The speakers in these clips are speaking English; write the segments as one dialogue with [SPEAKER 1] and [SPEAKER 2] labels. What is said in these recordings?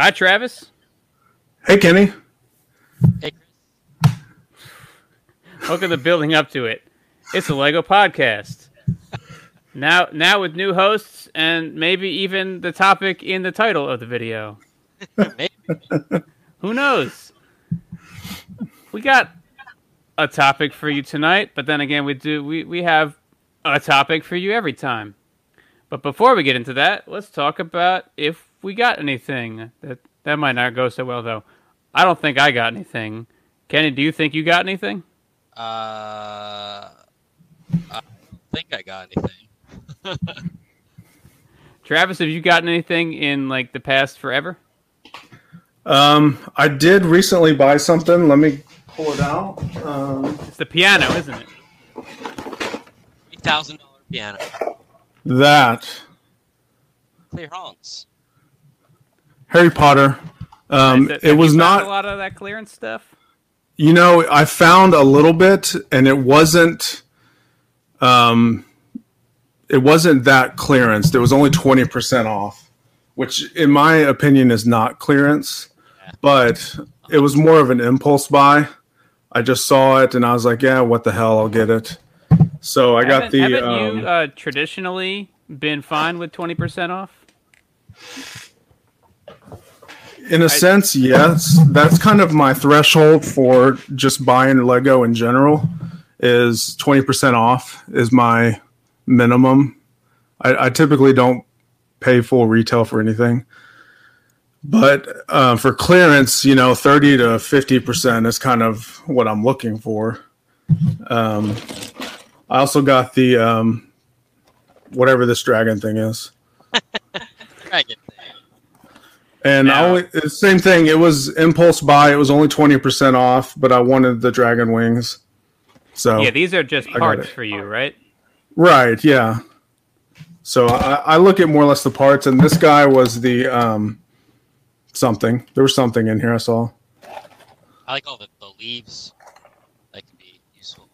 [SPEAKER 1] Hi, Travis.
[SPEAKER 2] Hey, Kenny.
[SPEAKER 3] Hey,
[SPEAKER 1] Welcome to building up to it. It's a Lego podcast. Now, now with new hosts and maybe even the topic in the title of the video.
[SPEAKER 3] Maybe.
[SPEAKER 1] Who knows? We got a topic for you tonight, but then again, we do we, we have a topic for you every time. But before we get into that, let's talk about if we got anything. That that might not go so well though. I don't think I got anything. Kenny, do you think you got anything?
[SPEAKER 3] Uh, I don't think I got anything.
[SPEAKER 1] Travis, have you gotten anything in like the past forever?
[SPEAKER 2] Um, I did recently buy something. Let me pull it out. Um,
[SPEAKER 1] It's the piano, isn't it?
[SPEAKER 3] Three thousand dollar piano.
[SPEAKER 2] that
[SPEAKER 3] Clear Hans.
[SPEAKER 2] Harry Potter. Um,
[SPEAKER 1] Has-
[SPEAKER 2] it was
[SPEAKER 1] you
[SPEAKER 2] not.
[SPEAKER 1] a lot of that clearance stuff.
[SPEAKER 2] You know, I found a little bit, and it wasn't. Um, it wasn't that clearance. There was only twenty percent off, which, in my opinion, is not clearance. But it was more of an impulse buy. I just saw it, and I was like, "Yeah, what the hell? I'll get it." So I got
[SPEAKER 1] haven't,
[SPEAKER 2] the.
[SPEAKER 1] haven't
[SPEAKER 2] um,
[SPEAKER 1] you uh, traditionally been fine with twenty percent off?
[SPEAKER 2] In a sense, yes. That's kind of my threshold for just buying Lego in general. Is twenty percent off is my minimum. I, I typically don't pay full retail for anything, but uh, for clearance, you know, thirty to fifty percent is kind of what I'm looking for. Um, I also got the um, whatever this dragon thing is.
[SPEAKER 3] Dragon thing.
[SPEAKER 2] And I
[SPEAKER 1] Now-
[SPEAKER 2] only, the same thing. It was impulse buy. It was only twenty percent off, but I wanted the dragon wings. So
[SPEAKER 1] Yeah, these are just
[SPEAKER 2] got
[SPEAKER 1] parts for you, right?
[SPEAKER 2] right, yeah. So I, I look at more or less the parts, and this guy was the um, something. There was something in here. I saw.
[SPEAKER 3] I like all the, the leaves. That could be useful.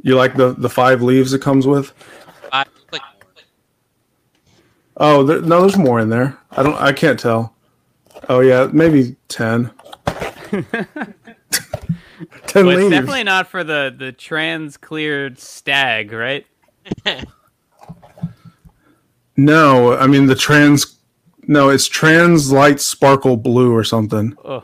[SPEAKER 2] You like the the five leaves it comes with?
[SPEAKER 3] I look like more.
[SPEAKER 2] Oh, there, no, there's more in there. I don't. I can't tell. Oh yeah, maybe ten. ten
[SPEAKER 1] Well, it's definitely not for the the trans cleared stag, right?
[SPEAKER 2] No, I mean the trans. No, it's trans light sparkle blue or something.
[SPEAKER 1] Oh,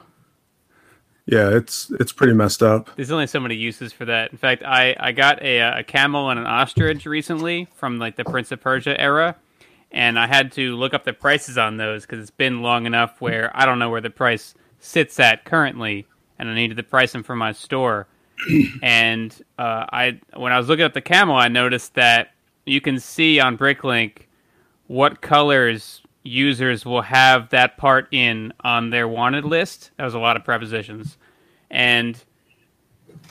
[SPEAKER 2] Yeah, it's it's pretty messed up.
[SPEAKER 1] there's only so many uses for that. In fact, I I got a a camel and an ostrich recently from like the Prince of Persia era, and I had to look up the prices on those because it's been long enough where I don't know where the price sits at currently, and I needed to price them for my store. and uh, I when I was looking at the camel, I noticed that you can see on Bricklink what colors users will have that part in on their wanted list. That was a lot of prepositions, and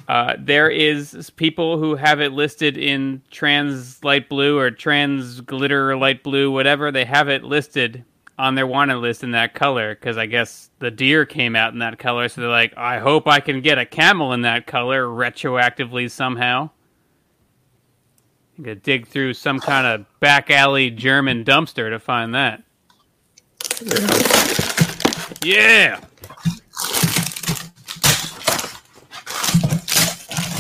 [SPEAKER 1] uh, there is people who have it listed in trans light blue or trans glitter light blue, whatever. They have it listed on their wanted list in that color because I guess the deer came out in that color. So they're like, I hope I can get a camel in that color retroactively somehow. You could dig through some kind of back alley German dumpster to find that. Yeah.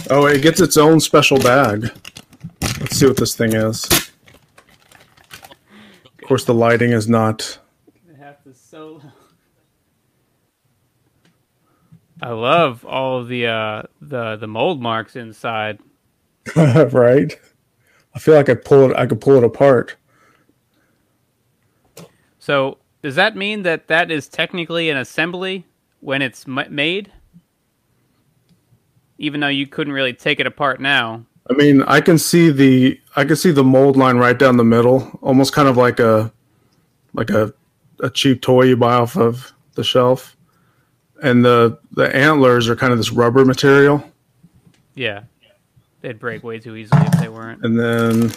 [SPEAKER 2] Oh, it gets its own special bag. Let's see what this thing is. Of course, the lighting is not.
[SPEAKER 1] They have to solo. I love all of the uh, the the mold marks inside.
[SPEAKER 2] right. I feel like I pull it. I could pull it apart.
[SPEAKER 1] So does that mean that that is technically an assembly when it's m- made? Even though you couldn't really take it apart now.
[SPEAKER 2] I mean, I can see the I can see the mold line right down the middle, almost kind of like a like a a cheap toy you buy off of the shelf. And the the antlers are kind of this rubber material.
[SPEAKER 1] Yeah, they'd break way too easily if they weren't.
[SPEAKER 2] And then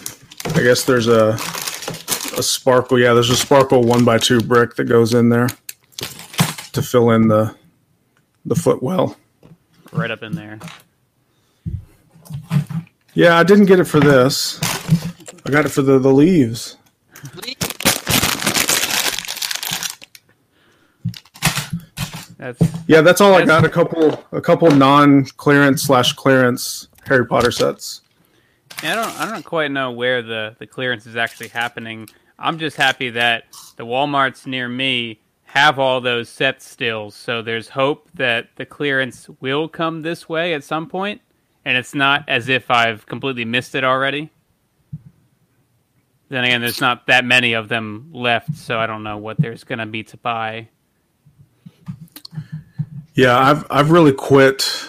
[SPEAKER 2] I guess there's a a sparkle. Yeah, there's a sparkle one by two brick that goes in there to fill in the the footwell.
[SPEAKER 1] Right up in there.
[SPEAKER 2] Yeah, I didn't get it for this. I got it for the, the leaves.
[SPEAKER 1] That's
[SPEAKER 2] yeah, that's all I got. A couple, a couple non-clearance slash clearance Harry Potter sets.
[SPEAKER 1] I don't, I don't quite know where the the clearance is actually happening. I'm just happy that the WalMarts near me have all those sets still. So there's hope that the clearance will come this way at some point, and it's not as if I've completely missed it already. Then again, there's not that many of them left, so I don't know what there's going to be to buy.
[SPEAKER 2] Yeah, I've I've really quit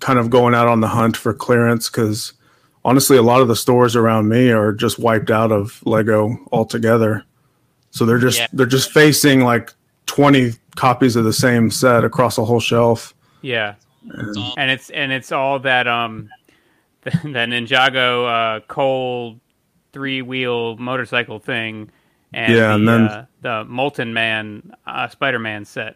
[SPEAKER 2] kind of going out on the hunt for clearance because honestly, a lot of the stores around me are just wiped out of Lego altogether. So they're just yeah. they're just facing like twenty copies of the same set across a whole shelf.
[SPEAKER 1] Yeah, and, and it's and it's all that um that Ninjago uh, cold three wheel motorcycle thing, and yeah, the, and then uh, the Molten Man uh, Spider Man set.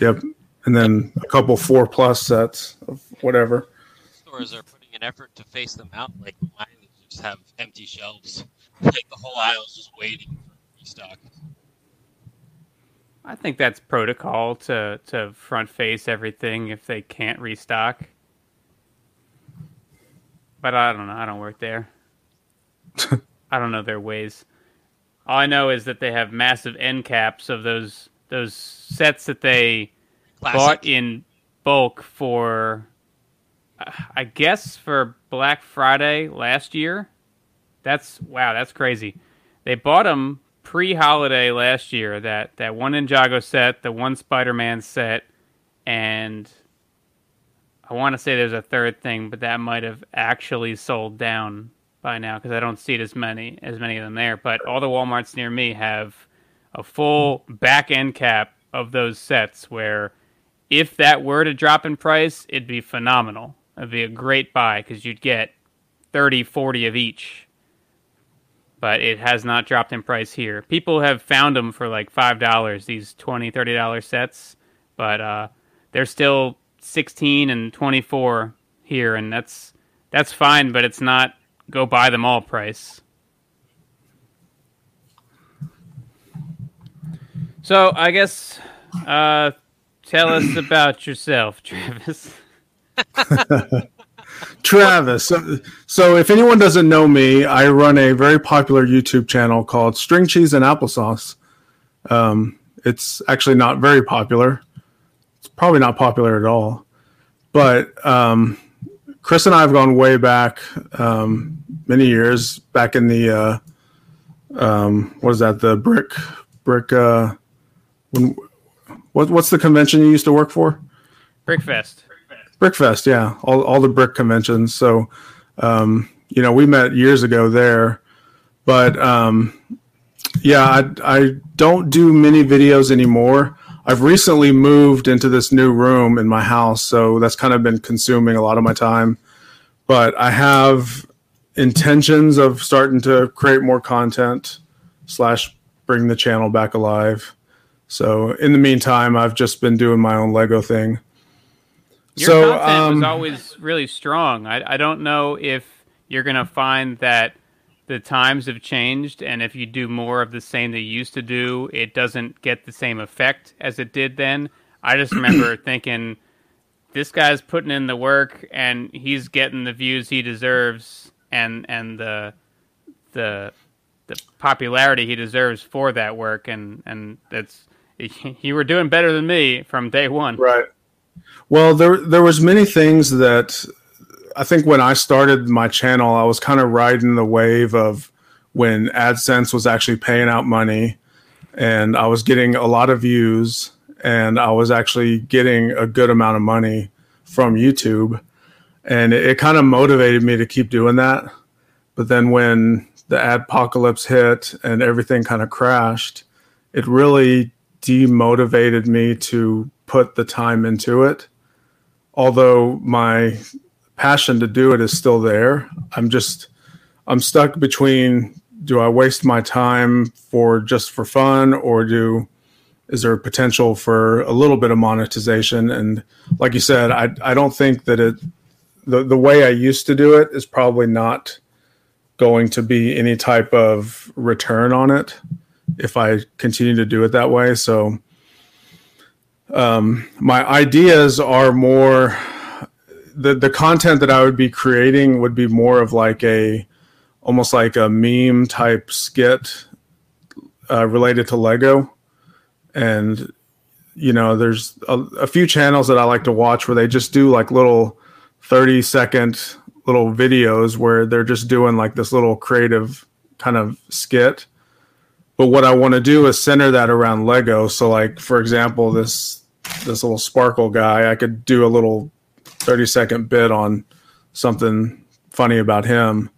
[SPEAKER 2] Yep, and then a couple four plus sets of whatever.
[SPEAKER 3] Stores are putting an effort to face them out. Like mine just have empty shelves. Like the whole aisle is just waiting for restock.
[SPEAKER 1] I think that's protocol to to front face everything if they can't restock. But I don't know. I don't work there. I don't know their ways. All I know is that they have massive end caps of those those sets that they Classic. bought in bulk for uh, I guess for Black Friday last year. That's wow, that's crazy. They bought them pre-holiday last year. That that one Ninjago set, the one Spider-Man set, and I want to say there's a third thing, but that might have actually sold down by now because I don't see it as many as many of them there. But all the WalMarts near me have a full back end cap of those sets where if that were to drop in price, it'd be phenomenal. It'd be a great buy because you'd get 30, 40 of each. But it has not dropped in price here. People have found them for like $5, these $20, $30 sets. But uh, they're still 16 and 24 here. And that's that's fine, but it's not go buy them all price. So I guess uh, tell us about yourself, Travis.
[SPEAKER 2] Travis. So, so, if anyone doesn't know me, I run a very popular YouTube channel called String Cheese and Applesauce. Um, it's actually not very popular. It's probably not popular at all. But um, Chris and I have gone way back, um, many years back in the uh, um, what is that? The brick brick. Uh, when, what, what's the convention you used to work for?
[SPEAKER 1] Brickfest.
[SPEAKER 2] Brickfest, yeah, all all the brick conventions. So, um, you know, we met years ago there, but um, yeah, I I don't do many videos anymore. I've recently moved into this new room in my house, so that's kind of been consuming a lot of my time. But I have intentions of starting to create more content slash bring the channel back alive. So in the meantime, I've just been doing my own Lego thing.
[SPEAKER 1] Your so, content um, was always really strong. I, I don't know if you're going to find that the times have changed, and if you do more of the same that you used to do, it doesn't get the same effect as it did then. I just remember thinking, this guy's putting in the work, and he's getting the views he deserves, and and the the the popularity he deserves for that work, and and that's you were doing better than me from day one.
[SPEAKER 2] Right. Well, there there was many things that I think when I started my channel, I was kind of riding the wave of when AdSense was actually paying out money, and I was getting a lot of views, and I was actually getting a good amount of money from YouTube, and it, it kind of motivated me to keep doing that. But then when the adpocalypse hit and everything kind of crashed, it really demotivated me to put the time into it. Although my passion to do it is still there. I'm just I'm stuck between do I waste my time for just for fun or do is there potential for a little bit of monetization and like you said I I don't think that it the the way I used to do it is probably not going to be any type of return on it if I continue to do it that way so um, my ideas are more the the content that I would be creating would be more of like a almost like a meme type skit uh, related to Lego, and you know, there's a, a few channels that I like to watch where they just do like little thirty second little videos where they're just doing like this little creative kind of skit. But what I want to do is center that around Lego. So like for example, this this little sparkle guy, I could do a little 30 second bit on something funny about him.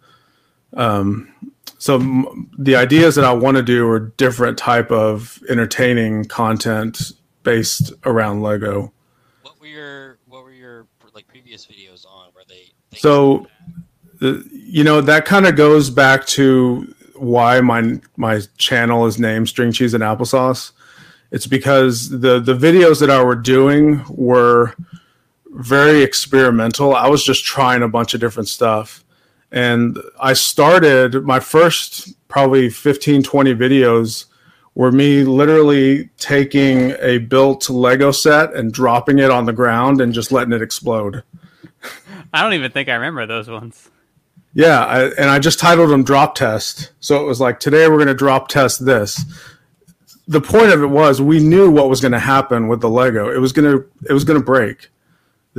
[SPEAKER 2] Um, so m- the ideas that I want to do are different type of entertaining content based around Lego.
[SPEAKER 3] What were your what were your like previous videos on? Were they
[SPEAKER 2] So- the, you know that kind of goes back to why my my channel is named string cheese and applesauce. It's because the the videos that i were doing were very experimental. I was just trying a bunch of different stuff. And i started my first probably 15 20 videos were me literally taking a built lego set and dropping it on the ground and just letting it explode.
[SPEAKER 1] I don't even think I remember those ones.
[SPEAKER 2] Yeah, I, and I just titled them drop test. So it was like today we're going to drop test this. The point of it was we knew what was going to happen with the Lego. It was going to it was going to break.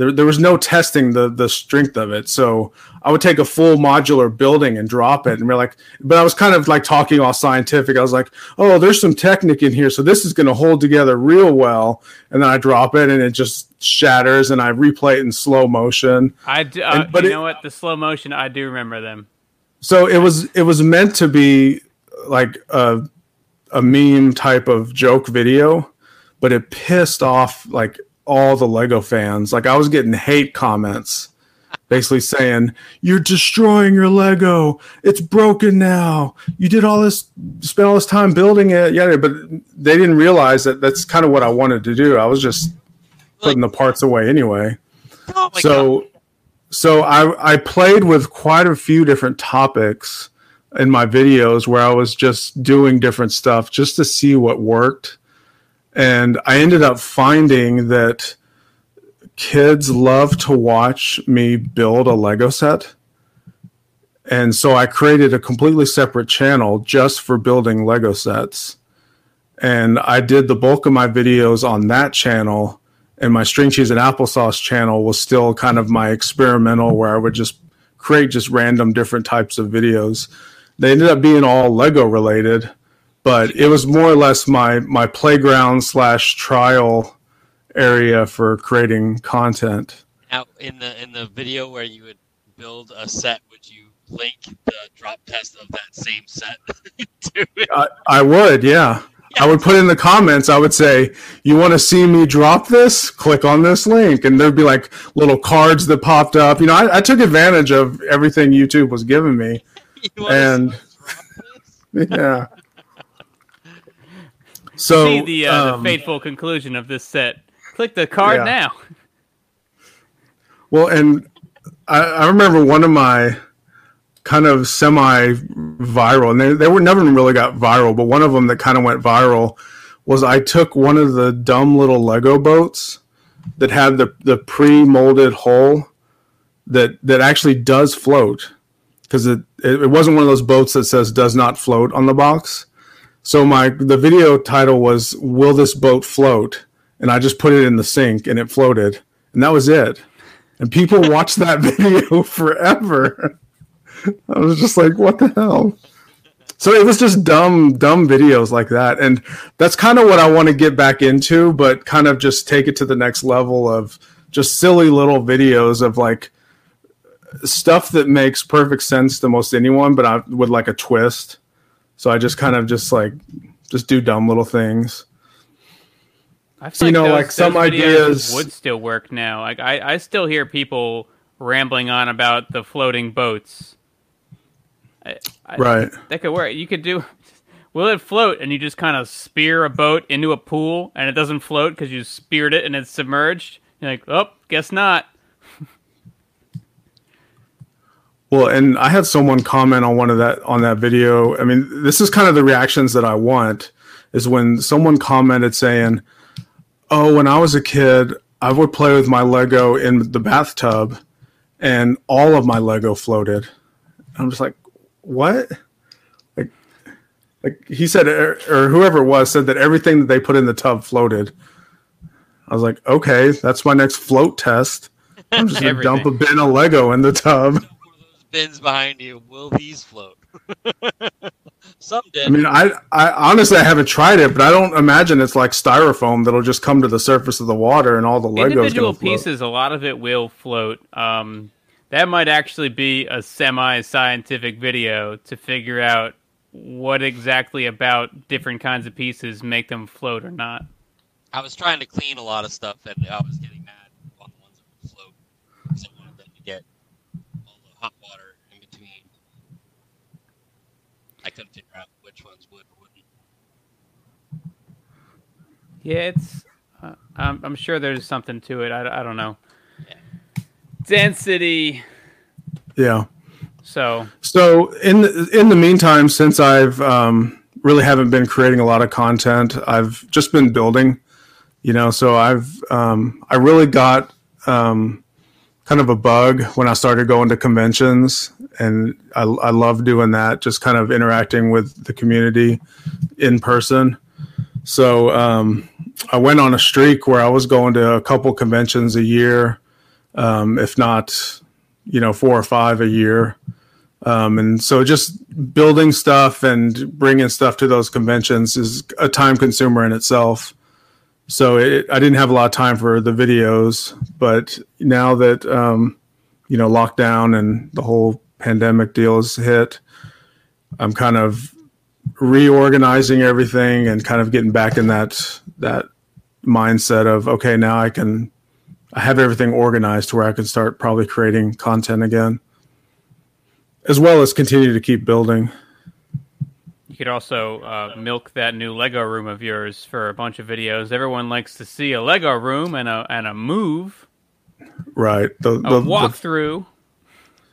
[SPEAKER 2] There, there was no testing the the strength of it. So I would take a full modular building and drop it, and we're like, but I was kind of like talking all scientific. I was like, oh, there's some technique in here, so this is going to hold together real well. And then I drop it, and it just shatters, and I replay it in slow motion.
[SPEAKER 1] I do, uh,
[SPEAKER 2] And- but
[SPEAKER 1] you
[SPEAKER 2] it-
[SPEAKER 1] know what? The slow motion, I do remember them.
[SPEAKER 2] so it was it was meant to be like a a meme type of joke video but it pissed off like all the lego fans. Like i was getting hate comments basically saying you're destroying your lego. It's broken now. You did all this spent all this time building it yeah but they didn't realize that that's kind of what i wanted to do. I was just putting the parts away anyway.
[SPEAKER 3] Oh my god!
[SPEAKER 2] so so I I played with quite a few different topics in my videos where I was just doing different stuff just to see what worked. And I ended up finding that kids love to watch me build a Lego set. And so I created a completely separate channel just for building Lego sets. And I did the bulk of my videos on that channel and my string cheese and applesauce channel was still kind of my experimental where I would just create just random different types of videos. They ended up being all Lego related, but it was more or less my my playground slash trial area for creating content.
[SPEAKER 3] Now, in the in the video where you would build a set, would you link the drop test of that same set to it?
[SPEAKER 2] I, I would, yeah. I would put in the comments, I would say, You want to see me drop this? Click on this link. And there'd be like little cards that popped up. You know, I, I took advantage of everything YouTube was giving me.
[SPEAKER 3] You
[SPEAKER 2] And-
[SPEAKER 3] drop this?
[SPEAKER 2] Yeah. So,
[SPEAKER 1] See the, uh,
[SPEAKER 2] um,
[SPEAKER 1] the fateful conclusion of this set. Click the card
[SPEAKER 2] Yeah.
[SPEAKER 1] now.
[SPEAKER 2] Well, and I, I remember one of my kind of semi viral, and they, they were never really got viral, but one of them that kind of went viral was I took one of the dumb little Lego boats that had the, the pre molded hull that, that actually does float because it, it, it wasn't one of those boats that says does not float on the box. So my the video title was Will this boat float? And I just put it in the sink and it floated. And that was it and people watched that video forever. I was just like, what the hell? So it was just dumb, dumb videos like that. And that's kind of what I want to get back into, but kind of just take it to the next level of just silly little videos of like stuff that makes perfect sense to most anyone, but I with like a twist. So I just kind of just like just do dumb little things.
[SPEAKER 1] I
[SPEAKER 2] So, you know, like, some ideas-
[SPEAKER 1] would still work now. Like I, I still hear people rambling on about the floating boats. I, I,
[SPEAKER 2] Right.
[SPEAKER 1] That could work. You could do. Will it float? And you just kind of spear a boat into a pool, and it doesn't float because you speared it and it's submerged. You're like, oh, guess not.
[SPEAKER 2] Well, and I had someone comment on one of that on that video. I mean, this is kind of the reactions that I want is when someone commented saying, Oh, when I was a kid, I would play with my Lego in the bathtub, and all of my Lego floated. I'm just like, what? Like, like he said, er, or whoever it was said that everything that they put in the tub floated. I was like, okay, that's my next float test. I'm just gonna dump a bin of Lego in the tub.
[SPEAKER 3] Those bins behind you, will these float? Some did.
[SPEAKER 2] I mean, I, I honestly I haven't tried it, but I don't imagine it's like styrofoam that'll just come to the surface of the water and all the Legos.
[SPEAKER 1] Individual pieces, a lot of it will float. Um, that might actually be a semi-scientific video to figure out what exactly about different kinds of pieces make them float or not.
[SPEAKER 3] I was trying to clean a lot of stuff, and I was getting mad on the ones that would float because I wanted them to get all the hot water in between. I couldn't figure out which ones would or wouldn't.
[SPEAKER 1] Yeah, it's. Uh, I'm, I'm sure there's something to it. I, I don't know. Yeah. Density.
[SPEAKER 2] Yeah.
[SPEAKER 1] So.
[SPEAKER 2] So in the, in the meantime, since I've um, really haven't been creating a lot of content, I've just been building you know so i've um, i really got um, kind of a bug when i started going to conventions and I, I love doing that just kind of interacting with the community in person. So um, i went on a streak where i was going to a couple conventions a year um, if not you know four or five a year. Um, and so just building stuff and bringing stuff to those conventions is a time consumer in itself so it, I didn't have a lot of time for the videos, but now that um, you know lockdown and the whole pandemic deal has hit, I'm kind of reorganizing everything and kind of getting back in that that mindset of okay, now I can I have everything organized to where I can start probably creating content again, as well as continue to keep building
[SPEAKER 1] could also uh, milk that new Lego room of yours for a bunch of videos. Everyone likes to see a Lego room and a and a move.
[SPEAKER 2] Right.
[SPEAKER 1] The, the a walkthrough.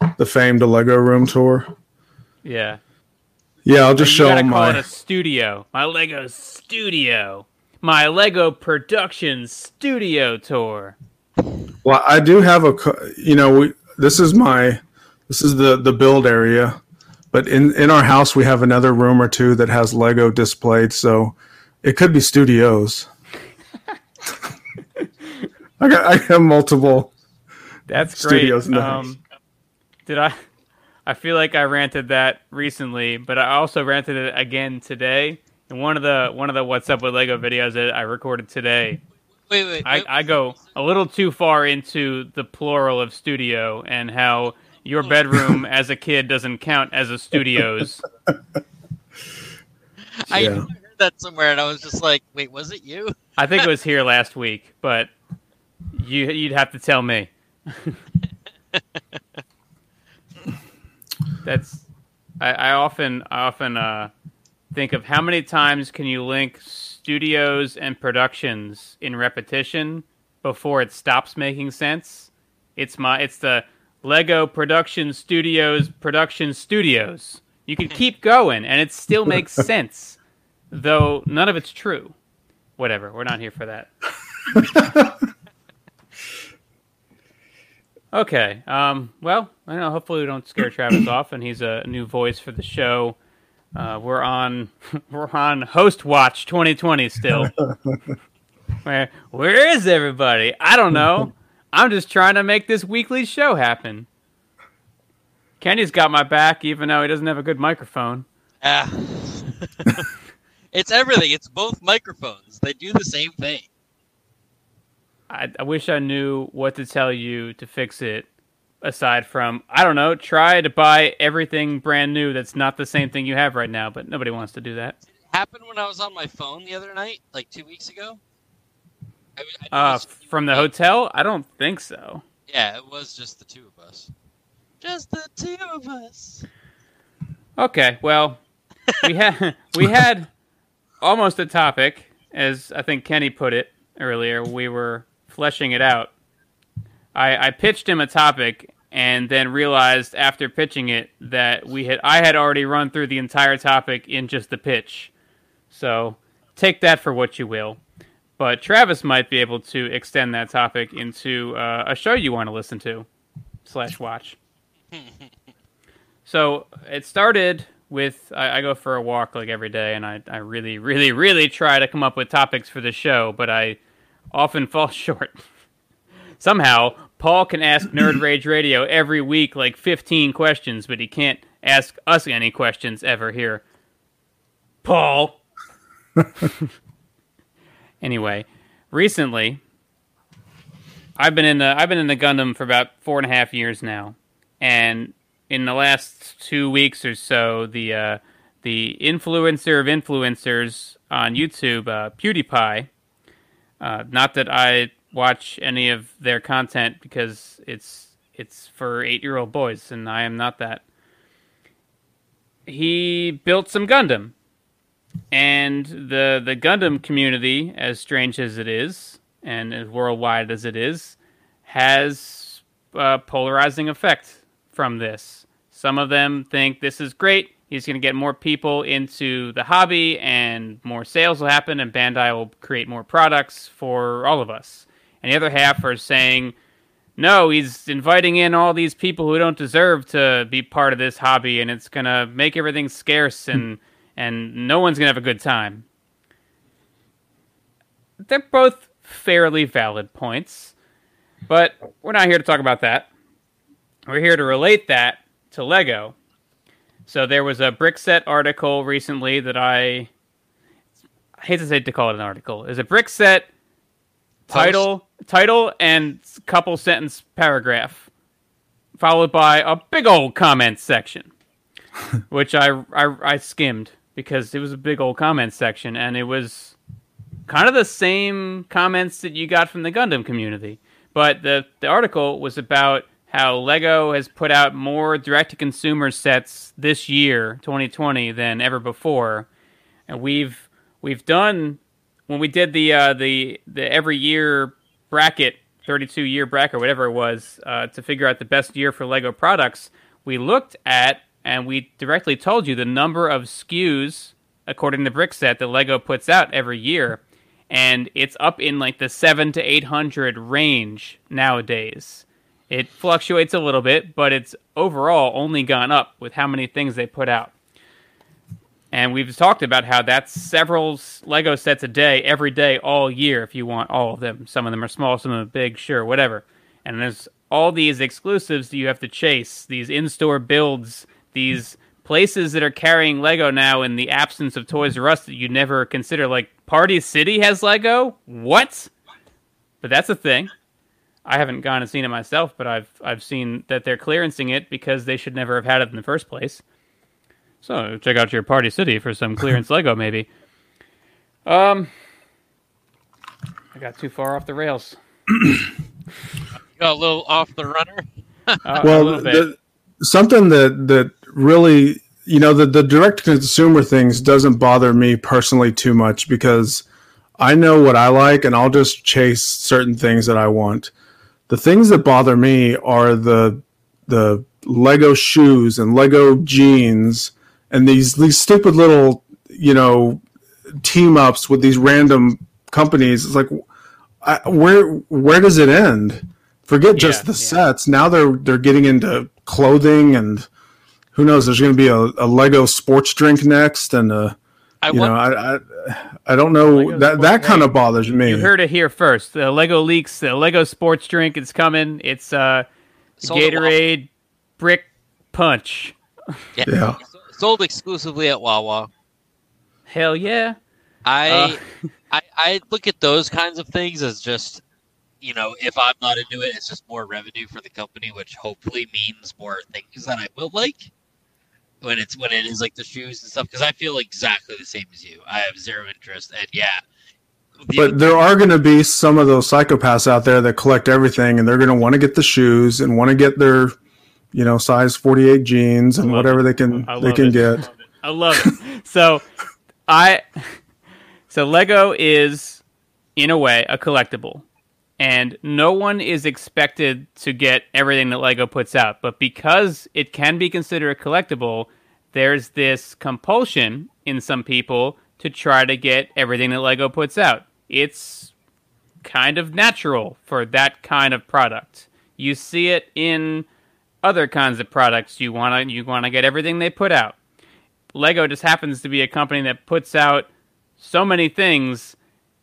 [SPEAKER 2] The, the famed Lego room tour.
[SPEAKER 1] Yeah.
[SPEAKER 2] Yeah, I'll just show them
[SPEAKER 1] my... a studio. My Lego studio. My Lego production studio tour.
[SPEAKER 2] Well, I do have a you know, we, this is my this is the the build area but in in our house we have another room or two that has Lego displayed, so it could be studios. I got I have multiple.
[SPEAKER 1] That's great. Um, did I? I feel like I ranted that recently, but I also ranted it again today. And one of the one of the "What's Up with Lego" videos that I recorded today.
[SPEAKER 3] Wait, wait,
[SPEAKER 1] I,
[SPEAKER 3] wait.
[SPEAKER 1] I go a little too far into the plural of studio and how your bedroom as a kid doesn't count as a studio's.
[SPEAKER 3] I yeah. heard that somewhere, and I was just like, "Wait, was it you?"
[SPEAKER 1] I think it was here last week, but you you'd have to tell me. That's I, I, often I often uh, think of how many times can you link studios and productions in repetition before it stops making sense. It's my it's the Lego Production Studios Production Studios. You can keep going and it still makes sense, though none of it's true. Whatever, we're not here for that. okay, um, well, I don't know. Hopefully, we don't scare Travis off, and he's a new voice for the show. Uh, we're on we're on Host Watch 2020 still. where where is everybody? I don't know. I'm just trying to make this weekly show happen. Kenny's got my back, even though he doesn't have a good microphone.
[SPEAKER 3] Ah. it's everything. It's both microphones. They do the same thing.
[SPEAKER 1] I, I wish I knew what to tell you to fix it. Aside from, I don't know, try to buy everything brand new that's not the same thing you have right now, but nobody wants to do that.
[SPEAKER 3] Did it happen when I was on my phone the other night, like two weeks ago?
[SPEAKER 1] I, I uh, from the hotel? I don't think so.
[SPEAKER 3] Yeah, it was just the two of us. Just the two of us.
[SPEAKER 1] Okay, well, we had we had almost a topic, as I think Kenny put it earlier. We were fleshing it out. I, I pitched him a topic and then realized after pitching it that we had I had already run through the entire topic in just the pitch. So take that for what you will. But Travis might be able to extend that topic into uh, a show you want to listen to slash watch. so it started with I, I, go for a walk like every day, and I, I really, really, really try to come up with topics for the show, but I often fall short. Somehow, Paul can ask Nerd Rage Radio every week like 15 questions, but he can't ask us any questions ever here. Paul. Anyway, recently, I've been in the I've been in the Gundam for about four and a half years now, and in the last two weeks or so, the uh, the influencer of influencers on YouTube, uh, PewDiePie. Uh, not that I watch any of their content because it's it's for eight year old boys, and I am not that. He built some Gundam, and the the Gundam community, as strange as it is, and as worldwide as it is, has a polarizing effect from this. Some of them think this is great. He's going to get more people into the hobby, and more sales will happen, and Bandai will create more products for all of us. And the other half are saying, no, he's inviting in all these people who don't deserve to be part of this hobby, and it's going to make everything scarce, and hmm. And no one's going to have a good time. They're both fairly valid points, but we're not here to talk about that. We're here to relate that to Lego. So there was a Brickset article recently that I, I hate to say to call it an article. Is a Brickset title, title, and couple sentence paragraph, followed by a big old comment section, which I, I I skimmed because it was a big old comment section, and it was kind of the same comments that you got from the Gundam community. But the the article was about how Lego has put out more direct to consumer sets this year, 2020, than ever before, and we've we've done when we did the uh, the the every year bracket, 32 year bracket, whatever it was, uh, to figure out the best year for Lego products. We looked at and we directly told you the number of SKUs according to Brickset that Lego puts out every year, and it's up in like the seven to eight hundred range nowadays. It fluctuates a little bit, but it's overall only gone up with how many things they put out. And we've talked about how that's several Lego sets a day, every day, all year, if you want all of them. Some of them are small, some of them are big, sure, whatever. And there's all these exclusives that you have to chase, these in store builds, these places that are carrying Lego now in the absence of Toys R Us that you never consider. Like, Party City has Lego? What? But that's a thing. I haven't gone and seen it myself, but I've I've seen that they're clearancing it because they should never have had it in the first place. So check out your Party City for some clearance Lego, maybe. Um, I got too far off the rails.
[SPEAKER 3] got a little off the runner.
[SPEAKER 2] uh, well, the, something that that really, you know, the the direct consumer things doesn't bother me personally too much because I know what I like and I'll just chase certain things that I want. The things that bother me are the the Lego shoes and Lego jeans and these these stupid little you know team ups with these random companies. It's like I, where where does it end? Forget just the yeah. sets. Now they're they're getting into clothing and who knows? There's going to be a, a, Lego sports drink next, and uh, I you want, know I, I I don't know Lego that that kind of bothers me.
[SPEAKER 1] You heard it here first. The Lego leaks. The Lego sports drink is coming. It's uh, Gatorade Brick Punch.
[SPEAKER 2] Yeah. yeah
[SPEAKER 3] sold exclusively at Wawa.
[SPEAKER 1] Hell yeah!
[SPEAKER 3] I, uh. I I look at those kinds of things as just you know if I'm not into it, it's just more revenue for the company, which hopefully means more things that I will like. When it's when it is like the shoes and stuff, because I feel exactly the same as you. I have zero interest, and yeah,
[SPEAKER 2] but there are going to be some of those psychopaths out there that collect everything and they're going to want to get the shoes and want to get their you know, size 48 jeans and whatever it. they can they can
[SPEAKER 1] it.
[SPEAKER 2] get.
[SPEAKER 1] I love it. so I so Lego is in a way a collectible. And no one is expected to get everything that Lego puts out, but because it can be considered a collectible, there's this compulsion in some people to try to get everything that Lego puts out. it's kind of natural for that kind of product. You see it in other kinds of products. You want to you want to get everything they put out. Lego just happens to be a company that puts out so many things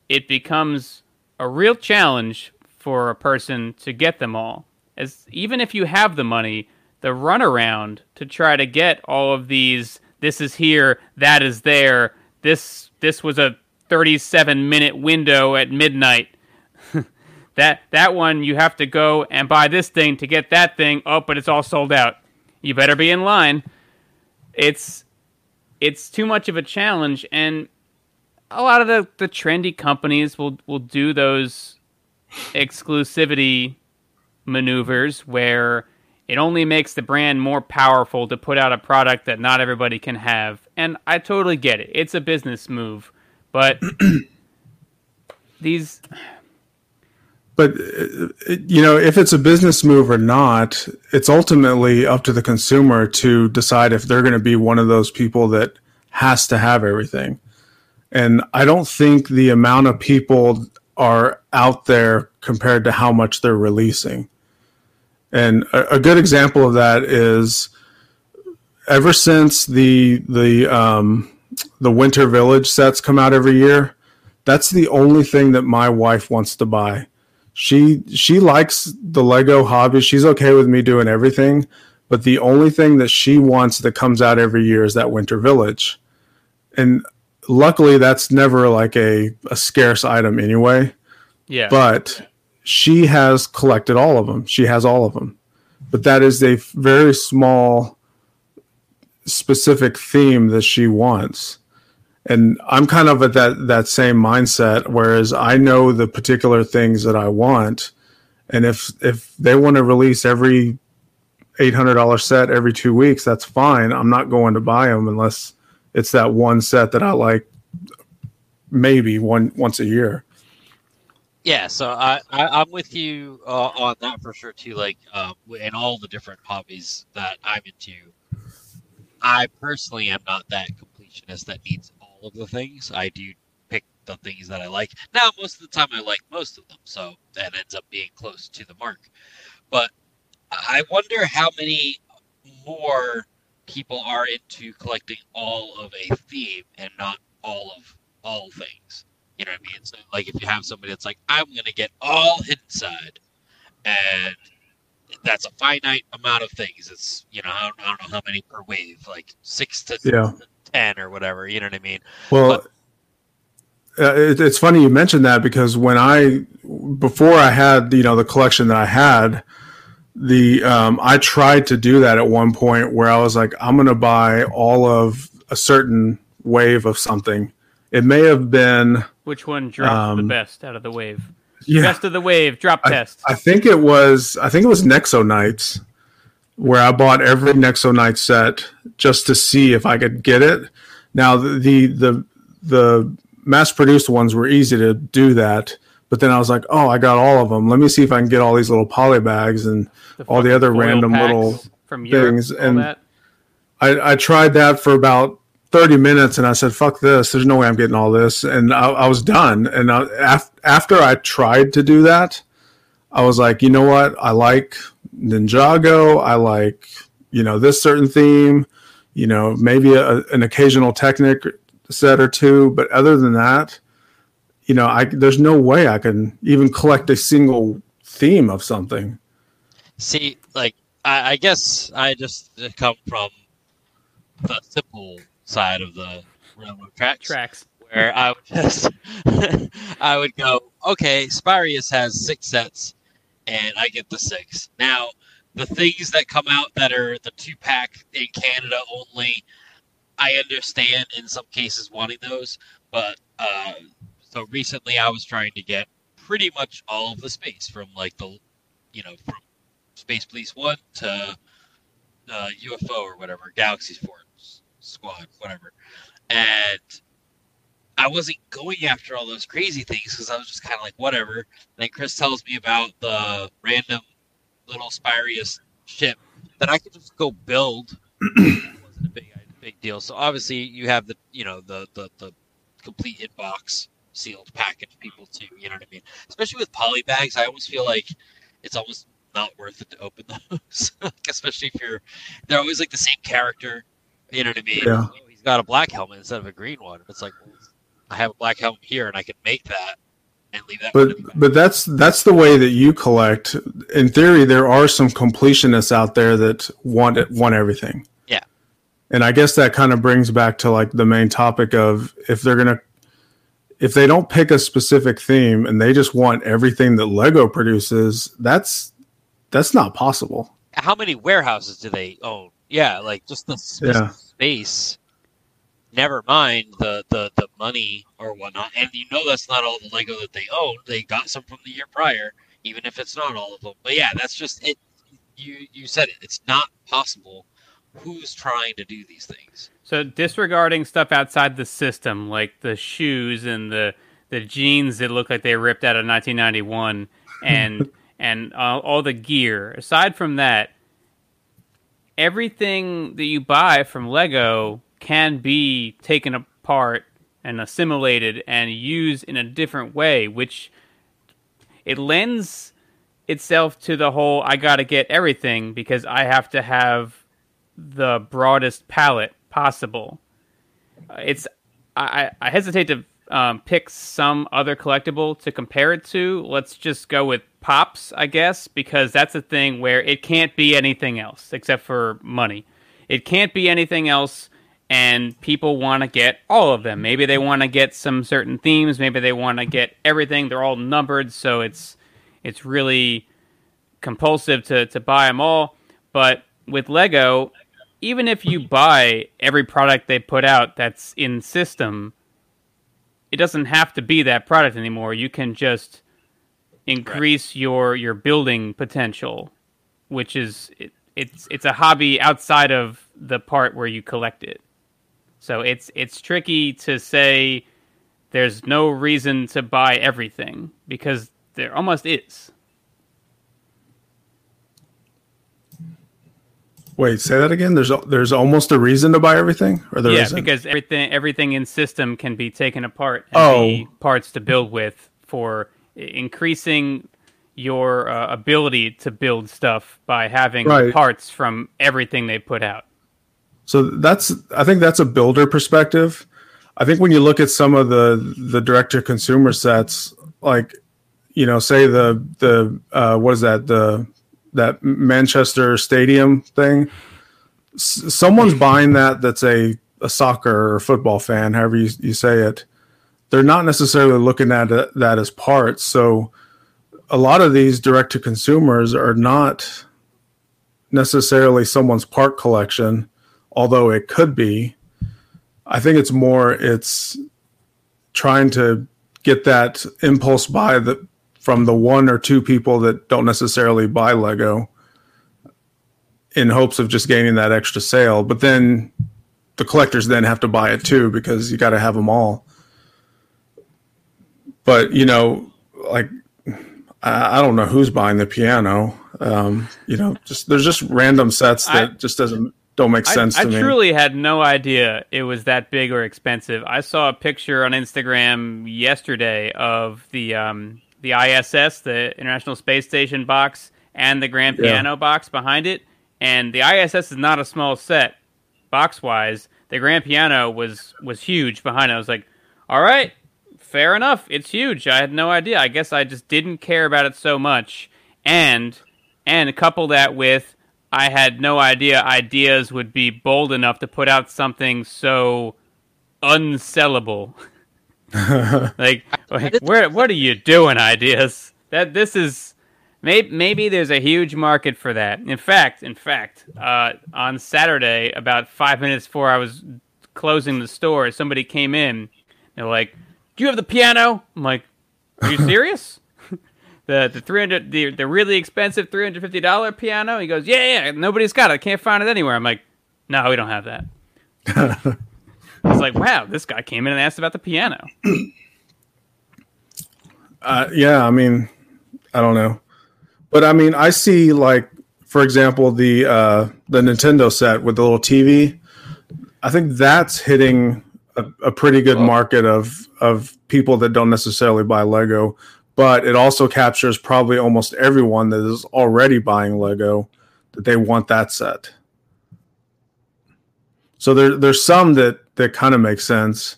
[SPEAKER 1] it becomes a real challenge for a person to get them all. As even if you have the money, the runaround to try to get all of these this is here, that is there, this this was a 37 minute window at midnight. that that one you have to go and buy this thing to get that thing. Oh, but it's all sold out. You better be in line. It's it's too much of a challenge and a lot of the, the trendy companies will will do those exclusivity maneuvers where it only makes the brand more powerful to put out a product that not everybody can have. And I totally get it. It's a business move. But these
[SPEAKER 2] but uh, you know if it's a business move or not it's ultimately up to the consumer to decide if they're going to be one of those people that has to have everything and I don't think the amount of people are out there compared to how much they're releasing. And a, a good example of that is ever since the the um, the Winter Village sets come out every year, that's the only thing that my wife wants to buy. She she likes the Lego hobby. She's okay with me doing everything, but the only thing that she wants that comes out every year is that Winter Village. And luckily that's never like a, a scarce item anyway.
[SPEAKER 1] Yeah.
[SPEAKER 2] But she has collected all of them. She has all of them. But that is a very small specific theme that she wants. And I'm kind of at that that same mindset whereas I know the particular things that I want and if if they want to release every $800 set every 2 weeks, that's fine. I'm not going to buy them unless it's that one set that I like maybe one once a year.
[SPEAKER 3] Yeah, so I, I am with you uh, on that for sure too. Like, in all the different hobbies that I'm into, I personally am not that completionist that needs all of the things. I do pick the things that I like. Now, most of the time, I like most of them, so that ends up being close to the mark. But I wonder how many more people are into collecting all of a theme and not all of all things. You know what I mean? So like if you have somebody that's like, I'm gonna get all inside and that's a finite amount of things. It's you know, I don't, I don't know how many per wave, like six to yeah. ten or whatever, you know what I mean?
[SPEAKER 2] Well but, uh, it, it's funny you mentioned that because when I before I had you know the collection that I had, the um, I tried to do that at one point where I was like, I'm going to buy all of a certain wave of something. It may have been
[SPEAKER 1] which one dropped um, the best out of the wave. Yeah, best of the wave drop
[SPEAKER 2] I,
[SPEAKER 1] test.
[SPEAKER 2] I think it was. I think it was Nexo Knights where I bought every Nexo Knight set just to see if I could get it. Now the the the, the mass produced ones were easy to do that but then I was like, oh, I got all of them. Let me see if I can get all these little poly bags and the all the other random little from things. and. I, I tried that for about 30 minutes and I said, fuck this. There's no way I'm getting all this. And I, I was done. And I, af- after I tried to do that, I was like, you know what? I like Ninjago. I like, you know, this certain theme, you know, maybe a, an occasional Technic set or two. But other than that, you know, I there's no way I can even collect a single theme of something.
[SPEAKER 3] See, like I, I guess I just come from the simple side of the railroad tracks.
[SPEAKER 1] Tracks.
[SPEAKER 3] Where I would just I would go, okay, Spyrius has six sets and I get the six. Now the things that come out that are the two pack in Canada only, I understand in some cases wanting those, but uh, so recently, I was trying to get pretty much all of the space from like the, you know, from Space Police One to uh, UFO or whatever, Galaxy Force Squad, whatever, and I wasn't going after all those crazy things because I was just kind of like whatever. And then Chris tells me about the random little Spyrius ship that I could just go build. it wasn't a big big deal. So obviously you have the you know the the, the complete inbox sealed package people too. You know what I mean? Especially with poly bags, I always feel like it's almost not worth it to open those, especially if you're they're always like the same character. You know what I mean?
[SPEAKER 2] Yeah.
[SPEAKER 3] He's got a black helmet instead of a green one. It's like well, I have a black helmet here, and I can make that and leave that.
[SPEAKER 2] But but that's that's the way that you collect. In theory, there are some completionists out there that want it, want everything.
[SPEAKER 3] Yeah.
[SPEAKER 2] And I guess that kind of brings back to like the main topic of if they're gonna if they don't pick a specific theme and they just want everything that Lego produces, that's that's not possible.
[SPEAKER 3] How many warehouses do they own? Yeah, like just the sp-
[SPEAKER 2] Yeah.
[SPEAKER 3] space. Never mind the, the the money or whatnot. And you know that's not all the Lego that they own. They got some from the year prior, even if it's not all of them. But yeah, that's just it. You you said it. It's not possible. Who's trying to do these things?
[SPEAKER 1] So disregarding stuff outside the system, like the shoes and the the jeans that look like they ripped out of 1991, and and uh, all the gear. Aside from that, everything that you buy from Lego can be taken apart and assimilated and used in a different way, which it lends itself to the whole I got to get everything because I have to have the broadest palette possible. Uh, It's I, I hesitate to um, pick some other collectible to compare it to. Let's just go with Pops, I guess, because that's a thing where it can't be anything else except for money. It can't be anything else, and people want to get all of them. Maybe they want to get some certain themes. Maybe they want to get everything. They're all numbered, so it's it's really compulsive to to buy them all. But with Lego, even if you buy every product they put out that's in system, it doesn't have to be that product anymore. You can just increase your your building potential, which is it, it's it's a hobby outside of the part where you collect it. So it's it's tricky to say there's no reason to buy everything because there almost is.
[SPEAKER 2] Wait, say that again. There's there's almost a reason to buy everything, or there
[SPEAKER 1] yeah,
[SPEAKER 2] isn't?
[SPEAKER 1] because everything everything in system can be taken apart and
[SPEAKER 2] Oh.
[SPEAKER 1] be parts to build with for increasing your uh, ability to build stuff by having
[SPEAKER 2] Right.
[SPEAKER 1] parts from everything they put out.
[SPEAKER 2] So that's I think that's a builder perspective. I think when you look at some of the the direct to consumer sets, like you know, say the the uh, what is that the that Manchester Stadium thing, S- someone's buying that that's a a soccer or football fan, however you, you say it. They're not necessarily looking at that as parts. So a lot of these direct to consumers are not necessarily someone's part collection although it could be i think it's more it's trying to get that impulse buy that from the one or two people that don't necessarily buy lego in hopes of just gaining that extra sale. But then the collectors then have to buy it too because you got to have them all. But you know like I, I don't know who's buying the piano. Um, you know just there's just random sets that
[SPEAKER 1] I-
[SPEAKER 2] just doesn't don't make sense
[SPEAKER 1] I, I
[SPEAKER 2] to me.
[SPEAKER 1] I truly had no idea it was that big or expensive. I saw a picture on Instagram yesterday of the um, the ISS, the International Space Station box, and the grand
[SPEAKER 2] Yeah.
[SPEAKER 1] piano box behind it. And the ISS is not a small set, box wise. The grand piano was was huge behind it. I was like, all right, fair enough. It's huge. I had no idea. I guess I just didn't care about it so much. And and couple that with I had no idea ideas would be bold enough to put out something so unsellable. like, like where what are you doing, ideas? That this is maybe maybe there's a huge market for that. In fact, in fact, uh, on Saturday, about five minutes before I was closing the store, somebody came in. They're like, "Do you have the piano?" I'm like, "Are you serious?" the the three hundred the the really expensive three hundred fifty dollar piano. He goes, yeah, yeah, nobody's got it. I can't find it anywhere. I'm like, no, we don't have that. It's like, wow, this guy came in and asked about the piano.
[SPEAKER 2] Uh, yeah, I mean, I don't know, but I mean, I see like, for example, the uh, the Nintendo set with the little TV. I think that's hitting a, a pretty good well, market of of people that don't necessarily buy Lego, but it also captures probably almost everyone that is already buying Lego that they want that set. So there there's some that that kind of makes sense,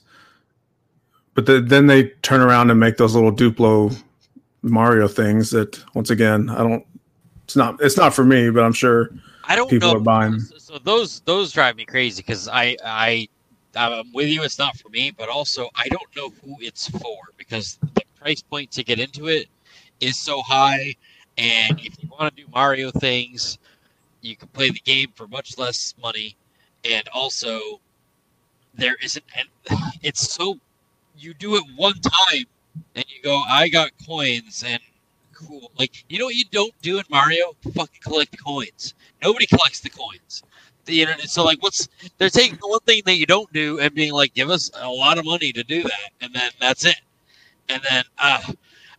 [SPEAKER 2] but the, then they turn around and make those little Duplo Mario things that once again I don't. It's not it's not for me, but I'm sure
[SPEAKER 3] I don't
[SPEAKER 2] people
[SPEAKER 3] know.
[SPEAKER 2] are buying.
[SPEAKER 3] So those those drive me crazy because I I I'm with you. It's not for me, but also I don't know who it's for because the price point to get into it is so high, and if you want to do Mario things, you can play the game for much less money, and also there isn't. And it's so you do it one time, and you go, I got coins, and cool. Like you know what you don't do in Mario? Fucking collect coins. Nobody collects the coins the internet. So like, what's they're taking the one thing that you don't do and being like, give us a lot of money to do that, and then that's it. And then uh,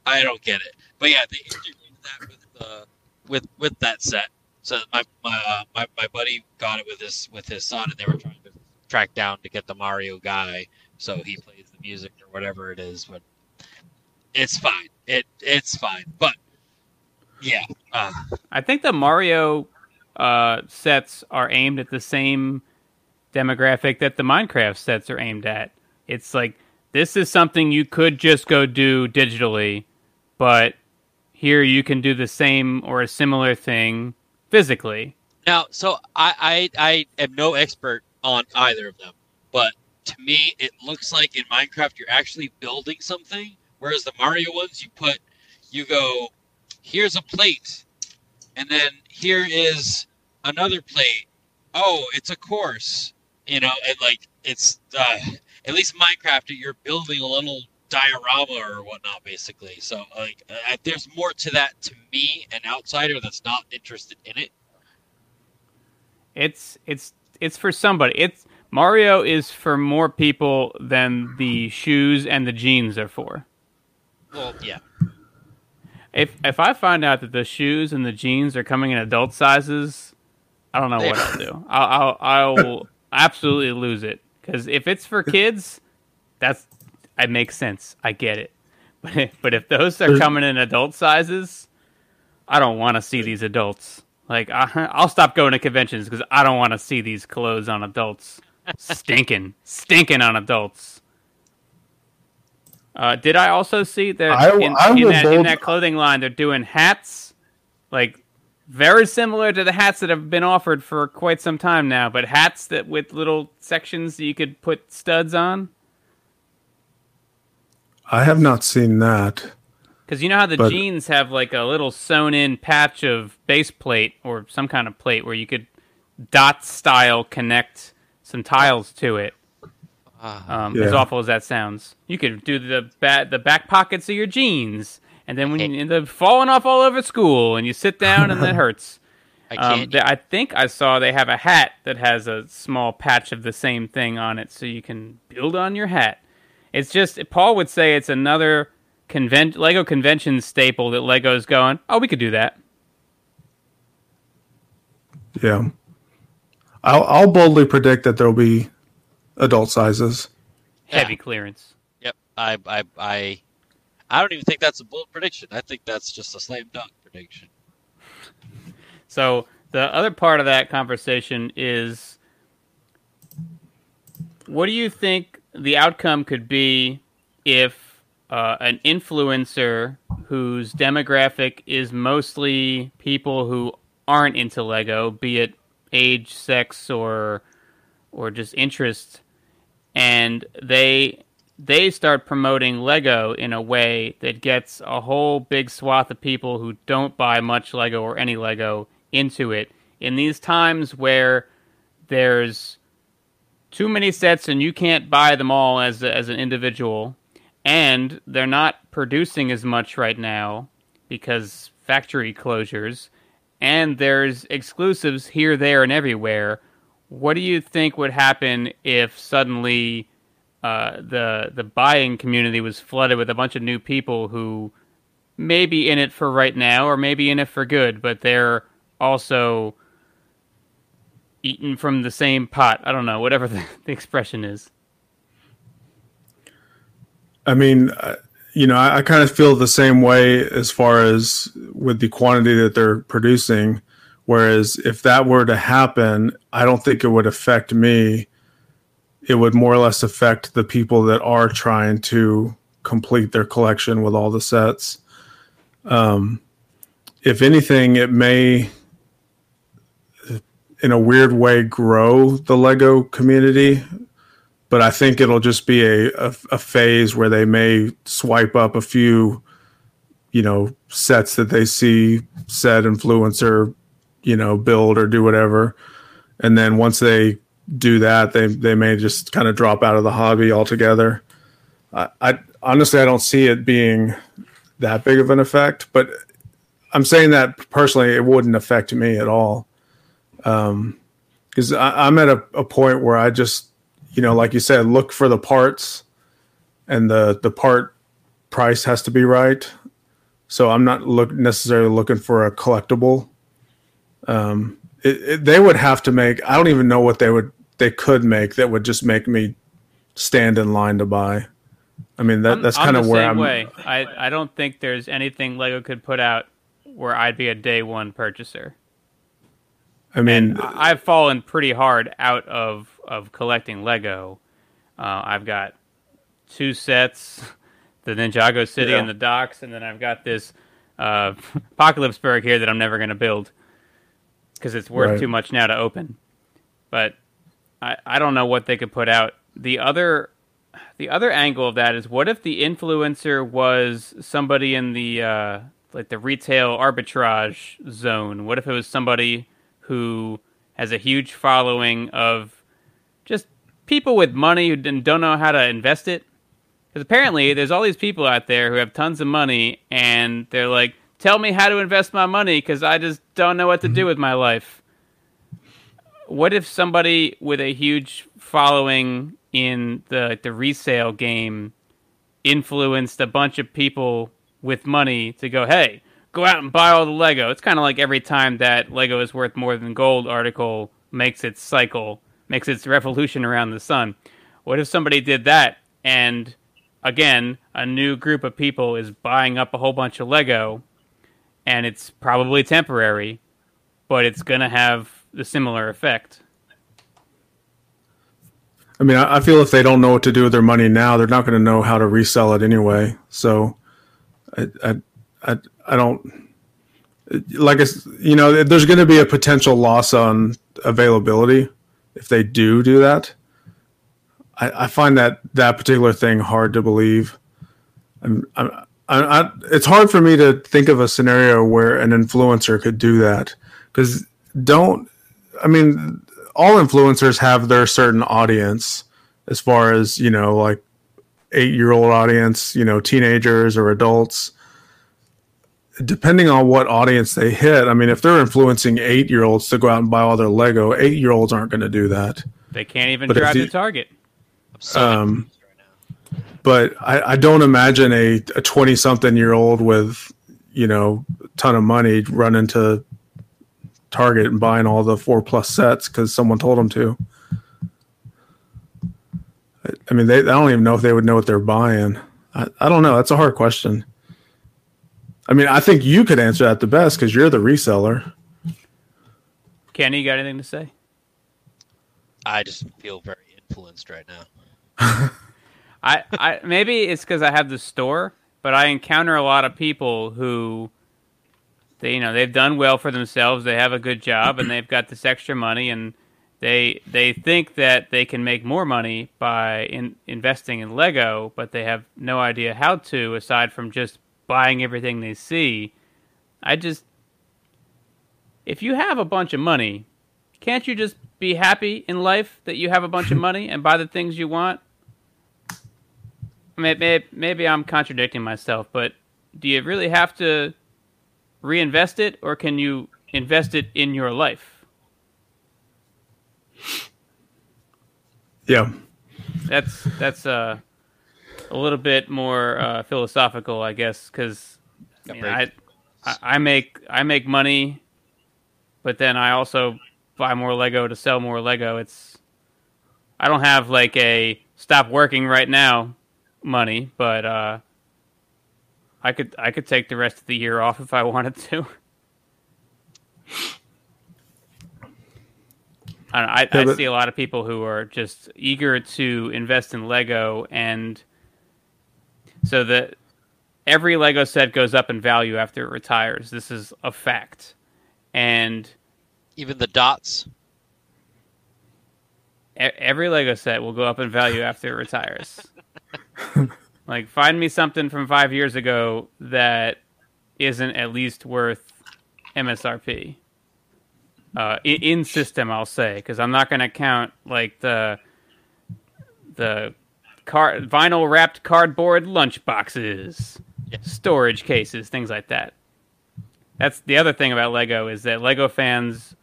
[SPEAKER 3] I don't get it. But yeah, they introduced that with uh, with with that set. So my my, uh, my my buddy got it with his with his son, and they were trying to track down to get the Mario guy, so he plays the music or whatever it is. But it's fine. It it's fine. But yeah, uh,
[SPEAKER 1] I think the Mario uh, sets are aimed at the same demographic that the Minecraft sets are aimed at. It's like this is something you could just go do digitally, but here you can do the same or a similar thing physically.
[SPEAKER 3] Now, so I, I, I am no expert on either of them, but to me, it looks like in Minecraft you're actually building something, whereas the Mario ones you put, you go, here's a plate, and then here is another plate. Oh, it's a course, you know, and like it's uh, at least Minecraft, you're building a little diorama or whatnot, basically. So like, uh, there's more to that to me, an outsider that's not interested in it.
[SPEAKER 1] It's it's it's for somebody. It's Mario is for more people than the shoes and the jeans are for.
[SPEAKER 3] Well, yeah.
[SPEAKER 1] If if I find out that the shoes and the jeans are coming in adult sizes, I don't know what I'll do. I'll I'll, I'll absolutely lose it because if it's for kids, that's it makes sense. I get it. But if, but if those are coming in adult sizes, I don't want to see these adults. Like I, I'll stop going to conventions because I don't want to see these clothes on adults. stinking, stinking on adults. Uh, did I also see that I, in, I in, that, in that clothing line they're doing hats, like very similar to the hats that have been offered for quite some time now, but hats that with little sections that you could put studs on.
[SPEAKER 2] I have not seen that.
[SPEAKER 1] Because you know how the but... jeans have like a little sewn in patch of base plate or some kind of plate where you could dot style connect some tiles to it. Um, yeah. As awful as that sounds, you could do the back the back pockets of your jeans, and then when you end up falling off all over school, and you sit down, and that hurts. I um, can't. Um, I think I saw they have a hat that has a small patch of the same thing on it, so you can build on your hat. It's just Paul would say it's another convent Lego convention staple that Lego's going. Oh, we could do that.
[SPEAKER 2] Yeah, I'll, I'll boldly predict that there'll be adult sizes.
[SPEAKER 1] Heavy yeah. clearance.
[SPEAKER 3] Yep. I, I, I, I don't even think that's a bold prediction. I think that's just a slam dunk prediction.
[SPEAKER 1] So the other part of that conversation is, what do you think the outcome could be if uh, an influencer whose demographic is mostly people who aren't into Lego, be it age, sex, or or just interest, and they they start promoting Lego in a way that gets a whole big swath of people who don't buy much Lego or any Lego into it. In these times where there's too many sets and you can't buy them all as a, as an individual, and they're not producing as much right now because factory closures, and there's exclusives here, there, and everywhere what do you think would happen if suddenly uh, the the buying community was flooded with a bunch of new people who may be in it for right now or maybe in it for good, but they're also eating from the same pot. I don't know, whatever the, the expression is.
[SPEAKER 2] I mean, uh, you know, I, I kind of feel the same way as far as with the quantity that they're producing. Whereas if that were to happen, I don't think it would affect me. It would more or less affect the people that are trying to complete their collection with all the sets. Um, if anything, it may, in a weird way, grow the Lego community. But I think it'll just be a, a, a phase where they may swipe up a few, you know, sets that they see said influencer you know, build or do whatever. And then once they do that, they they may just kind of drop out of the hobby altogether. I, I honestly I don't see it being that big of an effect, but I'm saying that personally, it wouldn't affect me at all. Um, because I'm at a, a point where I just, you know, like you said, look for the parts, and the the part price has to be right. So I'm not look necessarily looking for a collectible um, it, it, they would have to make. I don't even know what they would they could make that would just make me stand in line to buy. I mean that I'm, that's kind of where I'm. Way.
[SPEAKER 1] I I don't think there's anything Lego could put out where I'd be a day one purchaser.
[SPEAKER 2] I mean,
[SPEAKER 1] and I've fallen pretty hard out of of collecting Lego. Uh, I've got two sets, the Ninjago City yeah. and the docks, and then I've got this uh, Apocalypseburg here that I'm never going to build because it's worth right. too much now to open. But I I don't know what they could put out. The other the other angle of that is what if the influencer was somebody in the uh, like the retail arbitrage zone? What if it was somebody who has a huge following of just people with money who don't know how to invest it? Because apparently there's all these people out there who have tons of money and they're like, tell me how to invest my money because I just don't know what to do mm-hmm. with my life. What if somebody with a huge following in the the resale game influenced a bunch of people with money to go, hey, go out and buy all the Lego. It's kind of like every time that Lego is worth more than gold article makes its cycle, makes its revolution around the sun. What if somebody did that and again, a new group of people is buying up a whole bunch of Lego and it's probably temporary, but it's going to have the similar effect.
[SPEAKER 2] I mean, I feel if they don't know what to do with their money now, they're not going to know how to resell it anyway. So, I, I, I, I don't like you know, there's going to be a potential loss on availability if they do do that. I, I find that that particular thing hard to believe. I'm, I'm I, I, it's hard for me to think of a scenario where an influencer could do that because don't I mean all influencers have their certain audience as far as you know like eight year old audience you know teenagers or adults depending on what audience they hit i mean if they're influencing eight year olds to go out and buy all their lego eight year olds aren't going to do that
[SPEAKER 1] they can't even but drive the, to target
[SPEAKER 2] um, but I, I don't imagine a 20 something year old with, you know, a ton of money running to Target and buying all the four plus sets because someone told them to. I mean, they, I don't even know if they would know what they're buying. I, I don't know. That's a hard question. I mean, I think you could answer that the best because you're the reseller.
[SPEAKER 1] Kenny, you got anything to say?
[SPEAKER 3] I just feel very influenced right now.
[SPEAKER 1] I, I maybe it's because I have the store, but I encounter a lot of people who they you know they've done well for themselves, they have a good job, and they've got this extra money, and they they think that they can make more money by in, investing in Lego, but they have no idea how to aside from just buying everything they see. I just if you have a bunch of money, can't you just be happy in life that you have a bunch of money and buy the things you want? maybe, maybe I'm contradicting myself, but do you really have to reinvest it, or can you invest it in your life?
[SPEAKER 2] Yeah,
[SPEAKER 1] that's that's uh, a little bit more uh, philosophical, I guess, because I, mean, I, I make I make money, but then I also buy more Lego to sell more Lego. It's I don't have like a stop working right now money, but uh, I could I could take the rest of the year off if I wanted to. I, I, yeah, I see a lot of people who are just eager to invest in Lego, and so that every Lego set goes up in value after it retires. This is a fact, and
[SPEAKER 3] even the dots.
[SPEAKER 1] Every Lego set will go up in value after it retires. like, find me something from five years ago that isn't at least worth MSRP uh, in system. I'll say because I'm not going to count like the the car vinyl wrapped cardboard lunch boxes, yeah. storage cases, things like that. That's the other thing about Lego is that Lego fans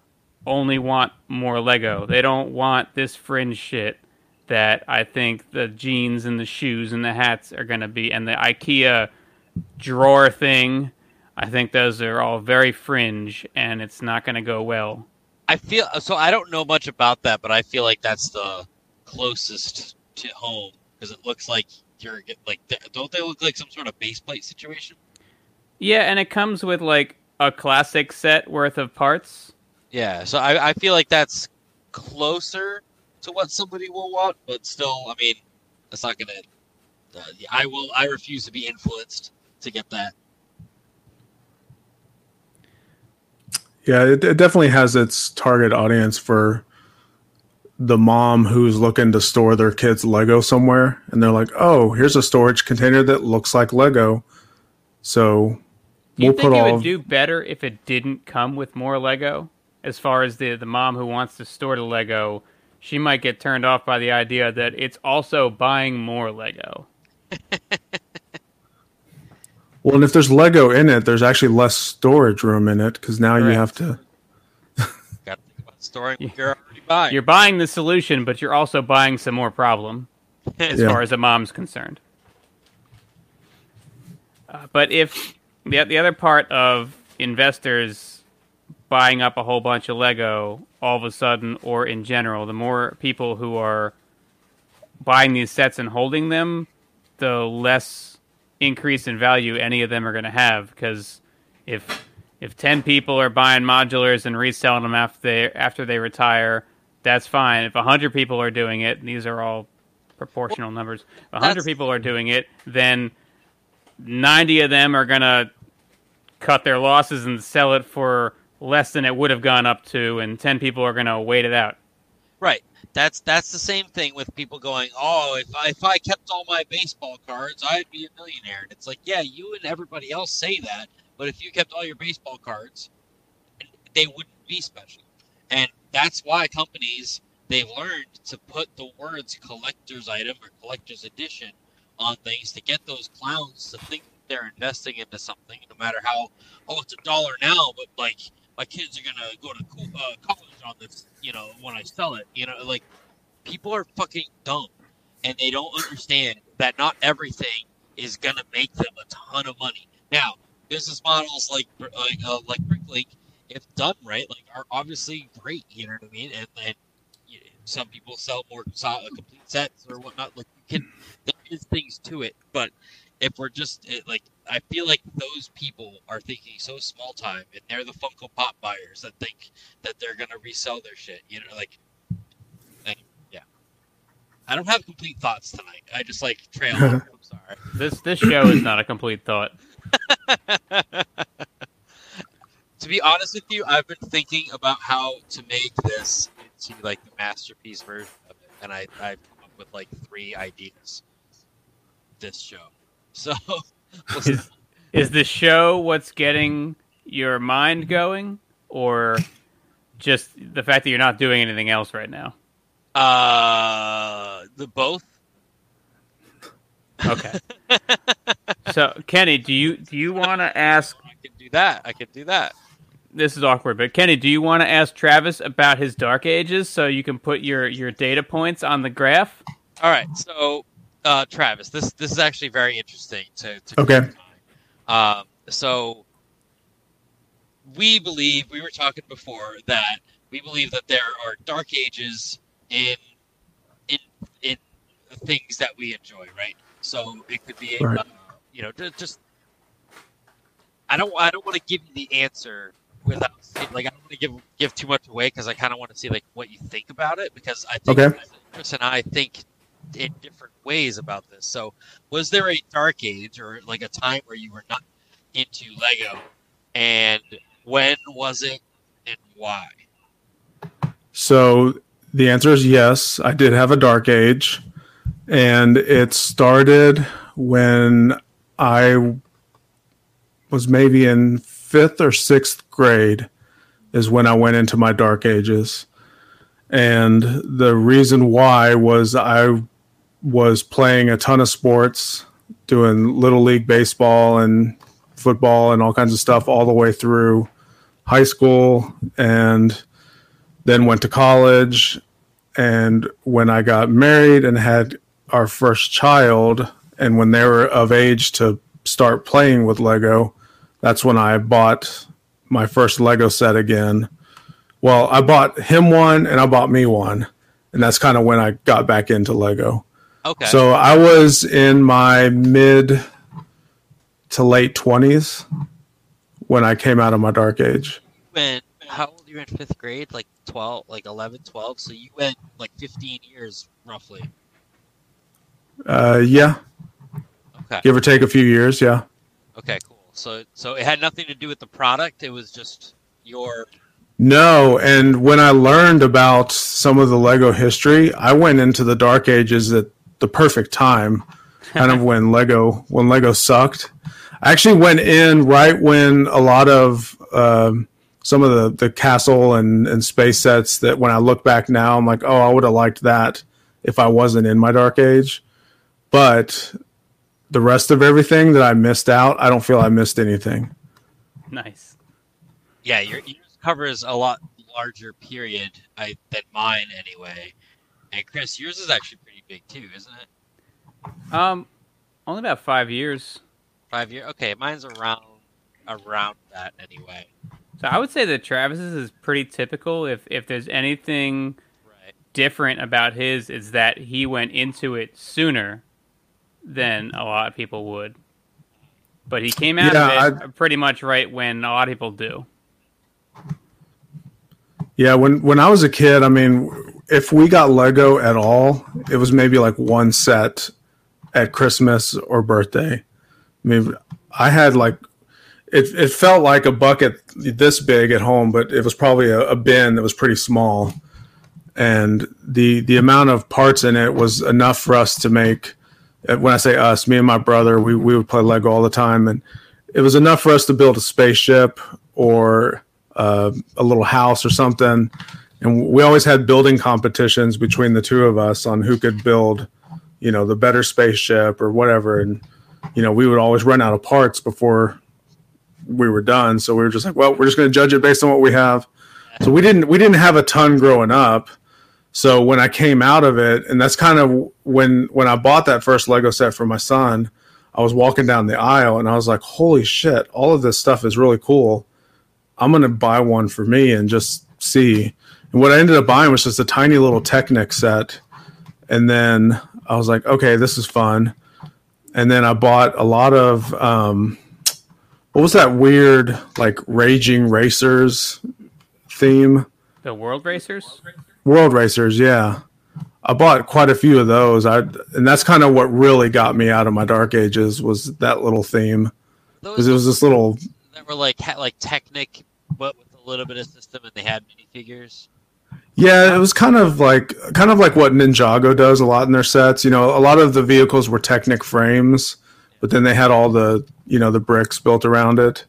[SPEAKER 1] only want more Lego. They don't want this fringe shit that I think the jeans and the shoes and the hats are going to be, and the IKEA drawer thing I think those are all very fringe, and it's not going to go well.
[SPEAKER 3] I feel so. I don't know much about that, but I feel like that's the closest to home because it looks like you're like. Don't they look like some sort of base plate situation?
[SPEAKER 1] Yeah, and it comes with like a classic set worth of parts.
[SPEAKER 3] Yeah, so I, I feel like that's closer to what somebody will want, but still, I mean, that's not gonna. Uh, I will. I refuse to be influenced to get that.
[SPEAKER 2] Yeah, it, it definitely has its target audience for the mom who's looking to store their kids Lego somewhere, and they're like, "Oh, here's a storage container that looks like Lego." So
[SPEAKER 1] you we'll think it would do better if it didn't come with more Lego? As far as the the mom who wants to store the Lego, she might get turned off by the idea that it's also buying more Lego.
[SPEAKER 2] Well, and if there's Lego in it, there's actually less storage room in it because now Correct. you have to.
[SPEAKER 3] Got to think about storing what you're already buying.
[SPEAKER 1] You're buying the solution, but you're also buying some more problem, as yeah. far as a mom's concerned. Uh, but if the the other part of investors buying up a whole bunch of Lego all of a sudden, or in general, the more people who are buying these sets and holding them, the less increase in value any of them are going to have because if if 10 people are buying modulars and reselling them after they after they retire that's fine if 100 people are doing it these are all proportional numbers if 100 that's... people are doing it then 90 of them are going to cut their losses and sell it for less than it would have gone up to and 10 people are going to wait it out
[SPEAKER 3] right that's that's the same thing with people going, "Oh, if I, if I kept all my baseball cards, I'd be a millionaire." And it's like, yeah, you and everybody else say that, but if you kept all your baseball cards, they wouldn't be special. And that's why companies they've learned to put the words collector's item or collector's edition on things to get those clowns to think they're investing into something, no matter how oh it's a dollar now, but like my kids are gonna go to uh, college on this, you know, when I sell it. You know, like people are fucking dumb, and they don't understand that not everything is gonna make them a ton of money. Now, business models like like uh, like Bricklink, if done right, like are obviously great. You know what I mean? And, and you know, some people sell more solid, uh, complete sets or whatnot. Like you can, there is things to it, but if we're just eh, like I feel like those people are thinking so small time, and they're the Funko Pop buyers that think that they're gonna resell their shit. You know, like, like yeah. I don't have complete thoughts tonight. I just like trail. I'm sorry.
[SPEAKER 1] This this show is not a complete thought.
[SPEAKER 3] to be honest with you, I've been thinking about how to make this into like the masterpiece version of it, and I I've come up with like three ideas. This show. So,
[SPEAKER 1] is, is the show what's getting your mind going, or just the fact that you're not doing anything else right now?
[SPEAKER 3] Uh, the both.
[SPEAKER 1] Okay. so, Kenny, do you do you want to ask?
[SPEAKER 3] I can do that. I can do that.
[SPEAKER 1] This is awkward, but Kenny, do you want to ask Travis about his Dark Ages so you can put your your data points on the graph?
[SPEAKER 3] All right. So uh, Travis, this this is actually very interesting to. to
[SPEAKER 2] okay.
[SPEAKER 3] Um, so we believe we were talking before that we believe that there are dark ages in in in things that we enjoy, right? So it could be,
[SPEAKER 2] Right.
[SPEAKER 3] uh, you know, just. I don't. I don't want to give you the answer without like I don't want to give give too much away because I kind of want to see like what you think about it because I think
[SPEAKER 2] Okay.
[SPEAKER 3] Chris and I think in different ways about this. So, was there a dark age or like a time where you were not into Lego, and when was it and why?
[SPEAKER 2] So the answer is yes. I did have a dark age, and it started when I was maybe in fifth or sixth grade, is when I went into my dark ages. And the reason why was I was playing a ton of sports, doing little league baseball and football and all kinds of stuff all the way through high school and then went to college and when i got married and had our first child and when they were of age to start playing with lego that's when i bought my first lego set again well i bought him one and i bought me one and that's kind of when i got back into lego
[SPEAKER 3] Okay.
[SPEAKER 2] so i was in my mid to late 20s when i came out of my dark age
[SPEAKER 3] when how old you were in fifth grade? Like twelve, like 11, 12? So you went like fifteen years roughly.
[SPEAKER 2] uh, yeah
[SPEAKER 3] Okay.
[SPEAKER 2] give or take a few years yeah
[SPEAKER 3] Okay. Cool. So so it had nothing to do with the product. It was just your.
[SPEAKER 2] No, and when I learned about some of the Lego history, I went into the Dark Ages at the perfect time, kind of when Lego when Lego sucked. I actually went in right when a lot of um, some of the the castle and and space sets that when I look back now, I'm like, oh, I would have liked that if I wasn't in my Dark Age, but the rest of everything that I missed out, I don't feel I missed anything.
[SPEAKER 1] Nice.
[SPEAKER 3] Yeah, your yours covers a lot larger period I than mine anyway. And Chris, yours is actually pretty big too, isn't it?
[SPEAKER 1] Um, only about five years.
[SPEAKER 3] Five year. Okay, mine's around around that anyway.
[SPEAKER 1] So I would say that Travis's is pretty typical. If if there's anything
[SPEAKER 3] Right.
[SPEAKER 1] different about his, is that he went into it sooner than a lot of people would. But he came out
[SPEAKER 2] Yeah,
[SPEAKER 1] of it pretty much right when a lot of people do.
[SPEAKER 2] Yeah, when when I was a kid, I mean, if we got Lego at all, it was maybe like one set at Christmas or birthday. I mean, I had like it. It felt like a bucket this big at home, but it was probably a, a bin that was pretty small, and the the amount of parts in it was enough for us to make. Uh, When I say us, me and my brother, we we would play Lego all the time, and it was enough for us to build a spaceship or uh, a little house or something. And we always had building competitions between the two of us on who could build, you know, the better spaceship or whatever. And, you know, we would always run out of parts before we were done. So we were just like, well, we're just going to judge it based on what we have. So we didn't, we didn't have a ton growing up. So when I came out of it, and that's kind of when, when I bought that first Lego set for my son, I was walking down the aisle and I was like, holy shit, all of this stuff is really cool. I'm to buy one for me and just see. And what I ended up buying was just a tiny little Technic set. And then I was like, okay, this is fun. And then I bought a lot of, um, what was that weird, like Raging Racers theme?
[SPEAKER 1] The World Racers.
[SPEAKER 2] World Racers, yeah. I bought quite a few of those. I and that's kind of what really got me out of my dark ages was that little theme because it was this little
[SPEAKER 3] that were like like Technic, but with a little bit of system, and they had minifigures.
[SPEAKER 2] Yeah, it was kind of like kind of like what Ninjago does a lot in their sets. You know, a lot of the vehicles were Technic frames, but then they had all the you know the bricks built around it.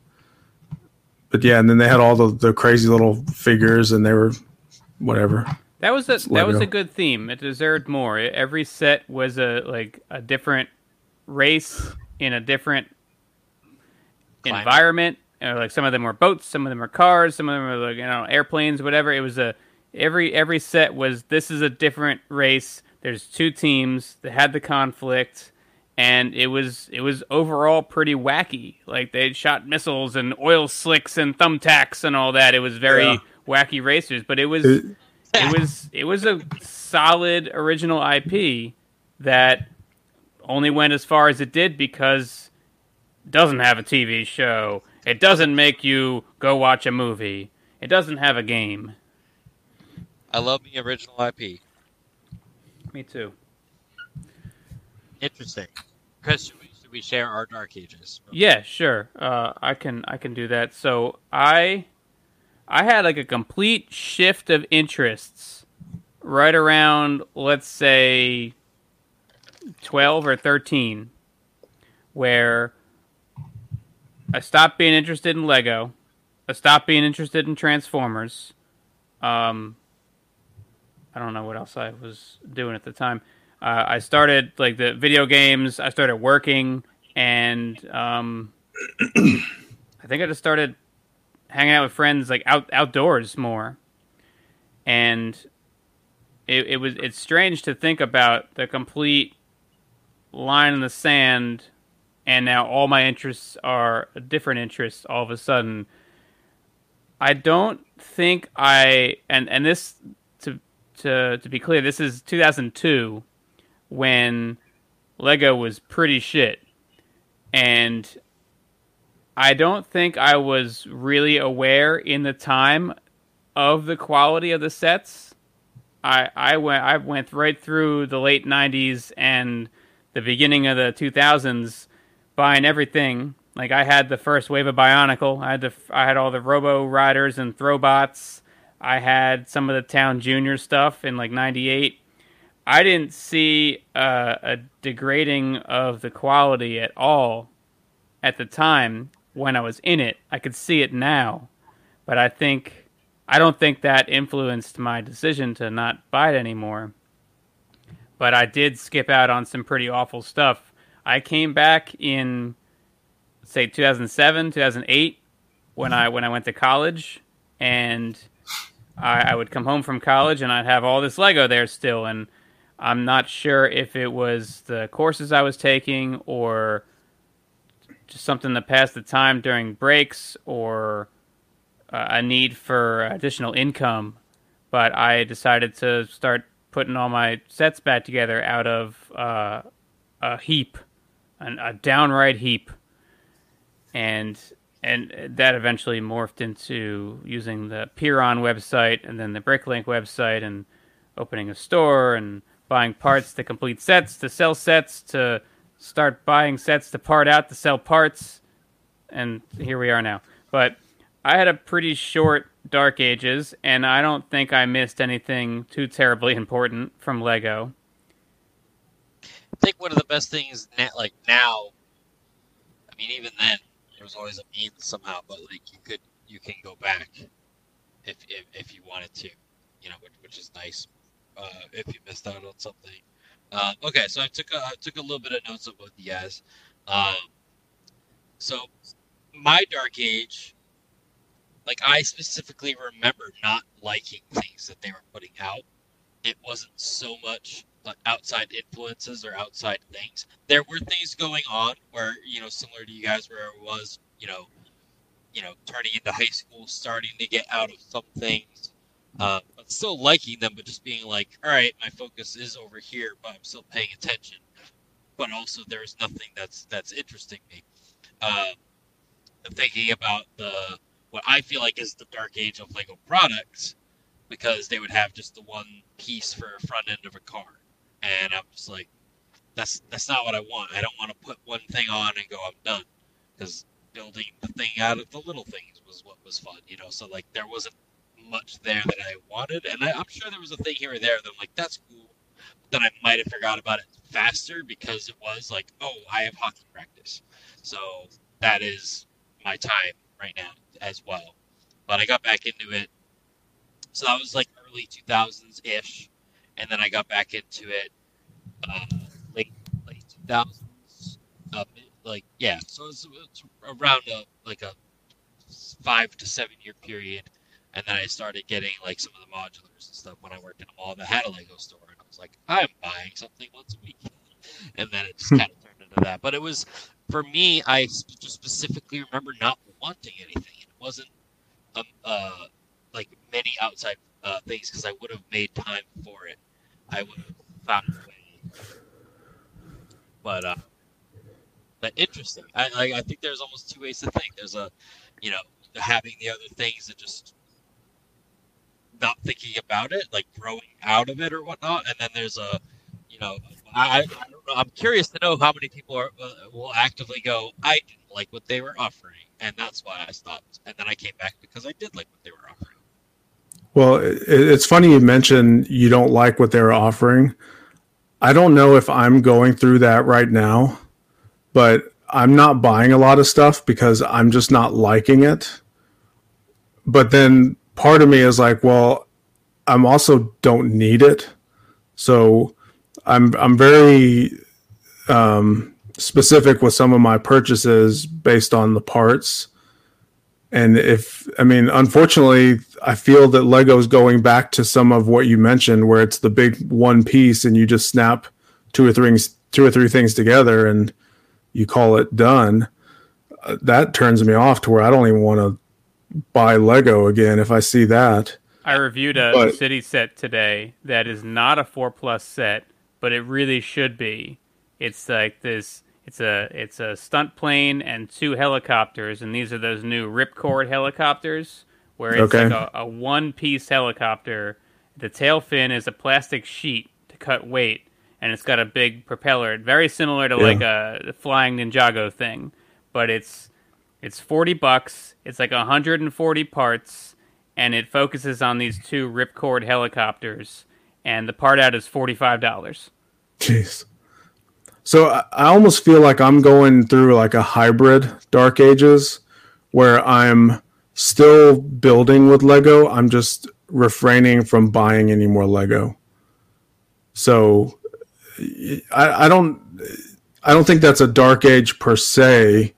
[SPEAKER 2] But yeah, and then they had all the, the crazy little figures, and they were whatever.
[SPEAKER 1] That was a
[SPEAKER 2] It's
[SPEAKER 1] that was
[SPEAKER 2] Lego.
[SPEAKER 1] a good theme. It deserved more. Every set was a like a different race in a different
[SPEAKER 3] Climate.
[SPEAKER 1] environment. Or like some of them were boats, some of them were cars, some of them were like you know airplanes, whatever. It was a every every set was this is a different race. There's two teams that had the conflict, and it was it was overall pretty wacky. Like they shot missiles and oil slicks and thumbtacks and all that. It was very
[SPEAKER 2] Yeah.
[SPEAKER 1] wacky racers, but it was
[SPEAKER 2] It-
[SPEAKER 1] it was it was a solid original IP that only went as far as it did because it doesn't have a TV show. It doesn't make you go watch a movie. It doesn't have a game.
[SPEAKER 3] I love the original IP.
[SPEAKER 1] Me too.
[SPEAKER 3] Interesting. Chris, should we, should we share our Dark Ages?
[SPEAKER 1] Yeah, sure. Uh, I can I can do that. So I I had like a complete shift of interests right around let's say 12 or 13 where I stopped being interested in Lego. I stopped being interested in Transformers. Um, I don't know what else I was doing at the time. Uh, I started like the video games. I started working, and um, I think I just started hanging out with friends like out outdoors more. And it, it was it's strange to think about the complete line in the sand, and now all my interests are different interests all of a sudden. I don't think I and and this to to to be clear, this is 2002 when Lego was pretty shit. And I don't think I was really aware in the time of the quality of the sets. I I went I went right through the late 90s and the beginning of the 2000s buying everything. Like I had the first wave of Bionicle. I had the I had all the Robo Riders and Throwbots. I had some of the Town Junior stuff in like '98. I didn't see uh, a degrading of the quality at all at the time when I was in it. I could see it now, but I think I don't think that influenced my decision to not buy it anymore. But I did skip out on some pretty awful stuff. I came back in say 2007, 2008 when I when I went to college and I, I would come home from college and I'd have all this Lego there still and I'm not sure if it was the courses I was taking or just something to pass the time during breaks or uh, a need for additional income. But I decided to start putting all my sets back together out of uh, a heap, an, a downright heap, and and that eventually morphed into using the Peeron website and then the Bricklink website and opening a store and buying parts to complete sets, to sell sets, to start buying sets to part out, to sell parts, and here we are now. But I had a pretty short Dark Ages, and I don't think I missed anything too terribly important from Lego.
[SPEAKER 3] I think one of the best things, like now, I mean, even then, there was always a means somehow, but like you could, you can go back if if, if you wanted to, you know, which, which is nice uh, if you missed out on something. Uh, okay, so I took a, I took a little bit of notes of both you guys. Um, so my dark age, like I specifically remember not liking things that they were putting out. It wasn't so much outside influences or outside things. There were things going on where you know, similar to you guys, where it was you know, you know, turning into high school, starting to get out of some things, uh, but still liking them, but just being like, all right, my focus is over here, but I'm still paying attention. But also, there's nothing that's that's interesting me. Uh, I'm thinking about the what I feel like is the dark age of Lego products, because they would have just the one piece for a front end of a car, and I'm just like, that's that's not what I want. I don't want to put one thing on and go, I'm done, because building the thing out of the little things was what was fun, you know. So like, there wasn't much there that I wanted, and I, am sure there was a thing here or there that I'm like, that's cool. Then I might have forgot about it faster because it was like, oh, I have hockey practice, so that is my time right now as well. But I got back into it, so that was like early 2000s ish, and then I got back into it uh, late late 2000s, uh, like yeah. So it's, it's around a like a five to seven year period and then I started getting like some of the modulars and stuff when I worked in a mall that had a Lego store, and I was like, I'm buying something once a week, and then it just hmm. kind of turned into that. But it was for me, I just specifically remember not wanting anything. It wasn't um, uh, like many outside uh, things because I would have made time for it. I would have found a way. But uh, but interesting. I like. I think there's almost two ways to think. There's a, you know, having the other things that just not thinking about it, like growing out of it or whatnot, and then there's a, you know, I, I don't know. I'm curious to know how many people are uh, will actively go. I didn't like what they were offering, and that's why I stopped. And then I came back because I did like what they were offering.
[SPEAKER 2] Well, it, it's funny you mentioned you don't like what they're offering. I don't know if I'm going through that right now, but I'm not buying a lot of stuff because I'm just not liking it. But then part of me is like, well, I'm also don't need it. So I'm I'm very um, specific with some of my purchases based on the parts. And if I mean, unfortunately, I feel that Lego's going back to some of what you mentioned, where it's the big one piece, and you just snap two or three two or three things together, and you call it done. Uh, that turns me off to where I don't even want to buy Lego again if I see that.
[SPEAKER 1] I reviewed a but, city set today that is not a four plus set, but it really should be. It's like this. It's a it's a stunt plane and two helicopters, and these are those new ripcord helicopters where it's okay. like a, a one piece helicopter. The tail fin is a plastic sheet to cut weight, and it's got a big propeller, very similar to yeah. like a flying Ninjago thing, but it's it's 40 bucks. It's like 140 parts and it focuses on these two ripcord helicopters and the part out is $45.
[SPEAKER 2] Jeez. So I almost feel like I'm going through like a hybrid Dark Ages where I'm still building with Lego. I'm just refraining from buying any more Lego. So I, I don't I don't think that's a dark age per se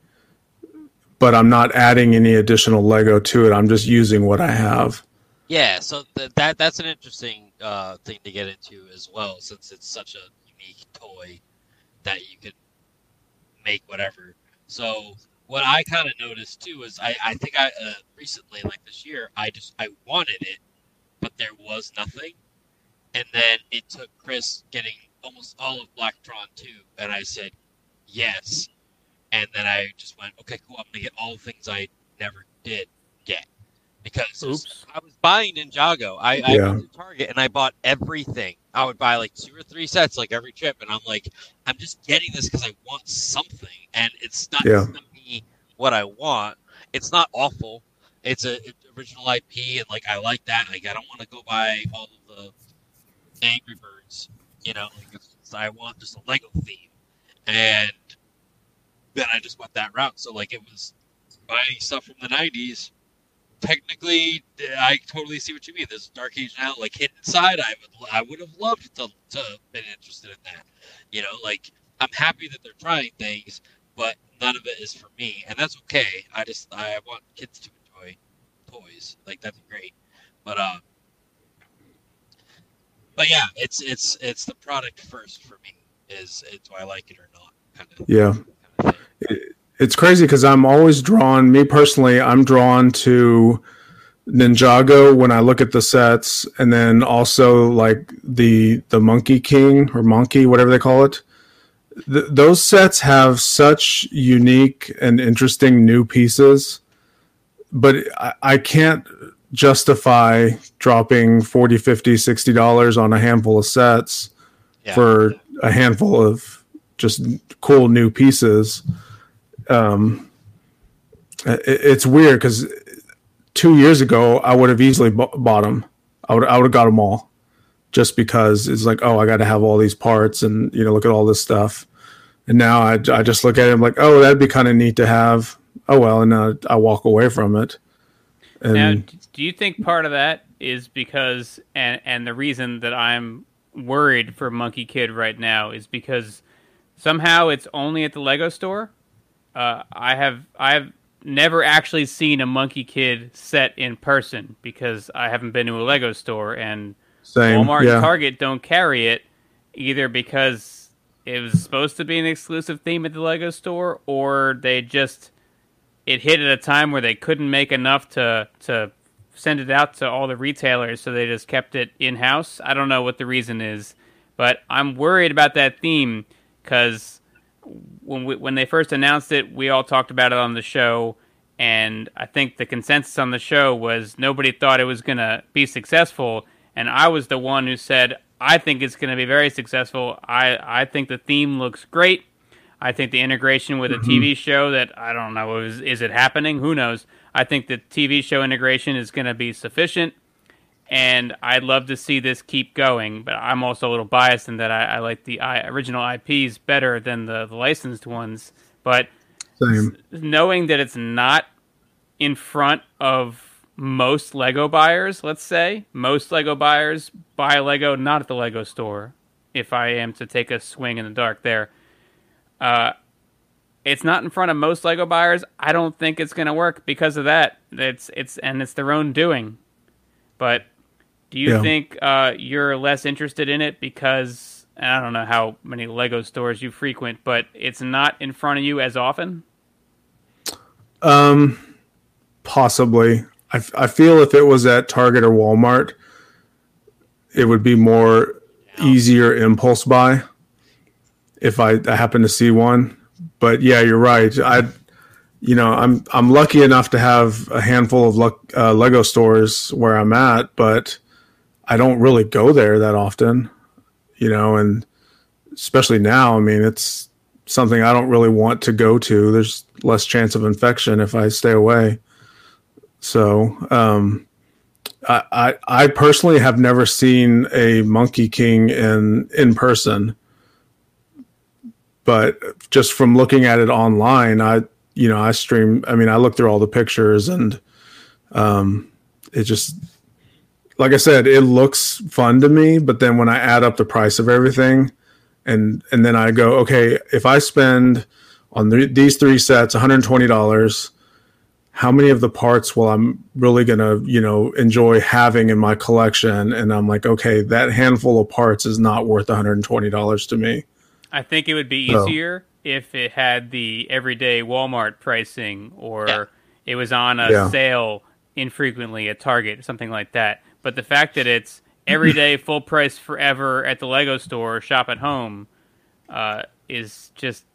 [SPEAKER 2] but I'm not adding any additional Lego to it. I'm just using what I have.
[SPEAKER 3] Yeah, so th- that that's an interesting uh, thing to get into as well, since it's such a unique toy that you could make whatever. So what I kind of noticed too is I I think I uh, recently like this year I just I wanted it, but there was nothing, and then it took Chris getting almost all of Blacktron 2, and I said yes, and then I just went, okay, cool. I'm gonna get all the things I never did get because Oops. I was buying Ninjago. I, I yeah. went to Target and I bought everything. I would buy like two or three sets like every trip, and I'm like, I'm just getting this because I want something, and it's not yeah. me what I want. It's not awful. It's a original IP, and like I like that. Like I don't want to go buy all of the Angry Birds. You know, like I want just a Lego theme, and then I just went that route. So like it was buying stuff from the '90s. Technically, I totally see what you mean. There's Dark Age now, like hidden side. I would I would have loved to to been interested in that. You know, like I'm happy that they're trying things, but none of it is for me, and that's okay. I just I want kids to enjoy toys. Like that'd be great. But um, but yeah, it's it's it's the product first for me. Is it, do I like it or not?
[SPEAKER 2] Kind of. Yeah it's crazy because I'm always drawn. Me personally, I'm drawn to Ninjago when I look at the sets, and then also like the the Monkey King or Monkey, whatever they call it. Th- those sets have such unique and interesting new pieces, but I, I can't justify dropping 40 50 60 dollars on a handful of sets yeah. for a handful of just cool new pieces um, it, it's weird because two years ago I would have easily bought them. I would I would have got them all, just because it's like oh I got to have all these parts and you know look at all this stuff, and now I, I just look at it I'm like oh that'd be kind of neat to have. Oh well, and uh, I walk away from it.
[SPEAKER 1] And now, do you think part of that is because and and the reason that I'm worried for Monkie Kid right now is because somehow it's only at the Lego store uh, I have I have never actually seen a Monkie Kid set in person because I haven't been to a Lego store and Same, Walmart yeah. and Target don't carry it either because it was supposed to be an exclusive theme at the Lego store or they just it hit at a time where they couldn't make enough to to send it out to all the retailers so they just kept it in house. I don't know what the reason is, but I'm worried about that theme cuz when we, when they first announced it, we all talked about it on the show, and I think the consensus on the show was nobody thought it was going to be successful, and I was the one who said I think it's going to be very successful. I I think the theme looks great. I think the integration with a mm-hmm. TV show that I don't know is is it happening? Who knows? I think the TV show integration is going to be sufficient, and I'd love to see this keep going. But I'm also a little biased in that I, I like the I, original IPs better than the, the licensed ones. But
[SPEAKER 2] Same.
[SPEAKER 1] knowing that it's not in front of most Lego buyers, let's say, most Lego buyers buy Lego not at the Lego store. If I am to take a swing in the dark there, uh, it's not in front of most Lego buyers. I don't think it's going to work because of that. It's it's and it's their own doing. But do you yeah. think uh, you're less interested in it because I don't know how many Lego stores you frequent, but it's not in front of you as often?
[SPEAKER 2] Um, possibly. I, I feel if it was at Target or Walmart, it would be more easier impulse buy if I, I happen to see one. But yeah, you're right. I, you know, I'm I'm lucky enough to have a handful of luck, uh, Lego stores where I'm at, but I don't really go there that often. You know, and especially now, I mean, it's something I don't really want to go to. There's less chance of infection if I stay away. So, um, I, I, I personally have never seen a Monkey King in in person, but just from looking at it online, I you know I stream. I mean, I look through all the pictures and um, it just like I said, it looks fun to me. But then when I add up the price of everything, and and then I go, okay, if I spend on the, these three sets, one hundred twenty dollars how many of the parts will I'm really going to, you know, enjoy having in my collection? And I'm like, okay, that handful of parts is not worth $120 to me.
[SPEAKER 1] I think it would be easier so. if it had the everyday Walmart pricing or yeah. it was on a yeah. sale infrequently at Target, something like that. But the fact that it's everyday full price forever at the Lego store, shop at home, uh, is just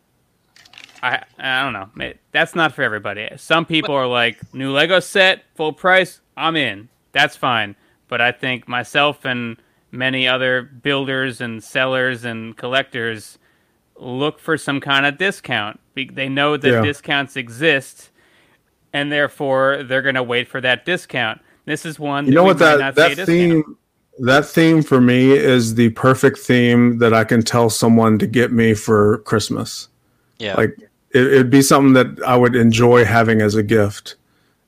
[SPEAKER 1] I I don't know. That's not for everybody. Some people are like new Lego set, full price. I'm in. That's fine. But I think myself and many other builders and sellers and collectors look for some kind of discount. They know that yeah. discounts exist, and therefore they're going to wait for that discount. This is one.
[SPEAKER 2] You know what that that theme that theme for me is the perfect theme that I can tell someone to get me for Christmas.
[SPEAKER 3] Yeah,
[SPEAKER 2] like it, would be something that I would enjoy having as a gift.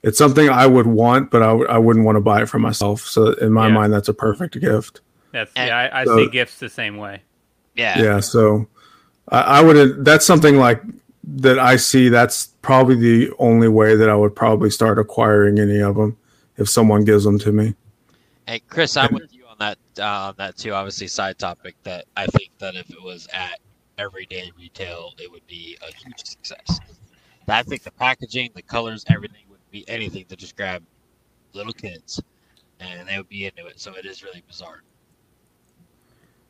[SPEAKER 2] It's something I would want, but I w- I wouldn't want to buy it for myself. So in my yeah. mind, that's a perfect gift.
[SPEAKER 1] That's yeah. I, I so, see gifts the same way.
[SPEAKER 3] Yeah.
[SPEAKER 2] Yeah. So I, I would. That's something like that. I see. That's probably the only way that I would probably start acquiring any of them if someone gives them to me.
[SPEAKER 3] Hey, Chris, I'm and, with you on that. Uh, on that too. Obviously, side topic that I think that if it was at everyday retail, it would be a huge success. I think the packaging, the colors, everything would be anything to just grab little kids, and they would be into it. So it is really bizarre.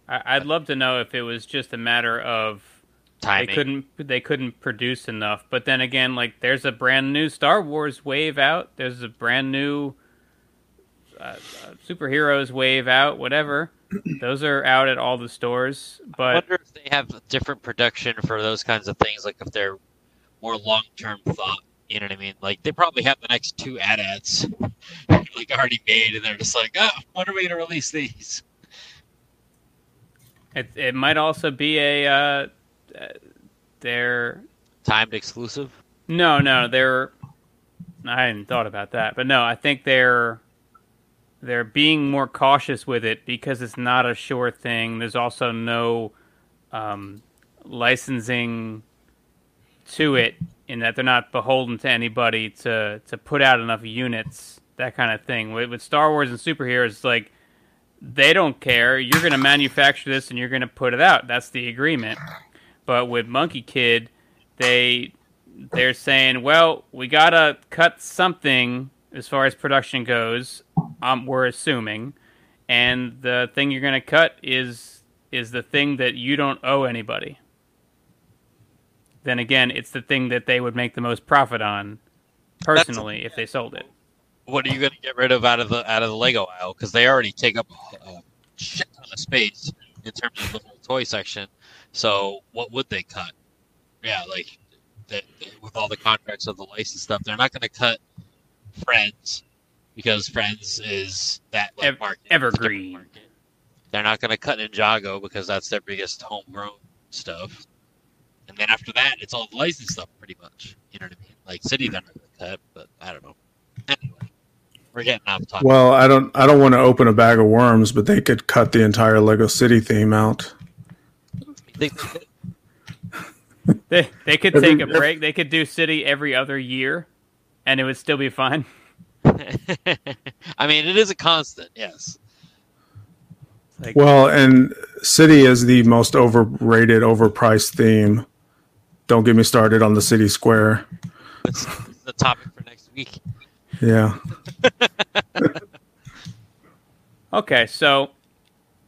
[SPEAKER 1] I'd love to know if it was just a matter of
[SPEAKER 3] Timing.
[SPEAKER 1] they couldn't they couldn't produce enough. But then again, like there's a brand new Star Wars wave out. There's a brand new uh, uh, superheroes wave out. Whatever. Those are out at all the stores. But I
[SPEAKER 3] wonder if they have different production for those kinds of things. Like if they're more long term thought. You know what I mean? Like they probably have the next two AT-ATs like already made, and they're just like, oh, when are we gonna release these?
[SPEAKER 1] It it might also be a uh, they're
[SPEAKER 3] timed exclusive.
[SPEAKER 1] No, no, they're. I hadn't thought about that, but no, I think they're they're being more cautious with it because it's not a sure thing. There's also no um, licensing to it in that they're not beholden to anybody to to put out enough units, that kind of thing. With, with Star Wars and superheroes, it's like they don't care. You're going to manufacture this and you're going to put it out. That's the agreement. But with Monkie Kid, they they're saying, well, we got to cut something as far as production goes. Um, we're assuming, and the thing you're to cut is is the thing that you don't owe anybody. then again, it's the thing that they would make the most profit on personally if they sold it.
[SPEAKER 3] What are you to get rid of out of the out of the Lego aisle? Because they already take up a shit ton of space in terms of the whole toy section. So what would they cut? Yeah, like that with all the contracts of the license stuff, they're not going to cut Friends because Friends is that like,
[SPEAKER 1] Ev-
[SPEAKER 3] market,
[SPEAKER 1] evergreen.
[SPEAKER 3] market. They're not going to cut Ninjago because that's their biggest homegrown stuff. And then after that, it's all the licensed stuff, pretty much. You know what I mean? Like City, they're not going to cut, but I don't know. Anyway, we're getting off topic.
[SPEAKER 2] Well, I don't I don't want to open a bag of worms, but they could cut the entire Lego City theme out.
[SPEAKER 3] You think they could?
[SPEAKER 1] They they could take a break. They could do City every other year, and it would still be fine.
[SPEAKER 3] I mean, it is a constant, yes.
[SPEAKER 1] Like,
[SPEAKER 2] Well, and City is the most overrated, overpriced theme. Don't get me started on the City Square.
[SPEAKER 3] That's the topic for next week.
[SPEAKER 2] Yeah.
[SPEAKER 1] Okay, so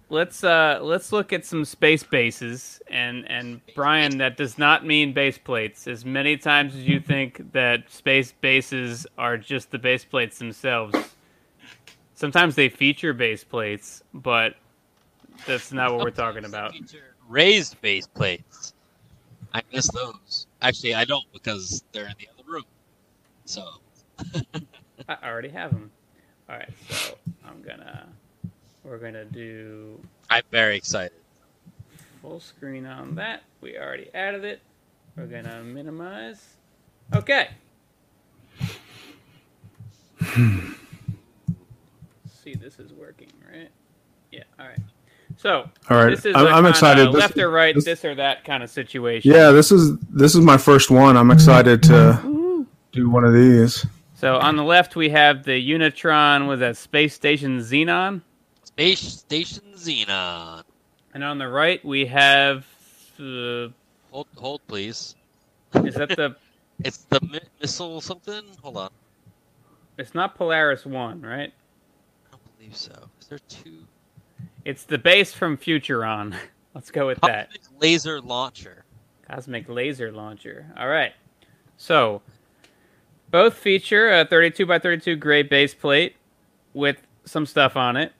[SPEAKER 1] let's uh let's look at some space bases and and Brian that does not mean base plates. As many times as you think that space bases are just the base plates themselves. Sometimes they feature base plates, but that's not what we're talking about.
[SPEAKER 3] Raised base plates. I miss those. Actually, I don't because they're in the other room. So
[SPEAKER 1] I already have them. All right, so I'm gonna we're gonna do
[SPEAKER 3] I'm very excited.
[SPEAKER 1] full screen on that. We already added it. We're gonna minimize. Okay. Hmm. See, this is working, right? Yeah. All right. So
[SPEAKER 2] All right.
[SPEAKER 1] this is
[SPEAKER 2] I'm,
[SPEAKER 1] a
[SPEAKER 2] I'm
[SPEAKER 1] kinda
[SPEAKER 2] excited. This-
[SPEAKER 1] left or right,
[SPEAKER 2] this-
[SPEAKER 1] this or that kind of situation.
[SPEAKER 2] yeah, this is this is my first one. I'm excited to do one of these.
[SPEAKER 1] So on the left we have the Unitron with a space station Zenon,
[SPEAKER 3] Space Station Zenon.
[SPEAKER 1] and on the right we have. Uh,
[SPEAKER 3] Hold, hold, please.
[SPEAKER 1] is that the?
[SPEAKER 3] It's the mi- missile something. Hold on.
[SPEAKER 1] It's not Polaris One, right?
[SPEAKER 3] I don't believe so. Is there two?
[SPEAKER 1] It's the base from Futuron. Let's go with that.
[SPEAKER 3] Cosmic laser launcher.
[SPEAKER 1] Cosmic Laser Launcher. All right. So, both feature a 32 by 32 gray base plate with some stuff on it.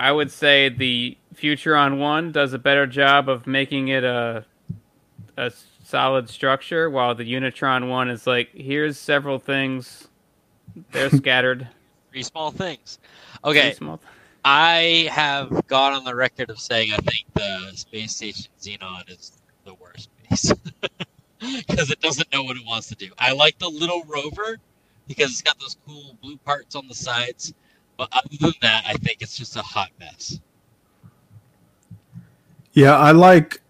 [SPEAKER 1] I would say the Futuron 1 does a better job of making it a a solid structure while the Unitron 1 is like here's several things they're scattered.
[SPEAKER 3] Three small things. Okay,
[SPEAKER 1] small-
[SPEAKER 3] I have gone on the record of saying I think the space station Zenon is the worst base because it doesn't know what it wants to do. I like the little rover because it's got those cool blue parts on the sides, but other than that, I think it's just a hot mess.
[SPEAKER 2] Yeah, I like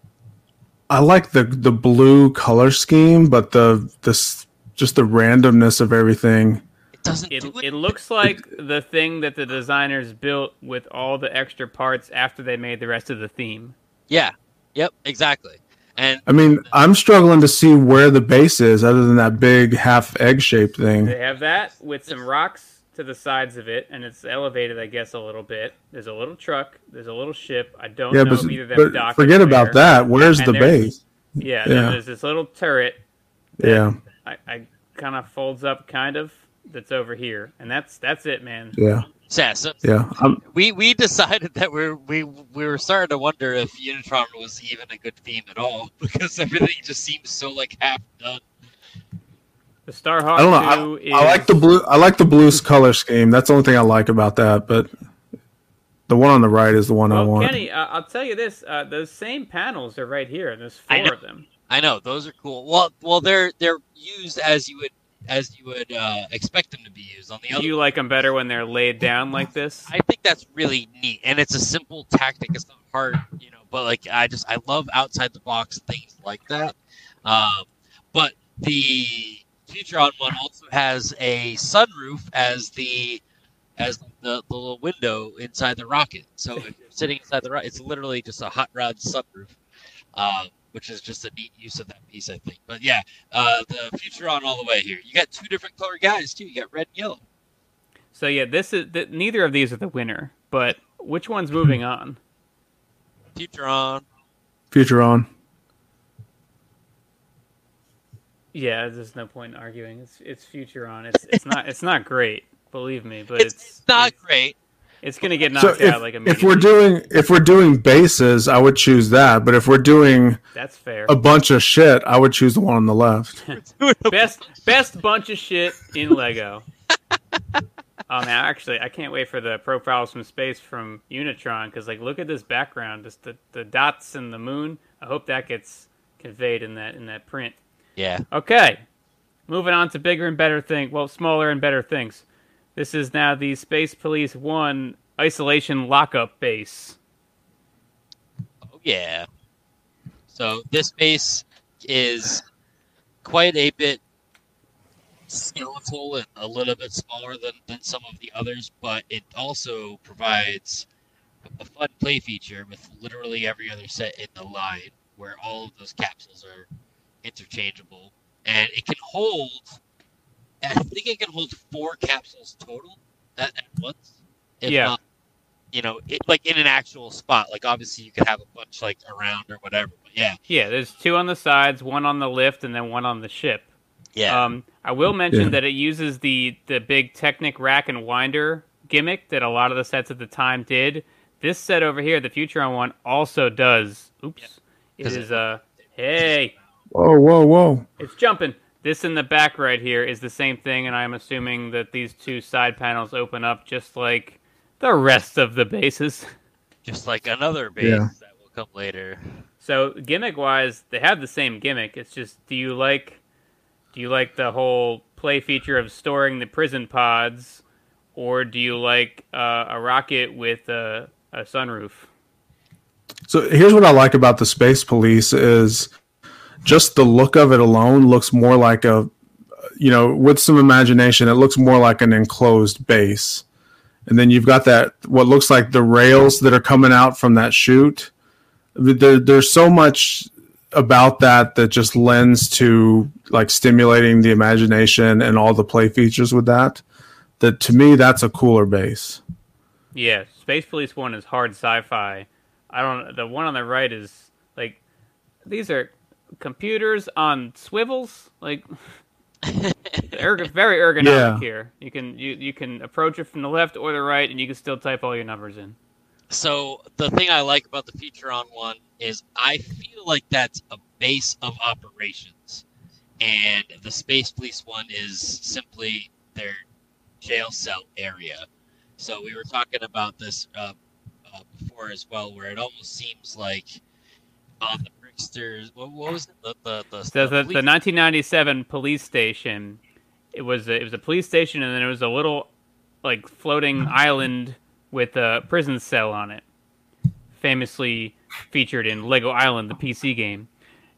[SPEAKER 2] I like the the blue color scheme, but the this just the randomness of everything.
[SPEAKER 3] It doesn't
[SPEAKER 1] It,
[SPEAKER 3] do it.
[SPEAKER 1] it looks like the thing that the designers built with all the extra parts after they made the rest of the theme.
[SPEAKER 3] Yeah. Yep. Exactly. And
[SPEAKER 2] I mean, I'm struggling to see where the base is other than that big half egg shaped thing.
[SPEAKER 1] They have that with some rocks to the sides of it, and it's elevated, I guess, a little bit. There's a little truck. There's a little ship. I don't
[SPEAKER 2] Yeah,
[SPEAKER 1] know
[SPEAKER 2] but,
[SPEAKER 1] either of them
[SPEAKER 2] but forget
[SPEAKER 1] is
[SPEAKER 2] about
[SPEAKER 1] there.
[SPEAKER 2] that. Where's
[SPEAKER 1] And
[SPEAKER 2] the base?
[SPEAKER 1] Yeah,
[SPEAKER 2] Yeah.
[SPEAKER 1] there's this little turret.
[SPEAKER 2] Yeah,
[SPEAKER 1] I, I kind of folds up, kind of. That's over here, and that's that's it, man.
[SPEAKER 2] yeah,
[SPEAKER 3] yeah, so
[SPEAKER 2] yeah. I'm,
[SPEAKER 3] we we decided that we're we we were starting to wonder if Unitron was even a good theme at all because everything just seems so like half done.
[SPEAKER 1] The Starhawk
[SPEAKER 2] I don't know.
[SPEAKER 1] 2 is
[SPEAKER 2] I, I like the blue. I like the blue color scheme. That's the only thing I like about that. But the one on the right is the one I want.
[SPEAKER 1] Kenny, uh, I'll tell you this: uh, those same panels are right here. and There's
[SPEAKER 3] I
[SPEAKER 1] four
[SPEAKER 3] know.
[SPEAKER 1] of them.
[SPEAKER 3] I know those are cool. Well, well, they're they're used as you would as you would uh, expect them to be used. On the
[SPEAKER 1] Do
[SPEAKER 3] other,
[SPEAKER 1] you like them better when they're laid down like this?
[SPEAKER 3] I think that's really neat, and it's a simple tactic. It's not hard, you know. But like, I just I love outside the box things like that. Um, but the Futuron one also has a sunroof as the as the, the little window inside the rocket. So if you're sitting inside the rocket, it's literally just a hot rod sunroof, um, which is just a neat use of that piece, I think. But yeah, uh, the Futuron all the way here. You got two different color guys too. You got red and yellow.
[SPEAKER 1] So yeah, this is th- neither of these are the winner, but which one's moving on?
[SPEAKER 3] Futuron.
[SPEAKER 2] Future on.
[SPEAKER 1] Yeah, there's no point in arguing. It's it's Futuron. It's it's not it's not great, believe me, but
[SPEAKER 3] It's,
[SPEAKER 1] it's
[SPEAKER 3] it's not
[SPEAKER 1] it's,
[SPEAKER 3] great.
[SPEAKER 1] It's gonna get
[SPEAKER 2] So
[SPEAKER 1] knocked
[SPEAKER 2] if,
[SPEAKER 1] out like
[SPEAKER 2] a
[SPEAKER 1] if
[SPEAKER 2] we're doing if we're doing bases, I would choose that. But if we're doing
[SPEAKER 1] That's fair.
[SPEAKER 2] a bunch of shit, I would choose the one on the left.
[SPEAKER 1] best best bunch of shit in Lego. Oh man, actually, I can't wait for the profiles from space from Unitron because, like, look at this background, just the, the dots and the moon. I hope that gets conveyed in that in that print.
[SPEAKER 3] Yeah.
[SPEAKER 1] Okay, moving on to bigger and better things. Well, smaller and better things. This is now the Space Police One isolation lockup base.
[SPEAKER 3] Oh yeah. So this base is quite a bit skeletal and a little bit smaller than, than some of the others, but it also provides a fun play feature with literally every other set in the line where all of those capsules are interchangeable. And it can hold I think it can hold four capsules total at, at once. If
[SPEAKER 1] Yeah.
[SPEAKER 3] not you know, it, like in an actual spot. Like obviously you could have a bunch like around or whatever. But yeah,
[SPEAKER 1] Yeah, there's two on the sides, one on the lift, and then one on the ship.
[SPEAKER 3] yeah,
[SPEAKER 1] Um, I will mention
[SPEAKER 2] Yeah.
[SPEAKER 1] that it uses the the big Technic rack and winder gimmick that a lot of the sets at the time did. This set over here, the Futuron one, also does. Oops, it
[SPEAKER 3] Does it-
[SPEAKER 1] is uh, hey,
[SPEAKER 2] Whoa, whoa, whoa!
[SPEAKER 1] it's jumping. This in the back right here is the same thing, and I'm assuming that these two side panels open up just like the rest of the bases.
[SPEAKER 3] just like another base
[SPEAKER 2] Yeah.
[SPEAKER 3] that will come later.
[SPEAKER 1] So gimmick wise, they have the same gimmick. It's just, do you like, do you like the whole play feature of storing the prison pods, or do you like uh, a rocket with a, a sunroof?
[SPEAKER 2] So here's what I like about the Space Police is just the look of it alone looks more like a, you know, with some imagination, it looks more like an enclosed base. And then you've got that what looks like the rails that are coming out from that chute. There, there's so much about that that just lends to like stimulating the imagination and all the play features with that. That to me, that's a cooler base.
[SPEAKER 1] Yeah, Space Police One is hard sci-fi. I don't. The one on the right is like these are computers on swivels. Like erg- very ergonomic
[SPEAKER 2] Yeah.
[SPEAKER 1] here. You can you you can approach it from the left or the right, and you can still type all your numbers in.
[SPEAKER 3] So the thing I like about the Futuron one is I feel like that's a base of operations, and the Space Police one is simply their jail cell area. So we were talking about this uh, uh, before as well, where it almost seems like on the Bricksters. What, what was it? The the the,
[SPEAKER 1] So the, the
[SPEAKER 3] police-
[SPEAKER 1] 1997 police station, it was a, it was a police station, and then it was a little like floating island with a prison cell on it, famously featured in Lego Island, the PC game.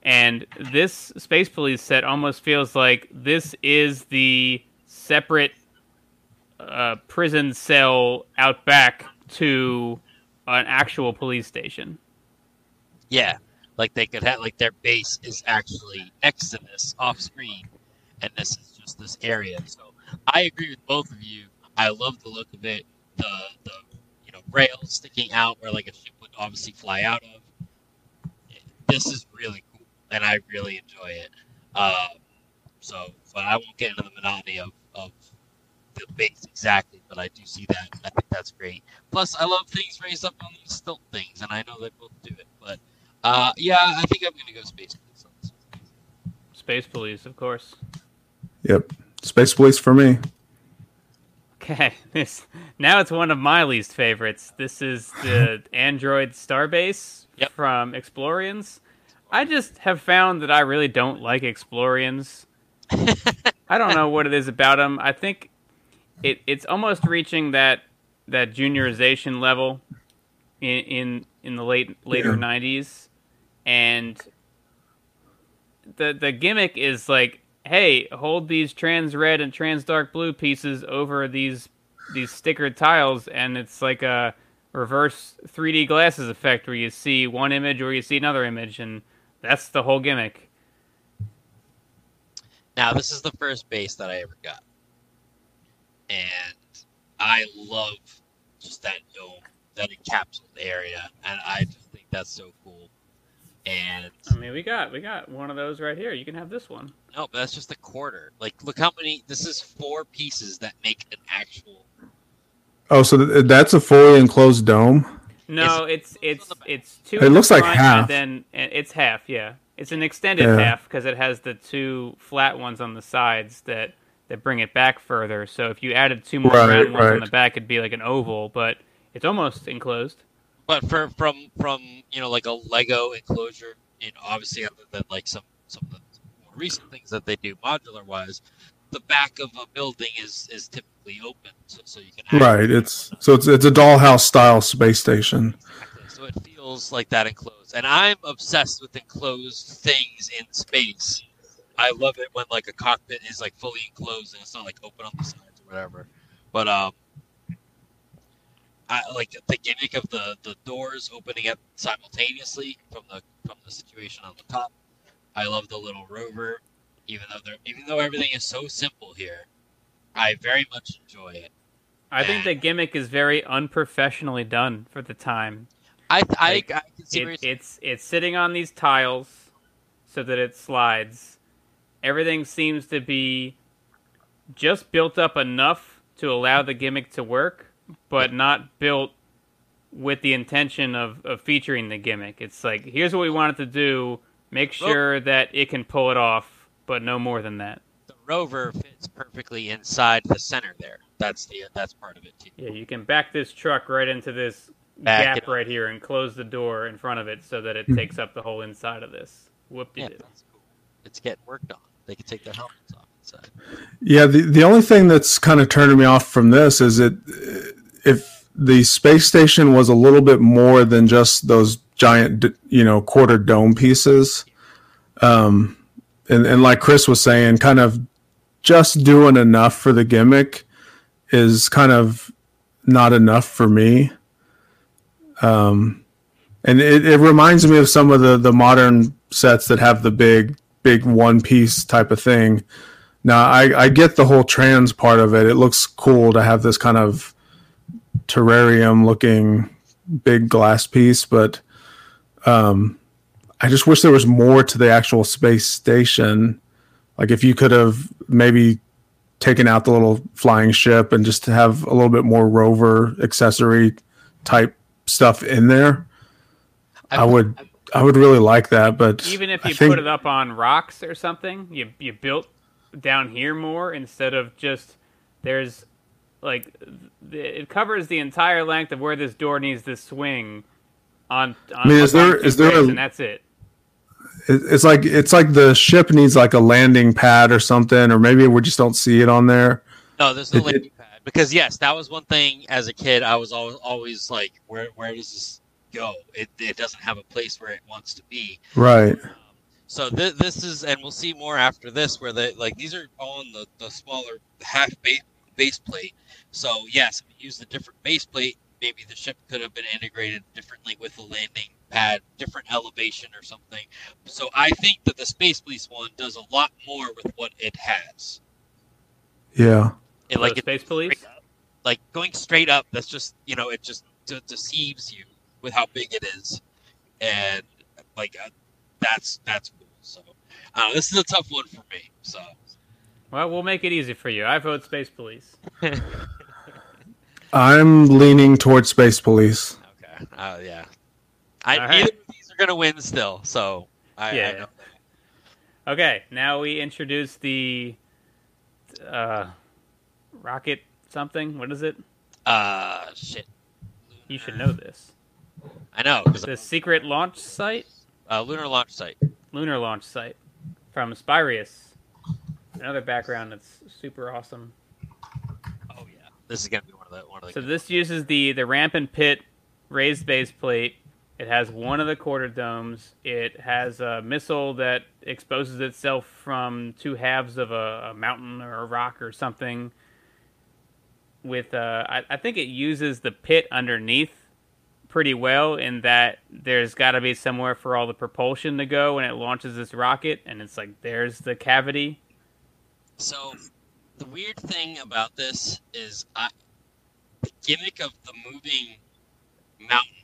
[SPEAKER 1] And this Space Police set almost feels like this is the separate uh, prison cell out back to an actual police station.
[SPEAKER 3] Yeah, like they could have like their base is actually this off screen, and this is just this area. So I agree with both of you. I love the look of it. The the you know rails sticking out where like a ship would obviously fly out of. This is really cool, and I really enjoy it. Um, so, but I won't get into the monotony of, of the base exactly, but I do see that. I think that's great. Plus, I love things raised up on these stilt things, and I know they both do it. But uh, yeah, I think I'm gonna go space police on this one.
[SPEAKER 1] Space Police, of course.
[SPEAKER 2] Yep, Space Police for me.
[SPEAKER 1] Okay, this now it's one of my least favorites. This is the Android Starbase
[SPEAKER 3] Yep.
[SPEAKER 1] from Exploriens. I just have found that I really don't like Exploriens. I don't know what it is about them. I think it it's almost reaching that that juniorization level in in, in the late later
[SPEAKER 2] Yeah.
[SPEAKER 1] nineties, and the the gimmick is like, hey, hold these trans red and trans dark blue pieces over these these stickered tiles, and it's like a reverse 3D glasses effect where you see one image or you see another image, and that's the whole gimmick.
[SPEAKER 3] Now, this is the first base that I ever got, and I love just that dome, that encapsulated area, and I just think that's so cool. And
[SPEAKER 1] I mean, we got we got one of those right here. You can have this one.
[SPEAKER 3] No, but that's just a quarter. Like, look how many. This is four pieces that make an actual.
[SPEAKER 2] Oh, so th- that's a fully enclosed dome.
[SPEAKER 1] No, it's it's it's two.
[SPEAKER 2] It looks like half.
[SPEAKER 1] And then and it's half. Yeah, it's an extended
[SPEAKER 2] Yeah.
[SPEAKER 1] half because it has the two flat ones on the sides that that bring it back further. So if you added two more
[SPEAKER 2] Right,
[SPEAKER 1] round ones on the back, it'd be like an oval, but it's almost enclosed.
[SPEAKER 3] But for from from you know like a Lego enclosure, you know, obviously other than like some some of the more recent things that they do modular wise, the back of a building is is typically open, so, so you can
[SPEAKER 2] Right. It's so it's it's a dollhouse style space station.
[SPEAKER 3] Exactly. So it feels like that enclosed. And I'm obsessed with enclosed things in space. I love it when like a cockpit is like fully enclosed and it's not like open on the sides or whatever. But um I like the gimmick of the, the doors opening up simultaneously from the from the situation on the top. I love the little rover, even though they're even though everything is so simple here. I very much enjoy it.
[SPEAKER 1] I think the gimmick is very unprofessionally done for the time.
[SPEAKER 3] I I,
[SPEAKER 1] Like,
[SPEAKER 3] I can see
[SPEAKER 1] It, it's it's sitting on these tiles so that it slides. Everything seems to be just built up enough to allow the gimmick to work, but not built with the intention of, of featuring the gimmick. It's like here's what we want it to do. Make
[SPEAKER 3] Well-
[SPEAKER 1] sure that it can pull it off, but no more than that.
[SPEAKER 3] the rover fits perfectly inside the center there. That's the that's part of it too.
[SPEAKER 1] Yeah, you can back this truck right into this
[SPEAKER 3] Back
[SPEAKER 1] gap right here and close the door in front of it so that it hmm. takes up the whole inside of this. Whoop de
[SPEAKER 3] Yeah,
[SPEAKER 1] doo.
[SPEAKER 3] that's cool. It's getting worked on. They can take their helmets off inside.
[SPEAKER 2] Yeah, the the only thing that's kind of turning me off from this is it if the space station was a little bit more than just those giant, you know, quarter dome pieces, um, and and like Chris was saying, kind of just doing enough for the gimmick is kind of not enough for me. Um, and it, it reminds me of some of the the modern sets that have the big big one piece type of thing. Now I, I get the whole trans part of it. It looks cool to have this kind of terrarium looking big glass piece, but um, I just wish there was more to the actual space station. Like if you could have maybe taken out the little flying ship and just have a little bit more rover accessory type stuff in there, I would I would really like that. But
[SPEAKER 1] Even if you
[SPEAKER 2] think-
[SPEAKER 1] put it up on rocks or something, you you built down here more instead of just there's like it covers the entire length of where this door needs to swing on. on
[SPEAKER 2] I mean, is
[SPEAKER 1] there is
[SPEAKER 2] there-
[SPEAKER 1] two
[SPEAKER 2] is there a-
[SPEAKER 1] and that's it.
[SPEAKER 2] it, it's like it's like the ship needs like a landing pad or something, or maybe we just don't see it on there.
[SPEAKER 3] No, there's no
[SPEAKER 2] It- it-
[SPEAKER 3] landing pad because yes, that was one thing as a kid. I was always always like, where where does this go? It it doesn't have a place where it wants to be.
[SPEAKER 2] Right.
[SPEAKER 3] So th- this is, and we'll see more after this, where they like these are on the the smaller half base base plate. So yes, if you use the different base plate, maybe the ship could have been integrated differently with a landing pad, different elevation or something. So I think that the Space Police one does a lot more with what it has.
[SPEAKER 2] Yeah.
[SPEAKER 3] It, like
[SPEAKER 1] So space police.
[SPEAKER 3] like going straight up. That's just you know it just de- deceives you with how big it is, and like uh, that's that's cool. So uh, this is a tough one for me. So
[SPEAKER 1] Well, we'll make it easy for you. I vote space police.
[SPEAKER 2] I'm leaning towards Space Police.
[SPEAKER 3] okay, uh, yeah, I
[SPEAKER 1] All
[SPEAKER 3] neither
[SPEAKER 1] right.
[SPEAKER 3] of these are gonna win still. So I, I
[SPEAKER 1] Yeah.
[SPEAKER 3] know.
[SPEAKER 1] Okay, now we introduce the uh, rocket something. What is it?
[SPEAKER 3] Uh, shit.
[SPEAKER 1] You should know this.
[SPEAKER 3] I know.
[SPEAKER 1] The secret launch site,
[SPEAKER 3] uh, lunar launch site.
[SPEAKER 1] lunar launch site from Spyrius. Another background that's super awesome.
[SPEAKER 3] Oh yeah, this is gonna be one of the one of the.
[SPEAKER 1] So
[SPEAKER 3] good
[SPEAKER 1] this uses the the rampant pit raised base plate. It has one of the quarter domes. It has a missile that exposes itself from two halves of a, a mountain or a rock or something. With uh, I, I think it uses the pit underneath pretty well in that there's got to be somewhere for all the propulsion to go when it launches this rocket, and it's like there's the cavity.
[SPEAKER 3] So, the weird thing about this is I, the gimmick of the moving mountain.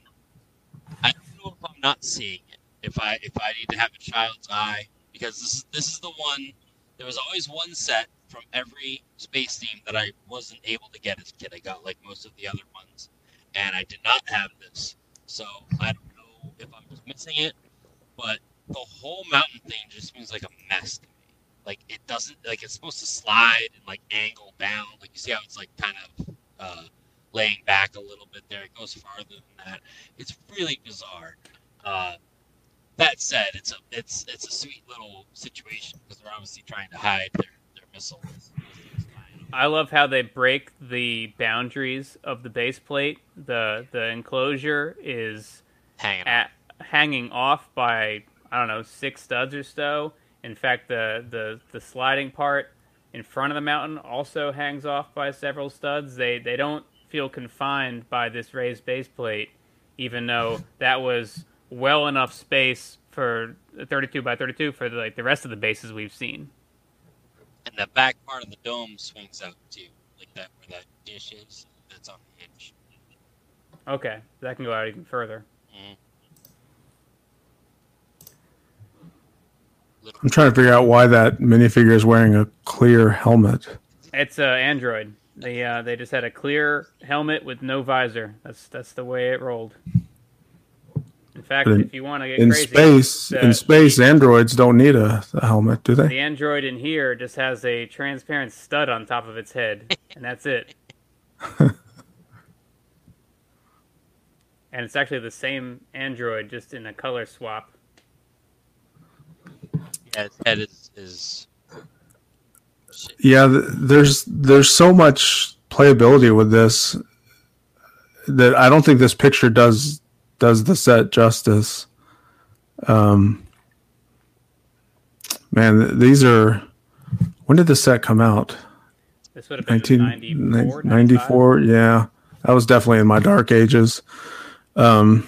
[SPEAKER 3] I don't know if I'm not seeing it. If I if I need to have a child's eye, because this is this is the one there was always one set from every space theme that I wasn't able to get as a kid. I got like most of the other ones, and I did not have this. So I don't know if I'm just missing it, but the whole mountain thing just seems like a mess to me. Like it doesn't like it's supposed to slide and like angle down. Like you see how it's like kind of uh, laying back a little bit there. It goes farther than that. It's really bizarre. Uh, that said, it's a it's it's a sweet little situation because they're obviously trying to hide their, their missiles.
[SPEAKER 1] I love how they break the boundaries of the base plate. the The enclosure is
[SPEAKER 3] hanging
[SPEAKER 1] at, hanging off by I don't know six studs or so. In fact, the the the sliding part in front of the mountain also hangs off by several studs. They they don't feel confined by this raised base plate, even though that was well enough space for uh, 32 by 32 for the, like the rest of the bases we've seen.
[SPEAKER 3] And the back part of the dome swings out too, like that where that dish is. That's on the hinge.
[SPEAKER 1] Okay, that can go out even further. Mm-hmm.
[SPEAKER 2] I'm trying to figure out why that minifigure is wearing a clear helmet.
[SPEAKER 1] It's uh, Android. They uh, they just had a clear helmet with no visor. That's that's the way it rolled. In fact, in, if you want to get
[SPEAKER 2] in
[SPEAKER 1] crazy,
[SPEAKER 2] space, the, in space, androids don't need a, a, helmet, do they?
[SPEAKER 1] The android in here just has a transparent stud on top of its head, and that's it. and it's actually the same android, just in a color swap.
[SPEAKER 3] Yeah, its head is, is
[SPEAKER 2] yeah, there's there's so much playability with this that I don't think this picture does does the set justice. Um, man, these are. When did the set come out?
[SPEAKER 1] This would have been 1994.
[SPEAKER 2] 94, yeah, that was definitely in my dark ages. Um,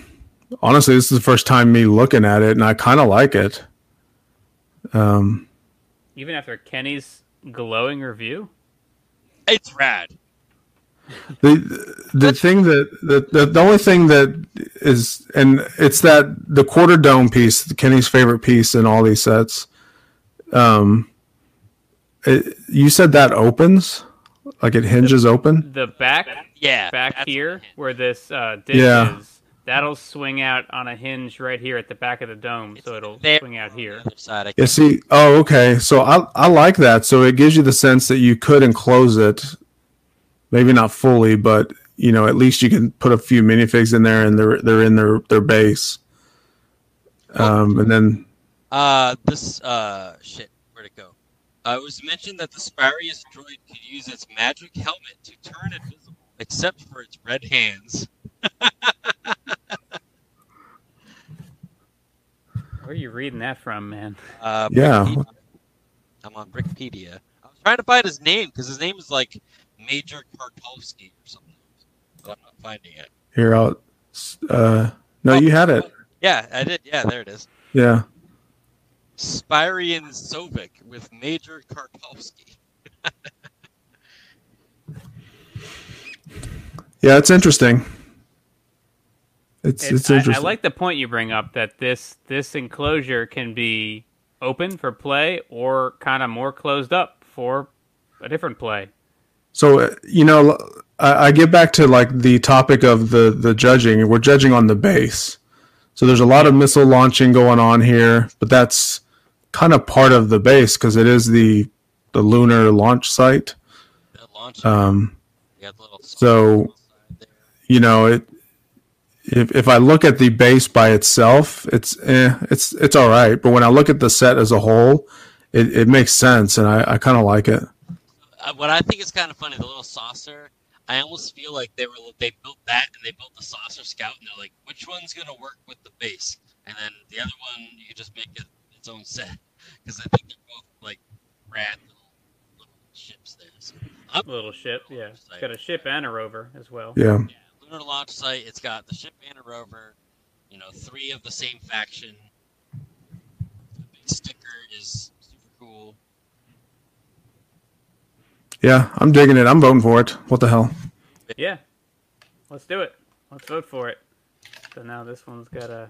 [SPEAKER 2] honestly, this is the first time me looking at it, and I kind of like it. Um,
[SPEAKER 1] even after Kenny's glowing review,
[SPEAKER 3] it's rad
[SPEAKER 2] the the thing that the, the, the only thing that is and it's that the quarter dome piece kenny's favorite piece in all these sets um it, you said that opens? Like it hinges
[SPEAKER 1] the,
[SPEAKER 2] open?
[SPEAKER 1] The back
[SPEAKER 3] yeah
[SPEAKER 1] back here where this uh disc yeah. is that'll swing out on a hinge right here at the back of the dome it's so it'll swing out here.
[SPEAKER 2] side, yeah see oh okay so i i like that so it gives you the sense that you could enclose it maybe not fully, but you know, at least you can put a few minifigs in there and they're they're in their their base. Um, and then
[SPEAKER 3] uh this uh shit, where'd it go? Uh, it was mentioned that the Spyrius droid could use its magic helmet to turn invisible, except for its red hands.
[SPEAKER 1] Where are you reading that from, man?
[SPEAKER 3] Uh,
[SPEAKER 2] yeah.
[SPEAKER 3] I'm on Brickpedia. I was trying to find his name because his name is like Major Karkovsky or something. But I'm not finding it.
[SPEAKER 2] Here, I'll. Uh, no, oh, you had it.
[SPEAKER 3] Yeah, I did. Yeah, there it is.
[SPEAKER 2] Yeah.
[SPEAKER 3] Spirian Sovic with Major Karkovsky.
[SPEAKER 2] yeah, it's interesting. It's it's, it's interesting. I,
[SPEAKER 1] I like the point you bring up that this this enclosure can be open for play or kind of more closed up for a different play.
[SPEAKER 2] So you know, I, I get back to like the topic of the the judging. We're judging on the base. So there's a lot of missile launching going on here, but that's kind of part of the base because it is the the lunar launch site.
[SPEAKER 3] Launch
[SPEAKER 2] um, so you know it. If if I look at the base by itself, it's eh, it's it's all right. But when I look at the set as a whole, it, it makes sense, and I, I kind of like it
[SPEAKER 3] uh, Uh, what I think is kind of funny, the little saucer. I almost feel like they were they built that and they built the saucer scout, and they're like, which one's gonna work with the base? And then the other one, you just make it its own set because I think they're both like rad little, little ships there. So,
[SPEAKER 1] a little ship, yeah. It's got a ship and a rover as well.
[SPEAKER 2] Yeah.
[SPEAKER 3] yeah. Lunar launch site. It's got the ship and a rover. You know, three of the same faction. The big sticker is super cool.
[SPEAKER 2] Yeah, I'm digging it. I'm voting for it. What the hell?
[SPEAKER 1] Yeah, let's do it. Let's vote for it. So now this one's got to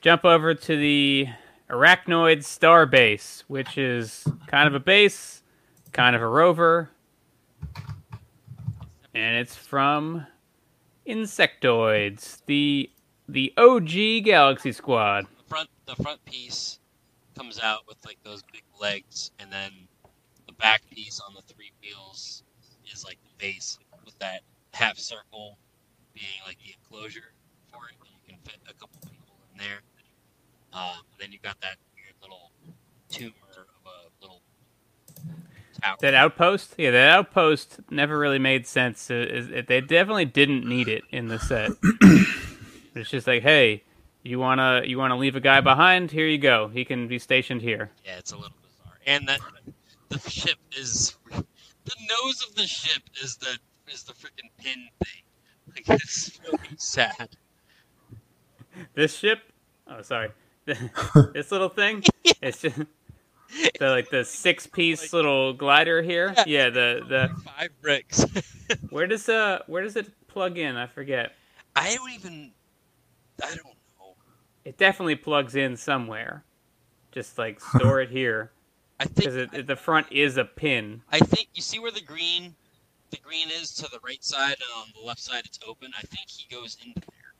[SPEAKER 1] jump over to the Arachnoid Star Base, which is kind of a base, kind of a rover, and it's from Insectoids, the the OG Galaxy Squad.
[SPEAKER 3] The front the front piece comes out with like those big legs, and then the back piece on the three wheels is like the base with that half circle being like the enclosure for it. and You can fit a couple people in there. Um, then you've got that weird little tumor of a little tower.
[SPEAKER 1] That outpost, yeah, that outpost never really made sense. It- it- it- they definitely didn't need it in the set. it's just like, hey, you wanna you wanna leave a guy behind? Here you go. He can be stationed here.
[SPEAKER 3] Yeah, it's a little bizarre. And that the ship is the nose of the ship is the is the freaking pin thing. Like it's really sad.
[SPEAKER 1] This ship, oh sorry, this little thing, it's just the like the six piece little glider here.
[SPEAKER 3] Yeah.
[SPEAKER 1] Yeah, the the
[SPEAKER 3] Five bricks.
[SPEAKER 1] where does uh where does it plug in? I forget.
[SPEAKER 3] I don't even. I don't know.
[SPEAKER 1] It definitely plugs in somewhere. Just like store it here
[SPEAKER 3] I think
[SPEAKER 1] because it, the front is a pin.
[SPEAKER 3] I think you see where the green, the green is to the right side, and on the left side it's open. I think he goes into there,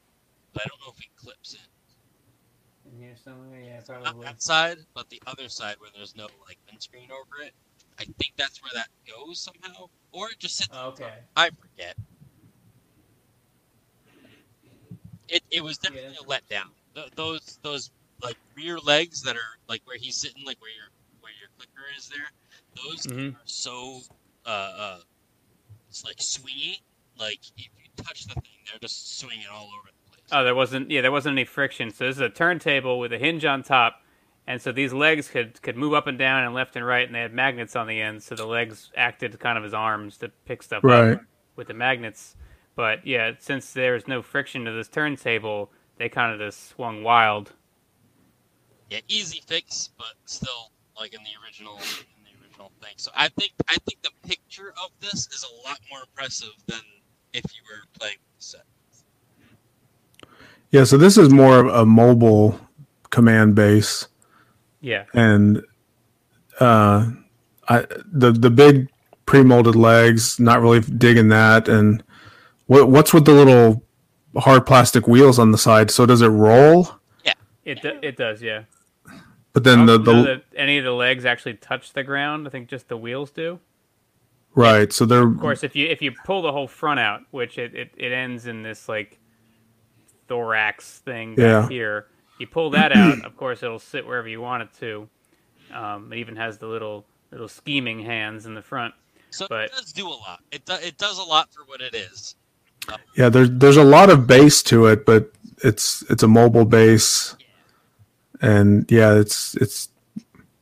[SPEAKER 3] but I don't know if he clips in.
[SPEAKER 1] In here somewhere, yeah,
[SPEAKER 3] Not that side, but the other side where there's no like windscreen over it. I think that's where that goes somehow, or it just sits.
[SPEAKER 1] Okay.
[SPEAKER 3] I forget. It it was definitely a letdown. Th- those those like rear legs that are like where he's sitting, like where your clicker is there. Those
[SPEAKER 1] Mhm.
[SPEAKER 3] are so uh, uh it's like swingy. Like if you touch the thing, they're just swinging all over the place.
[SPEAKER 1] Oh, there wasn't. Yeah, there wasn't any friction. So this is a turntable with a hinge on top, and so these legs could could move up and down and left and right, and they had magnets on the end, so the legs acted kind of as arms to pick stuff
[SPEAKER 2] Right.
[SPEAKER 1] up with the magnets. But yeah, since there's no friction to this turntable, they kind of just swung wild.
[SPEAKER 3] Yeah, easy fix, but still like in the original in the original thing. So I think I think the picture of this is a lot more impressive than if you were playing with the set.
[SPEAKER 2] Yeah, so this is more of a mobile command base,
[SPEAKER 1] Yeah,
[SPEAKER 2] and uh, I the the big pre-molded legs, not really digging that. And what what's with the little hard plastic wheels on the side? So does it roll? Yeah.
[SPEAKER 1] It do, it does. Yeah.
[SPEAKER 2] But then
[SPEAKER 1] I
[SPEAKER 2] the
[SPEAKER 1] don't
[SPEAKER 2] the
[SPEAKER 1] know that any of the legs actually touch the ground. I think just the wheels do.
[SPEAKER 2] right, so they're
[SPEAKER 1] Of course, if you if you pull the whole front out, which it, it, it ends in this like thorax thing back
[SPEAKER 2] Yeah.
[SPEAKER 1] here, you pull that out. Of course, it'll sit wherever you want it to. Um, it even has the little little scheming hands in the front.
[SPEAKER 3] So
[SPEAKER 1] But-
[SPEAKER 3] it does do a lot. It do, it does a lot for what it is.
[SPEAKER 2] yeah there's there's a lot of base to it, but it's it's a mobile base, and yeah, it's it's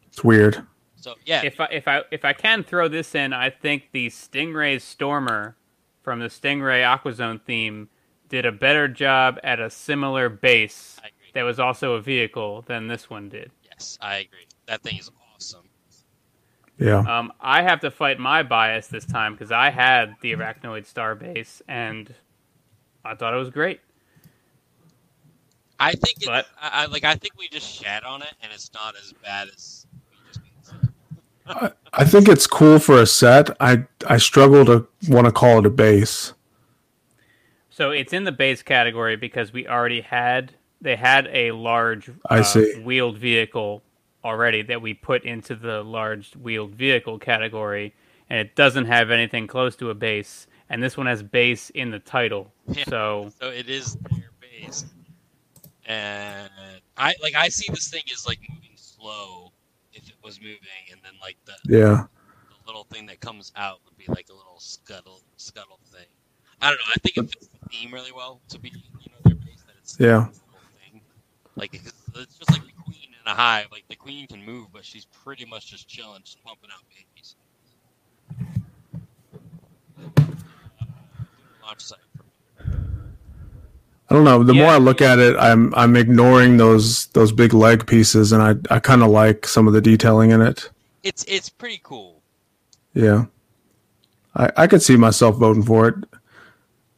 [SPEAKER 2] it's weird.
[SPEAKER 3] So yeah,
[SPEAKER 1] If I if I if I can throw this in, I think the Stingray Stormer from the Stingray Aquazone theme did a better job at a similar base that was also a vehicle than this one did.
[SPEAKER 3] Yes, I agree. That thing is awesome.
[SPEAKER 2] Yeah.
[SPEAKER 1] Um, I have to fight my bias this time because I had the Arachnoid Star base and I thought it was great.
[SPEAKER 3] I think it, I, I like. I think we just shat on it, and it's not as bad as we just made it.
[SPEAKER 2] I think it's cool for a set. I I struggle to want to call it a base.
[SPEAKER 1] So it's in the base category because we already had they had a large
[SPEAKER 2] I
[SPEAKER 1] uh,
[SPEAKER 2] see.
[SPEAKER 1] wheeled vehicle already that we put into the large wheeled vehicle category, and it doesn't have anything close to a base. And this one has base in the title,
[SPEAKER 3] Yeah.
[SPEAKER 1] so
[SPEAKER 3] So it is their base, and I like. I see this thing as like moving slow if it was moving, and then like the,
[SPEAKER 2] Yeah.
[SPEAKER 3] the little thing that comes out would be like a little scuttle scuttle thing. I don't know. I think it fits the theme really well to be you know their base that it's
[SPEAKER 2] Yeah.
[SPEAKER 3] thing. Like it's just like the queen in a hive. Like the queen can move, but she's pretty much just chilling, just pumping out babies. Uh, launch site
[SPEAKER 2] I don't know. The
[SPEAKER 1] Yeah.
[SPEAKER 2] more I look at it, I'm I'm ignoring those those big leg pieces, and I I kind of like some of the detailing in it.
[SPEAKER 3] it's it's pretty cool.
[SPEAKER 2] Yeah, I I could see myself voting for it.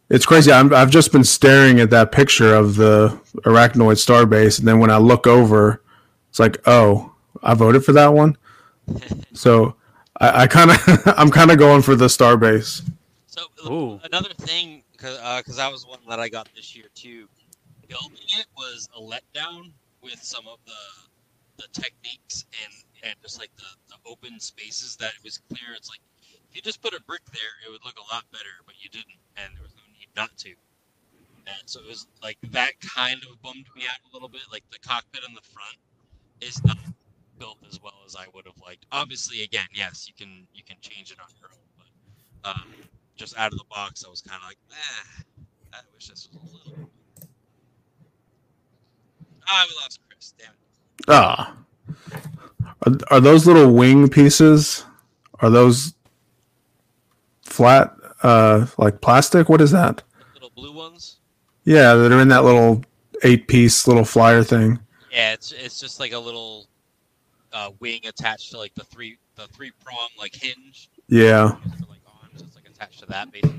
[SPEAKER 2] It's crazy. I'm, I've just been staring at that picture of the arachnoid starbase, and then when I look over, It's like, oh, I voted for that one. so I, I kind of I'm kind of going for the Starbase.
[SPEAKER 3] So Ooh. another thing, because uh, that was one that I got this year too. Building it was a letdown with some of the the techniques and and just like the, the open spaces that it was clear. It's like if you just put a brick there, it would look a lot better, but you didn't, and there was no need not to. And so it was like that kind of bummed me out a little bit. Like the cockpit in the front is not built as well as I would have liked. Obviously, again, yes, you can you can change it on your own, but um, just out of the box, I was kind of like, eh, I wish this was a little. Ah, we lost Chris. Damn it.
[SPEAKER 2] Ah. Are, are those little wing pieces? Are those flat, uh, like plastic? What is that?
[SPEAKER 3] Little blue ones.
[SPEAKER 2] Yeah, that are in that little eight-piece little flyer thing.
[SPEAKER 3] Yeah, it's it's just like a little uh, wing attached to like the three the three prong like hinge.
[SPEAKER 2] Yeah.
[SPEAKER 3] like arms, it's like attached to that basically.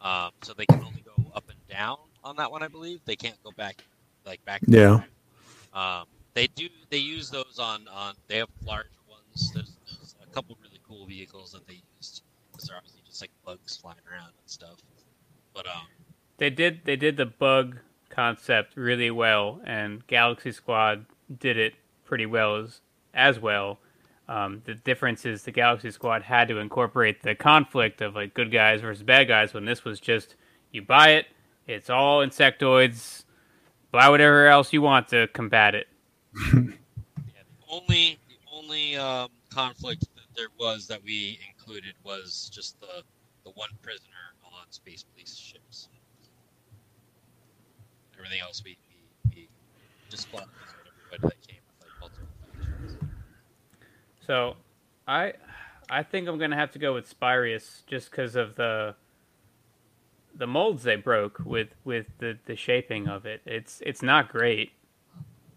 [SPEAKER 3] Um, so they can only go up and down on that one, I believe. They can't go back like back.
[SPEAKER 2] Yeah.
[SPEAKER 3] Um, they do. They use those on on. They have larger ones. There's, there's a couple really cool vehicles that they used because they're obviously just like bugs flying around and stuff. But um,
[SPEAKER 1] they did they did the bug concept really well, and Galaxy Squad did it pretty well as as well. Um, the difference is the Galaxy Squad had to incorporate the conflict of like good guys versus bad guys when this was just you buy it, it's all insectoids, buy whatever else you want to combat it.
[SPEAKER 3] yeah, the only the only um, conflict that there was that we included was just the the one prisoner on space police ships. Everything else we, we, we just fought everybody that came with like multiple factions.
[SPEAKER 1] So, I I think I'm gonna have to go with Spyrius just because of the the molds they broke with with the the shaping of it. It's it's not great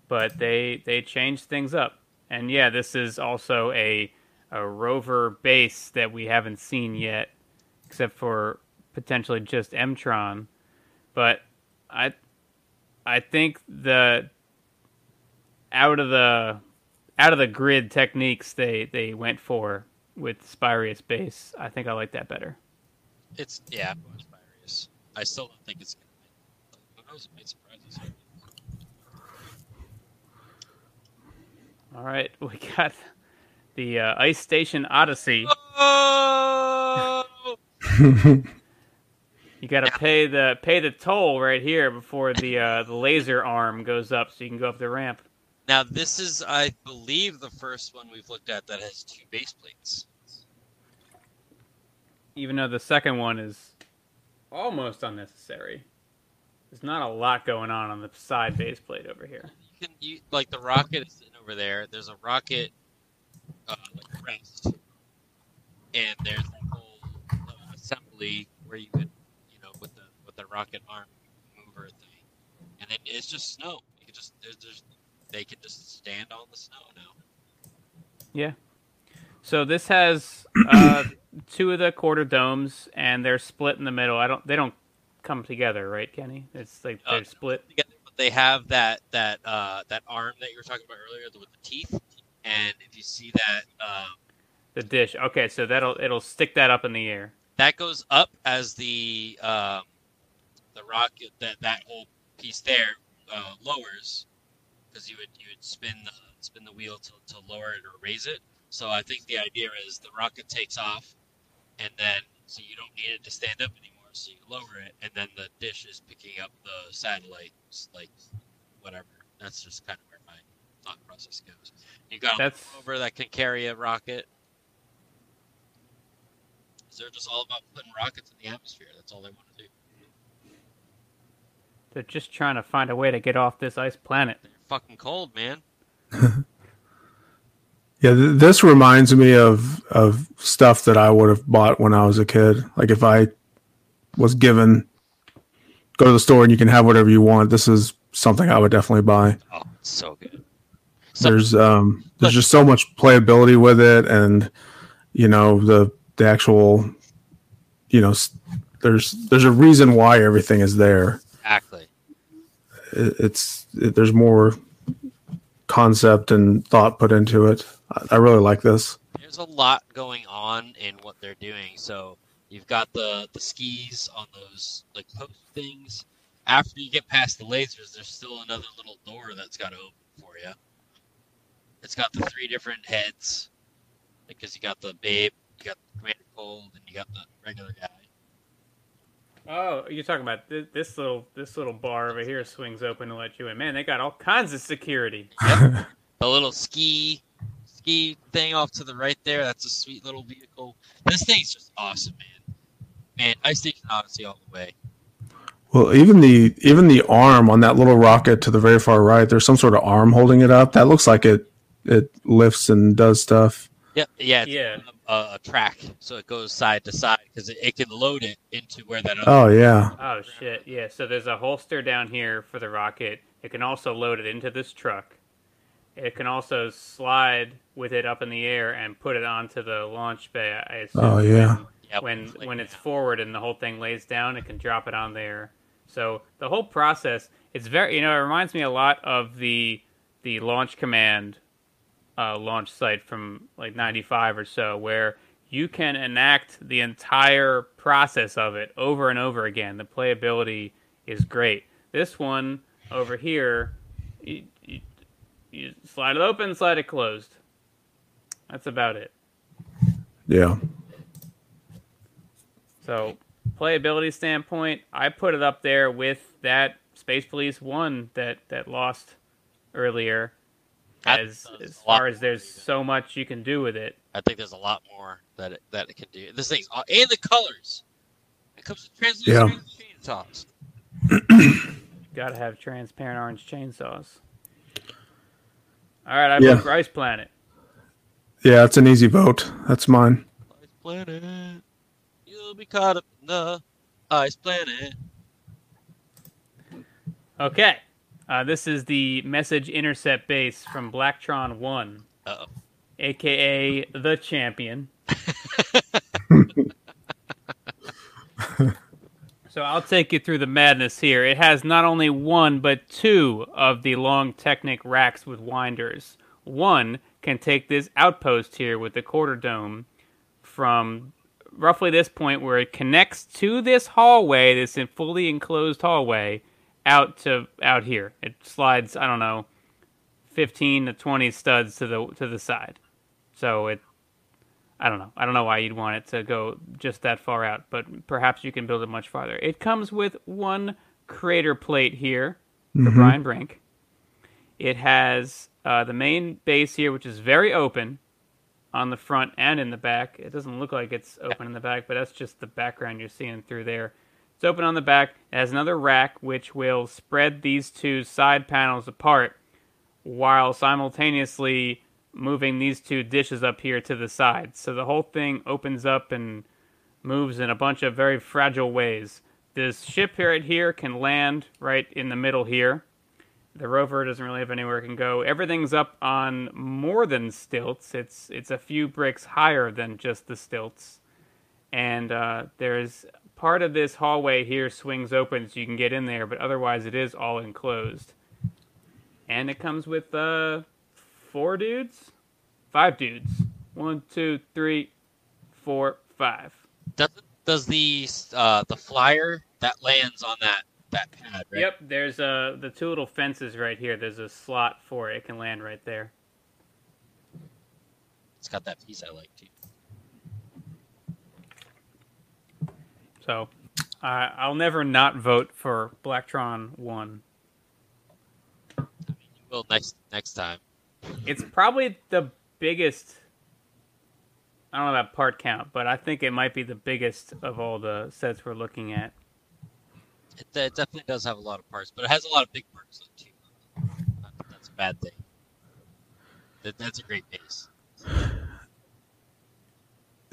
[SPEAKER 1] but they they changed things up. And yeah, this is also a a rover base that we haven't seen yet, except for potentially just Mtron. But I I think the out of the out of the grid techniques they they went for with Spyrius base, I think I like that better.
[SPEAKER 3] It's yeah, Spyrius. I still don't think it's gonna. Who knows? It might surprise us.
[SPEAKER 1] All right, we got the uh, Ice Station Odyssey. Oh! you got to pay the pay the toll right here before the uh, the laser arm goes up, so you can go up the ramp.
[SPEAKER 3] Now, this is, I believe, the first one we've looked at that has two base plates.
[SPEAKER 1] Even though the second one is almost unnecessary. There's not a lot going on on the side base plate over here.
[SPEAKER 3] You can, you, like the rocket is over there. There's a rocket uh, like rest, and there's a whole uh, assembly where you could, you know, with the with the rocket arm mover thing, and then it's just snow. You can just there's, there's they can just stand on the snow now.
[SPEAKER 1] Yeah. So this has uh, two of the quarter domes, and they're split in the middle. I don't. They don't come together, right, Kenny? It's like they're uh, split.
[SPEAKER 3] Together they have that that uh, that arm that you were talking about earlier with the teeth, and if you see that, um,
[SPEAKER 1] the dish. Okay, so that'll it'll stick that up in the air.
[SPEAKER 3] That goes up as the um, the rocket that that whole piece there uh, lowers because you would you would spin the spin the wheel to, to lower it or raise it. So I think the idea is the rocket takes off, and then so you don't need it to stand up anymore so you lower it, and then the dish is picking up the satellites, like whatever. That's just kind of where my thought process goes. You got a rover that can carry a rocket. They're just all about putting rockets in the atmosphere. That's all they want to do.
[SPEAKER 1] They're just trying to find a way to get off this ice planet.
[SPEAKER 3] Fucking cold, man.
[SPEAKER 2] Yeah, th- this reminds me of of stuff that I would have bought when I was a kid. Like if I was given go to the store and you can have whatever you want. This is something I would definitely buy.
[SPEAKER 3] Oh, so good.
[SPEAKER 2] So, there's um there's just so much playability with it and you know the the actual you know there's there's a reason why everything is there.
[SPEAKER 3] Exactly.
[SPEAKER 2] It, it's it, there's more concept and thought put into it. I, I really like this.
[SPEAKER 3] There's a lot going on in what they're doing. So you've got the the skis on those like post things. After you get past the lasers, there's still another little door that's got to open for you. It's got the three different heads because you got the babe, you got the Commander Cold, and you got the regular guy.
[SPEAKER 1] Oh, you're talking about this, this little this little bar over here swings open to let you in. Man, they got all kinds of security.
[SPEAKER 3] Yep. the little ski ski thing off to the right there. That's a sweet little vehicle. This thing's just awesome, man. Man, Ice Station Odyssey all the way.
[SPEAKER 2] Well, even the even the arm on that little rocket to the very far right, there's some sort of arm holding it up. That looks like it it lifts and does stuff.
[SPEAKER 3] Yep. Yeah.
[SPEAKER 1] Yeah.
[SPEAKER 3] A, a track, so it goes side to side because it, it can load it into where that. Other
[SPEAKER 2] Oh yeah.
[SPEAKER 1] Oh shit, yeah. So there's a holster down here for the rocket. It can also load it into this truck. It can also slide with it up in the air and put it onto the launch bay. I oh, assume.
[SPEAKER 2] Oh, yeah.
[SPEAKER 3] Yep.
[SPEAKER 1] When
[SPEAKER 3] Like
[SPEAKER 1] when it's
[SPEAKER 3] that.
[SPEAKER 1] forward and the whole thing lays down, it can drop it on there. So the whole process, it's very you know, it reminds me a lot of the the launch command uh, launch site from like 95 or so where you can enact the entire process of it over and over again. The playability is great. This one over here you, you, you slide it open slide it closed. That's about it.
[SPEAKER 2] Yeah.
[SPEAKER 1] so playability standpoint i put it up there with that space police 1 that that lost earlier as as far as there's
[SPEAKER 3] even.
[SPEAKER 1] so much you can do with it
[SPEAKER 3] I think there's a lot more that it, that it can do. This thing's and the colors. It comes with translucent chainsaws.
[SPEAKER 1] Gotta have transparent orange chainsaws. All right, I
[SPEAKER 2] Yeah.
[SPEAKER 1] booked Rice Planet.
[SPEAKER 2] Yeah, it's an easy vote. That's mine.
[SPEAKER 3] Ice planet, you'll be caught up in the ice planet.
[SPEAKER 1] Okay, uh, this is the message intercept base from Blacktron One,
[SPEAKER 3] Uh oh.
[SPEAKER 1] aka the champion. so I'll take you through the madness here. It has not only one but two of the long Technic racks with winders. One can take this outpost here with the quarter dome from roughly this point where it connects to this hallway, this fully enclosed hallway, out to out here. It slides, I don't know, fifteen to twenty studs to the to the side. So it I don't know. I don't know why you'd want it to go just that far out, but perhaps you can build it much farther. It comes with one crater plate here for Brian Brink. It has uh, the main base here, which is very open on the front and in the back. It doesn't look like it's open in the back, but that's just the background you're seeing through there. It's open on the back. It has another rack which will spread these two side panels apart while simultaneously moving these two dishes up here to the side. So the whole thing opens up and moves in a bunch of very fragile ways. This ship here right here can land right in the middle here. The rover doesn't really have anywhere it can go. Everything's up on more than stilts. It's it's a few bricks higher than just the stilts. And uh, there's part of this hallway here swings open so you can get in there, but otherwise it is all enclosed. And it comes with uh, four dudes, five dudes. One, two, three, four, five.
[SPEAKER 3] Does does the uh, the flyer that lands on that that pad? Right?
[SPEAKER 1] Yep, there's uh the two little fences right here. There's a slot for it. It can land right there.
[SPEAKER 3] It's got that piece I like too.
[SPEAKER 1] So uh, I'll never not vote for Blacktron One.
[SPEAKER 3] I mean, you will next next time.
[SPEAKER 1] It's probably the biggest. I don't know about part count, but I think it might be the biggest of all the sets we're looking at.
[SPEAKER 3] It, it definitely does have a lot of parts, but it has a lot of big parts too. That's a bad thing. That, that's a great base.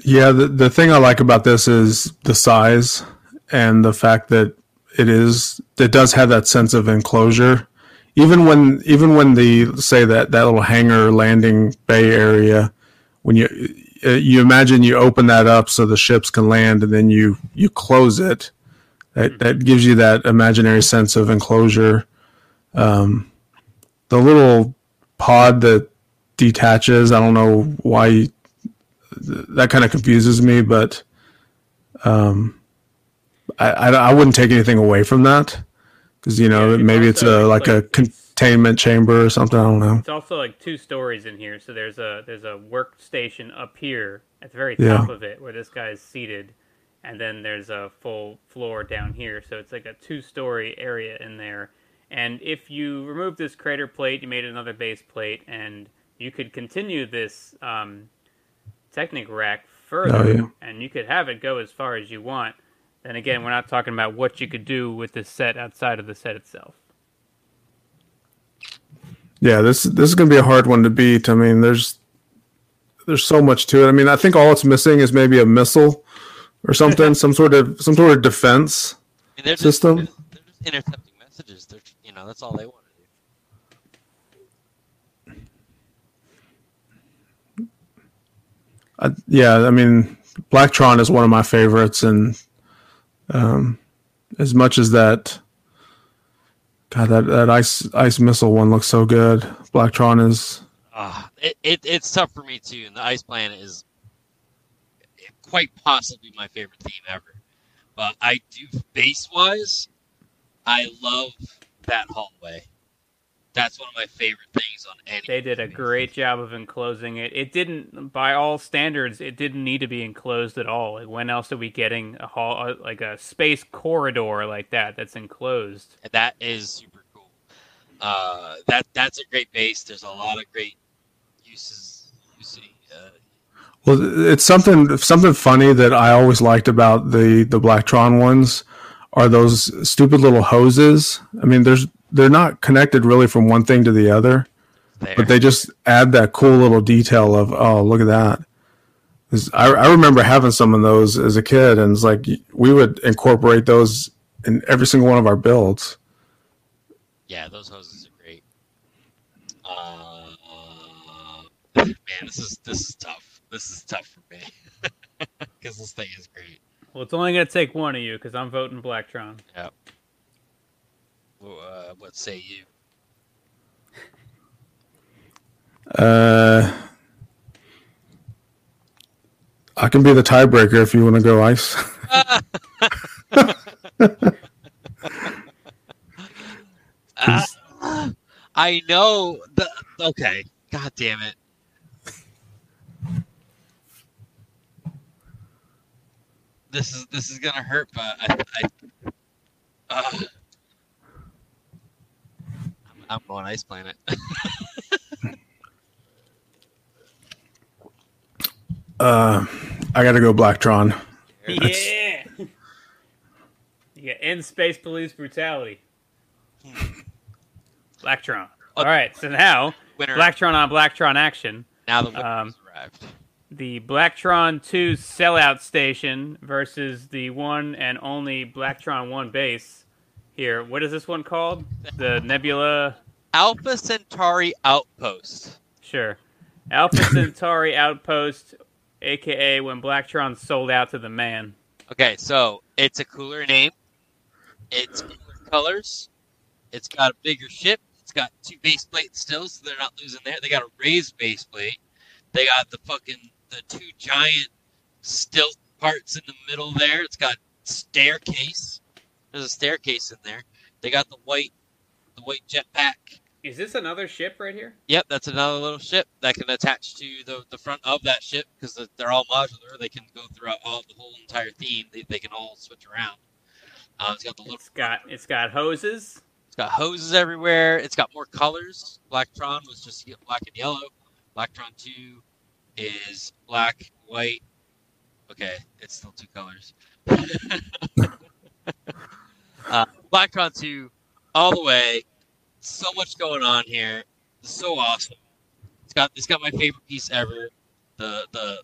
[SPEAKER 2] Yeah, the the thing I like about this is the size and the fact that it is it does have that sense of enclosure. Even when even when the say that that little hangar landing bay area, when you uh, you imagine you open that up so the ships can land, and then you you close it. That that gives you that imaginary sense of enclosure. Um, the little pod that detaches. I don't know why that kind of confuses me, but um, I, I, I wouldn't take anything away from that because you know
[SPEAKER 1] Yeah,
[SPEAKER 2] maybe
[SPEAKER 1] it's
[SPEAKER 2] a like a
[SPEAKER 1] it's- it's-
[SPEAKER 2] containment chamber or something. I don't know.
[SPEAKER 1] It's also like two stories in here. So there's a there's a workstation up here at the very
[SPEAKER 2] Yeah.
[SPEAKER 1] top of it where this guy's seated, and then there's a full floor down here. So it's like a two story area in there. And if you remove this crater plate, you made another base plate, and you could continue this um, Technic rack oh, further,
[SPEAKER 2] Oh, yeah.
[SPEAKER 1] and you could have it go as far as you want. Then again, we're not talking about what you could do with this set outside of the set itself.
[SPEAKER 2] Yeah, this this is gonna be a hard one to beat. I mean, there's there's so much to it. I mean, I think all it's missing is maybe a missile or something, some sort of some sort of defense.
[SPEAKER 3] I mean, they're just,
[SPEAKER 2] System.
[SPEAKER 3] They're, they're just intercepting messages. They're you know that's all they want to do.
[SPEAKER 2] I, yeah, I mean, Blacktron is one of my favorites, and um, as much as that, God, that, that ice ice missile one looks so good. Blacktron is
[SPEAKER 3] Ah, it, it it's tough for me too. And the Ice Planet is quite possibly my favorite theme ever. But I do base wise, I love that hallway. That's one of my favorite things on any.
[SPEAKER 1] They did a great job of enclosing it. It didn't, by all standards, it didn't need to be enclosed at all. Like, when else are we getting a hall, uh, like a space corridor like that that's enclosed?
[SPEAKER 3] and that is super cool. Uh, that that's a great base. There's a lot of great uses. You see, uh,
[SPEAKER 2] well, it's something something funny that I always liked about the the Blacktron ones are those stupid little hoses. I mean, there's they're not connected really from one thing to the other.
[SPEAKER 3] there.
[SPEAKER 2] but they just add that cool little detail of oh look at that. I, I remember having some of those as a kid and it's like we would incorporate those in every single one of our builds
[SPEAKER 3] Yeah, those hoses are great. Uh, man, this is this is tough. This is tough for me because this thing is great.
[SPEAKER 1] Well, it's only going to take one of you because I'm voting Blacktron.
[SPEAKER 3] Well, Uh, what say you?
[SPEAKER 2] uh i can be the tiebreaker if you want to go ice
[SPEAKER 3] Uh, I know the okay. God damn it. This is this is gonna hurt, but I, I uh, I'm, I'm going Ice Planet.
[SPEAKER 2] uh i gotta go blacktron That's-
[SPEAKER 1] Yeah! you got end space police brutality. Blacktron. All right, so now
[SPEAKER 3] Winner.
[SPEAKER 1] Blacktron on Blacktron action.
[SPEAKER 3] now the winner
[SPEAKER 1] um,
[SPEAKER 3] arrived.
[SPEAKER 1] the Blacktron 2 sellout station versus the one and only Blacktron 1 base. Here, what is this one called? The Nebula.
[SPEAKER 3] Alpha Centauri Outpost.
[SPEAKER 1] Sure. Alpha Centauri Outpost, aka when Blacktron sold out to the man.
[SPEAKER 3] Okay, so it's a cooler name. It's cooler colors. It's got a bigger ship. It's got two base plates still, so they're not losing there. They got a raised base plate. They got the fucking the two giant stilt parts in the middle there. It's got staircase. There's a staircase in there. They got the white the white jetpack.
[SPEAKER 1] Is this another ship right here?
[SPEAKER 3] Yep, that's another little ship that can attach to the, the front of that ship because they're all modular. They can go throughout all the whole entire theme. They, they can all switch around. Uh, it's got the little.
[SPEAKER 1] It's got it's got hoses.
[SPEAKER 3] It's got hoses everywhere. It's got more colors. Blacktron was just black and yellow. Blacktron Two is black, white. Okay, it's still two colors. uh, Blacktron Two, all the way. So much going on here. It's so awesome. It's got it's got my favorite piece ever. The the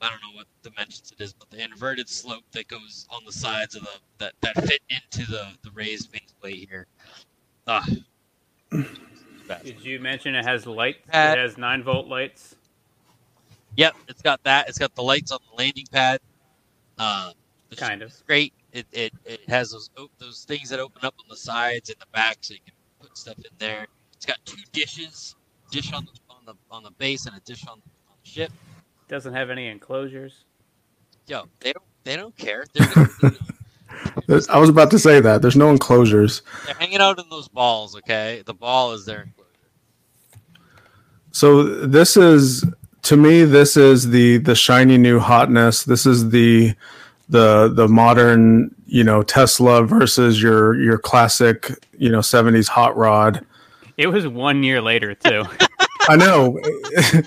[SPEAKER 3] I don't know what dimensions it is, but the inverted slope that goes on the sides of the that, that fit into the the raised base plate here. Ah.
[SPEAKER 1] Did you mention it has light?
[SPEAKER 3] Pad.
[SPEAKER 1] It has nine volt lights.
[SPEAKER 3] Yep, it's got that. It's got the lights on the landing pad. Uh,
[SPEAKER 1] Kind of.
[SPEAKER 3] great. It, it it has those those things that open up on the sides and the back, so you can put stuff in there. It's got two dishes, dish on the on the on the base and a dish on, on the ship.
[SPEAKER 1] Doesn't have any enclosures.
[SPEAKER 3] Yo, they don't they don't care. They're, gonna, you know,
[SPEAKER 2] There's- I was about to say that. There's no enclosures.
[SPEAKER 3] they're hanging out in those balls. Okay, the ball is their enclosure.
[SPEAKER 2] So this is to me this is the the shiny new hotness. This is the the the modern, you know, Tesla versus your your classic, you know, 70s hot rod.
[SPEAKER 1] It was one year later too.
[SPEAKER 2] I know.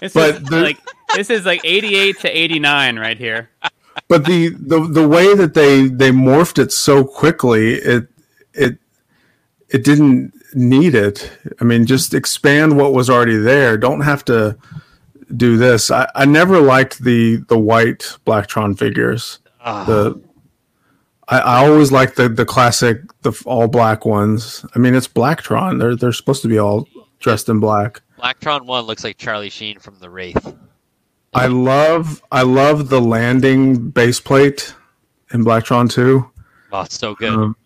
[SPEAKER 1] This
[SPEAKER 2] But
[SPEAKER 1] is
[SPEAKER 2] the-
[SPEAKER 1] like this is like 88 to 89 right here.
[SPEAKER 2] but the, the the way that they they morphed it so quickly, it it it didn't need it. I mean, just expand what was already there. Don't have to do this. I, I never liked the the white Blacktron figures.
[SPEAKER 3] Ah,
[SPEAKER 2] The I, I always liked the the classic the all black ones. I mean, it's Blacktron. They're they're supposed to be all dressed in black.
[SPEAKER 3] Blacktron One looks like Charlie Sheen from The Wraith.
[SPEAKER 2] I love I love the landing base plate in Blacktron 2.
[SPEAKER 3] Oh, it's so good.
[SPEAKER 2] Um,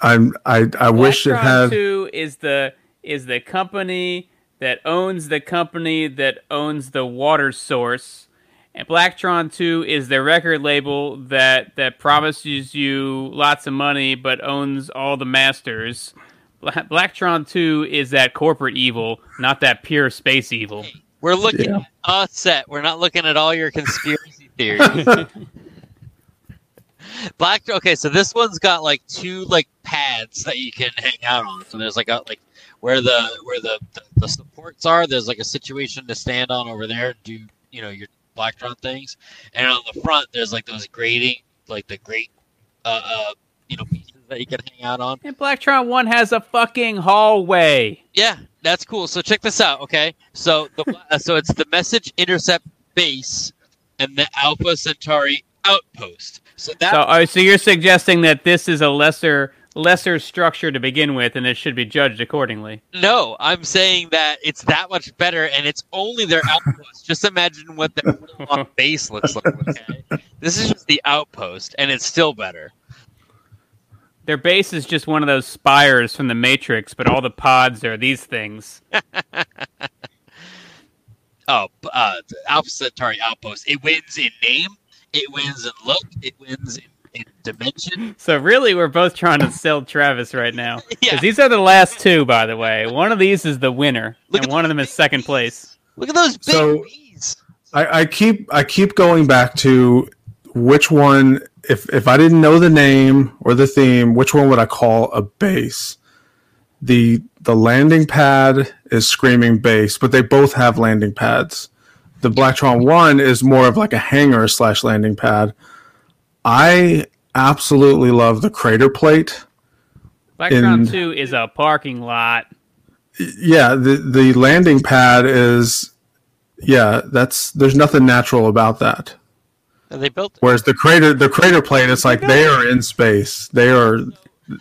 [SPEAKER 2] I'm I I wish it had
[SPEAKER 1] 2 is the is the company that owns the company that owns the water source. And Blacktron 2 is the record label that that promises you lots of money but owns all the masters. Bla- Blacktron 2 is that corporate evil, not that pure space evil.
[SPEAKER 3] We're looking
[SPEAKER 2] Yeah.
[SPEAKER 3] at a set. We're not looking at all your conspiracy theories. Black. Okay, so this one's got like two like pads that you can hang out on. So there's like a like where the where the, the the supports are. There's like a situation to stand on over there do you know your Blacktron things. And on the front, there's like those grating like the great, uh uh you know pieces that you can hang out on.
[SPEAKER 1] And Blacktron 1 has a fucking hallway.
[SPEAKER 3] Yeah, that's cool. So check this out, okay? So the so it's the message intercept base and the Alpha Centauri outpost. So that
[SPEAKER 1] So, uh, so you're suggesting that this is a lesser lesser structure to begin with, and it should be judged accordingly.
[SPEAKER 3] no, I'm saying that it's that much better, and it's only their outpost. just imagine what their base looks like. Okay, this is just the outpost, and it's still better.
[SPEAKER 1] Their base is just one of those spires from the Matrix, but all the pods are these things.
[SPEAKER 3] Oh, uh, the Alpha Centauri outpost. It wins in name. It wins in look. It wins in, in dimension.
[SPEAKER 1] So really, we're both trying to sell Travis right now. 'Cause
[SPEAKER 3] Yeah.
[SPEAKER 1] these are the last two, by the way. One of these is the winner,
[SPEAKER 3] Look
[SPEAKER 1] and one of them is second
[SPEAKER 3] babies.
[SPEAKER 1] place.
[SPEAKER 3] Look at those big
[SPEAKER 2] So-
[SPEAKER 3] bees.
[SPEAKER 2] I, I keep I keep going back to which one if if I didn't know the name or the theme, which one would I call a base? The the landing pad is screaming base, but they both have landing pads. The Blacktron one is more of like a hangar slash landing pad. I absolutely love the crater plate.
[SPEAKER 1] Background
[SPEAKER 2] In-
[SPEAKER 1] 2 is a parking lot.
[SPEAKER 2] Yeah, the the landing pad is yeah, that's there's nothing natural about that.
[SPEAKER 3] And they built
[SPEAKER 2] Whereas the crater, the crater plate, it's like they are in space. They are.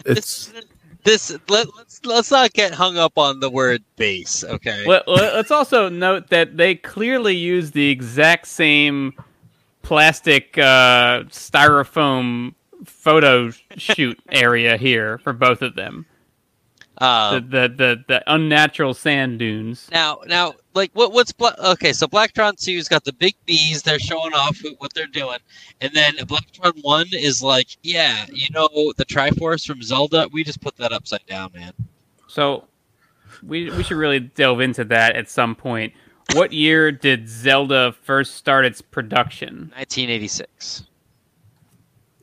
[SPEAKER 2] It's
[SPEAKER 3] this. This let, let's let's not get hung up on the word base, okay?
[SPEAKER 1] Let, let's also note that they clearly use the exact same plastic uh, styrofoam photo shoot area here for both of them. The,
[SPEAKER 3] Um,
[SPEAKER 1] the the the unnatural sand dunes.
[SPEAKER 3] now, now, like, what what's Bla- okay? So Blacktron Two's got the big bees. They're showing off what they're doing, and then Blacktron One is like, yeah, you know, the Triforce from Zelda. We just put that upside down, man.
[SPEAKER 1] So we we should really delve into that at some point. What year did Zelda first start its production?
[SPEAKER 3] 1986.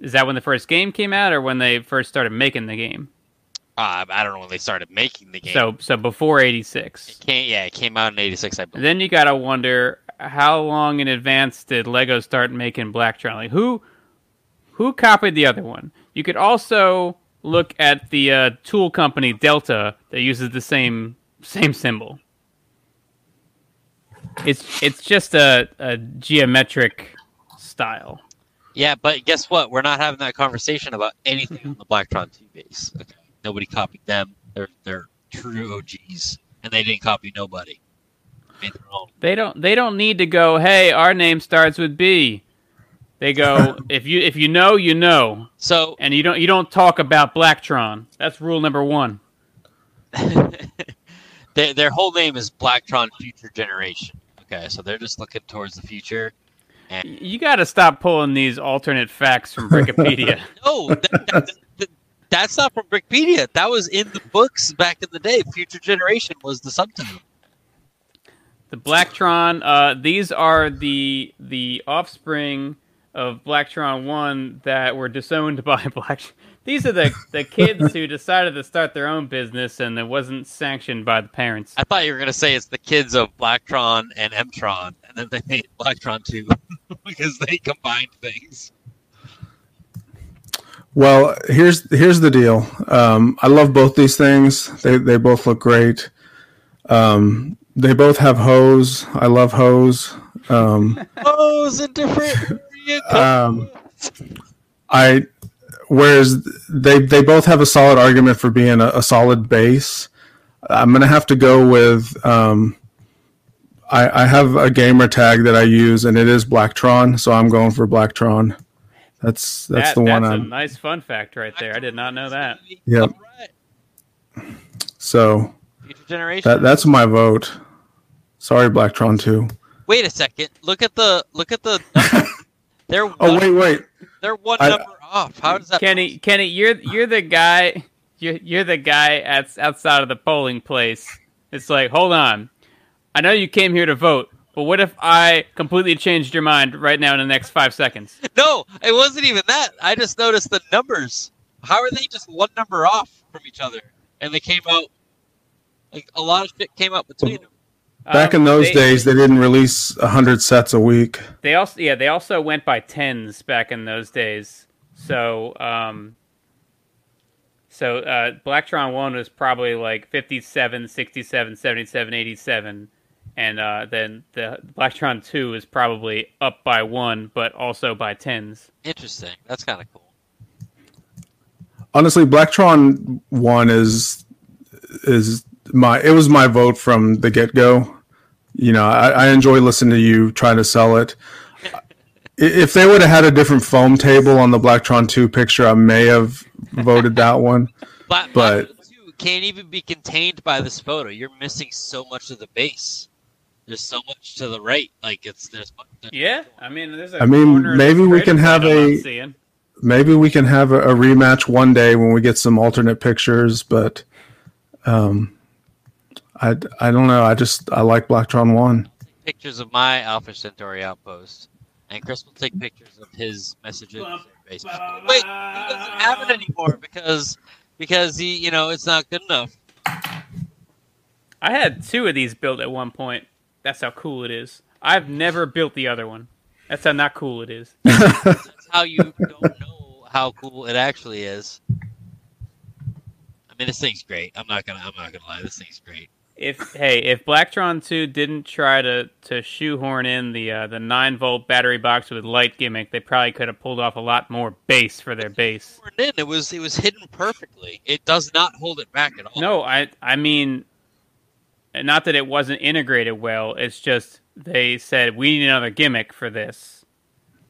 [SPEAKER 1] Is that when the first game came out, or when they first started making the game?
[SPEAKER 3] Uh, I don't know when they started making the game.
[SPEAKER 1] So so before '86.
[SPEAKER 3] Yeah, it came out in '86. I believe.
[SPEAKER 1] Then you gotta wonder how long in advance did Lego start making Black Charlie? who who copied the other one? You could also look at the uh, tool company Delta that uses the same same symbol. It's it's just a, a geometric style.
[SPEAKER 3] Yeah, but guess what? We're not having that conversation about anything on the Blacktron 2 base. Okay, nobody copied them. They're they're true OGs, and they didn't copy nobody. Made their own.
[SPEAKER 1] They don't they don't need to go, hey, our name starts with B. They go, if you if you know, you know.
[SPEAKER 3] So
[SPEAKER 1] And you don't you don't talk about Blacktron. That's rule number one.
[SPEAKER 3] their, their whole name is Blacktron Future Generation. Okay, so they're just looking towards the future. And
[SPEAKER 1] You got to stop pulling these alternate facts from Wikipedia.
[SPEAKER 3] no, that, that, that- that's not from Wikipedia. That was in the books back in the day. Future Generation was the subtitle.
[SPEAKER 1] the Blacktron, uh, these are the the offspring of Blacktron One that were disowned by Black. These are the the kids who decided to start their own business and it wasn't sanctioned by the parents.
[SPEAKER 3] I thought you were gonna say it's the kids of Blacktron and Mtron, and then they made Blacktron two because they combined things.
[SPEAKER 2] Well, here's here's the deal. Um, I love both these things. They they both look great. Um, they both have hose. I love hose. Um,
[SPEAKER 3] it's a different.
[SPEAKER 2] um, I whereas they they both have a solid argument for being a, a solid base. I'm gonna have to go with. Um, I, I have a gamer tag that I use, and it is Blacktron, so I'm going for Blacktron. That's that's
[SPEAKER 1] That-
[SPEAKER 2] the one.
[SPEAKER 1] That's a
[SPEAKER 2] I'm.
[SPEAKER 1] nice fun fact right there. I did not know that.
[SPEAKER 2] Yep.
[SPEAKER 3] Alright.
[SPEAKER 2] So
[SPEAKER 3] Future Generation.
[SPEAKER 2] that that's my vote. Sorry, Blacktron two.
[SPEAKER 3] Wait a second. Look at the look at the. Number. they're one,
[SPEAKER 2] Oh wait, wait.
[SPEAKER 3] they're one
[SPEAKER 2] I-
[SPEAKER 3] number off. How does that?
[SPEAKER 1] Kenny, Kenny, you're you're the guy. You're you're the guy at, outside of the polling place. It's like, hold on. I know you came here to vote, but what if I completely changed your mind right now in the next five seconds?
[SPEAKER 3] No, it wasn't even that. I just noticed the numbers. How are they just one number off from each other? And they came out like a lot of shit came out between them.
[SPEAKER 2] Back
[SPEAKER 1] Um,
[SPEAKER 2] in those
[SPEAKER 1] they-
[SPEAKER 2] days, they didn't release hundred sets a week.
[SPEAKER 1] They also yeah, they also went by tens back in those days. So um so uh Blacktron 1 was probably like 57, 67, 77, 87 and uh then the Blacktron 2 is probably up by 1 but also by tens.
[SPEAKER 3] Interesting. That's kind of cool.
[SPEAKER 2] Honestly, Blacktron one is is my it was my vote from the get go. You know, I, I enjoy listening to you try to sell it. I- If they would have had a different foam table on the Blacktron two picture, I may have voted that one.
[SPEAKER 3] Black,
[SPEAKER 2] But-
[SPEAKER 3] Black 2 can't even be contained by this photo. You're missing so much of the base. There's so much to the right. Like it's there's. much-
[SPEAKER 1] Yeah, I mean there's a
[SPEAKER 2] I mean, maybe we can have a- Maybe we can have a, a rematch one day when we get some alternate pictures, but um, I I don't know. I just I like Blacktron one.
[SPEAKER 3] pictures of my Alpha Centauri outpost, and Chris will take pictures of his messages. Wait, he doesn't have it anymore because because he you know it's not good enough.
[SPEAKER 1] I had two of these built at one point. That's how cool it is. I've never built the other one. That's how not cool it is.
[SPEAKER 3] That's how you don't know how cool it actually is. I mean, this thing's great. I'm not gonna I'm not gonna lie. This thing's great.
[SPEAKER 1] If hey, if Blacktron two didn't try to, to shoehorn in the uh, the nine volt battery box with light gimmick, they probably could have pulled off a lot more base for their base.
[SPEAKER 3] In, it was it was hidden perfectly. It does not hold it back at all.
[SPEAKER 1] No, I I mean, not that it wasn't integrated well. It's just they said we need another gimmick for this,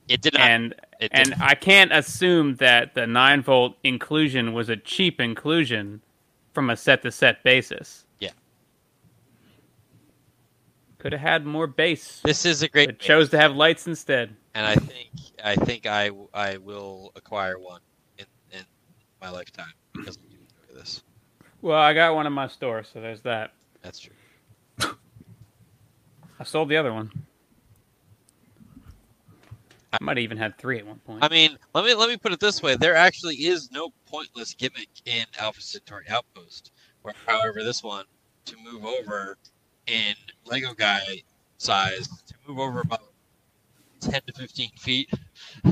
[SPEAKER 3] it did not.
[SPEAKER 1] and and. I can't assume that the nine volt inclusion was a cheap inclusion from a set to set basis. Could have had more base.
[SPEAKER 3] this is a great.
[SPEAKER 1] It chose to have lights instead.
[SPEAKER 3] and I think I think I I will acquire one in, in my lifetime because I enjoy this.
[SPEAKER 1] Well, I got one in my store, so there's that.
[SPEAKER 3] That's true.
[SPEAKER 1] I sold the other one. I might have even had three at one point.
[SPEAKER 3] I mean, let me let me put it this way: there actually is no pointless gimmick in Alpha Centauri Outpost. Where, however, this one to move over in Lego guy size to move over about ten to fifteen feet.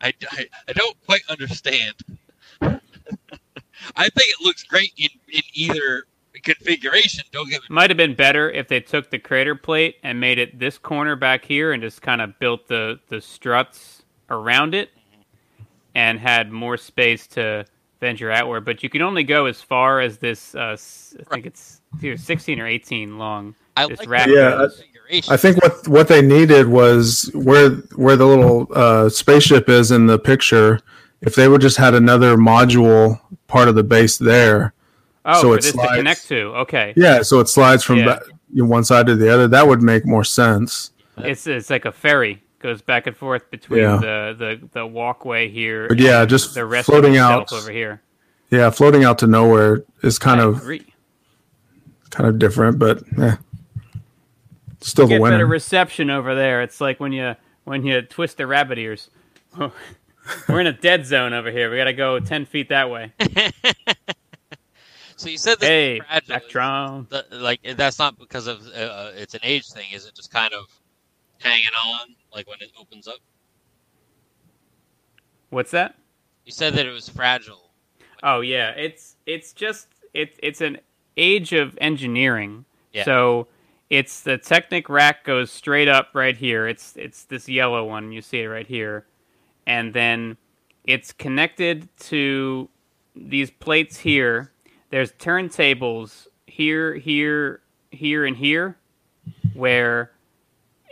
[SPEAKER 3] I, I, I don't quite understand. I think it looks great in, in either configuration. Don't get me
[SPEAKER 1] Might have been better if they took the crater plate and made it this corner back here and just kind of built the, the struts around it mm-hmm. and had more space to venture outward. But you can only go as far as this, uh, s- I think it's either 16 or 18 long.
[SPEAKER 3] I
[SPEAKER 1] This
[SPEAKER 3] like
[SPEAKER 1] rack
[SPEAKER 3] the
[SPEAKER 2] Yeah,
[SPEAKER 1] goes.
[SPEAKER 2] I think what what they needed was where where the little uh, spaceship is in the picture. If they would just had another module part of the base there,
[SPEAKER 1] Oh,
[SPEAKER 2] So
[SPEAKER 1] for
[SPEAKER 2] it
[SPEAKER 1] this
[SPEAKER 2] slides.
[SPEAKER 1] to connect to. Okay.
[SPEAKER 2] Yeah, so it slides from
[SPEAKER 1] Yeah.
[SPEAKER 2] ba- one side to the other. That would make more sense.
[SPEAKER 1] It's it's like a ferry goes back and forth between
[SPEAKER 2] Yeah.
[SPEAKER 1] the, the the walkway here.
[SPEAKER 2] But yeah,
[SPEAKER 1] and
[SPEAKER 2] just
[SPEAKER 1] the rest
[SPEAKER 2] floating
[SPEAKER 1] itself
[SPEAKER 2] out.
[SPEAKER 1] over here.
[SPEAKER 2] Yeah, floating out to nowhere is kind
[SPEAKER 1] I
[SPEAKER 2] of
[SPEAKER 1] agree.
[SPEAKER 2] kind of different, but yeah, still the
[SPEAKER 1] Get better
[SPEAKER 2] winner.
[SPEAKER 1] reception over there. It's like when you when you twist the rabbit ears. We're in a dead zone over here. We got to go ten feet that way.
[SPEAKER 3] So you said this
[SPEAKER 1] Hey,
[SPEAKER 3] is fragile.
[SPEAKER 1] Electron.
[SPEAKER 3] The- like that's not because of uh, uh, it's an age thing. Is it just kind of hanging on, like when it opens up?
[SPEAKER 1] What's that?
[SPEAKER 3] You said that it was fragile.
[SPEAKER 1] Oh yeah, it's it's just it, it's an age of engineering.
[SPEAKER 3] Yeah.
[SPEAKER 1] So it's the Technic rack goes straight up right here. It's it's this yellow one you see it right here, and then it's connected to these plates here. There's turntables here, here, here, and here, where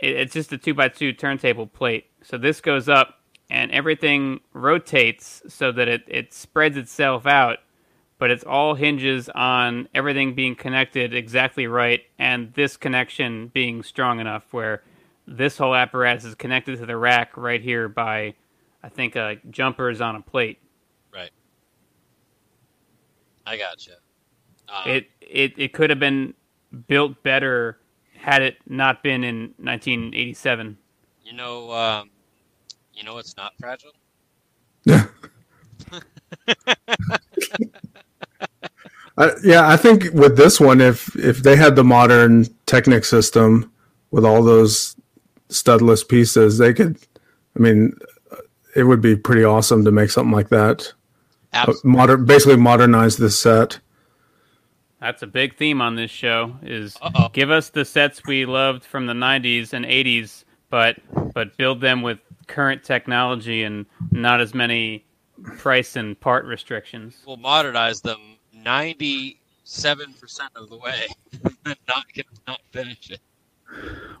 [SPEAKER 1] it, it's just a two by two turntable plate. So this goes up, and everything rotates so that it, it spreads itself out, but it's all hinges on everything being connected exactly right, and this connection being strong enough where this whole apparatus is connected to the rack right here by, I think, uh, jumpers on a plate. Right.
[SPEAKER 3] I gotcha. Um,
[SPEAKER 1] It it it could have been built better had it not been in 1987.
[SPEAKER 3] you know, um, you know, it's not fragile.
[SPEAKER 2] Yeah. I, yeah, I think with this one, if if they had the modern Technic system with all those studless pieces, they could. I mean, it would be pretty awesome to make something like that.
[SPEAKER 3] Absolutely.
[SPEAKER 2] Modern, basically modernize this set.
[SPEAKER 1] That's a big theme on this show is
[SPEAKER 3] Uh-oh.
[SPEAKER 1] give us the sets we loved from the 90s and 80s, but but build them with current technology and not as many price and part restrictions.
[SPEAKER 3] We'll modernize them ninety-seven percent of the way, and not not finish it.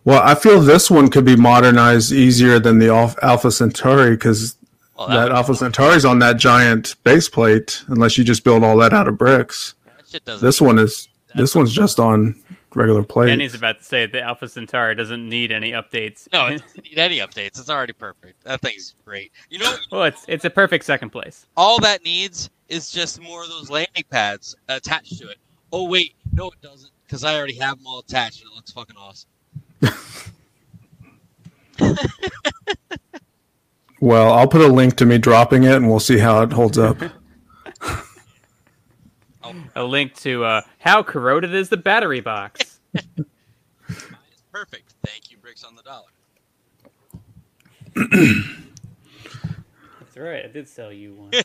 [SPEAKER 2] Well, I feel this one could be modernized easier than the Alpha, Alpha Centauri because
[SPEAKER 3] Well,
[SPEAKER 2] that
[SPEAKER 3] would-
[SPEAKER 2] Alpha Centauri's on that giant base plate. Unless you just build all that out of bricks.
[SPEAKER 3] That shit doesn't.
[SPEAKER 2] This one is this one's just on regular plate.
[SPEAKER 1] Danny's about to say the Alpha Centauri doesn't need any updates.
[SPEAKER 3] no, it doesn't need any updates. It's already perfect. That thing's great. You know,
[SPEAKER 1] well, it's it's a perfect second place.
[SPEAKER 3] all that needs is just more of those landing pads attached to it. Oh wait, no, it doesn't, because I already have them all attached, and it looks fucking awesome.
[SPEAKER 2] Well, I'll put a link to me dropping it, and we'll see how it holds up.
[SPEAKER 1] A link to uh, how corroded is the battery box.
[SPEAKER 3] Mine is perfect. Thank you, bricks on the dollar.
[SPEAKER 1] That's right. I did sell you one.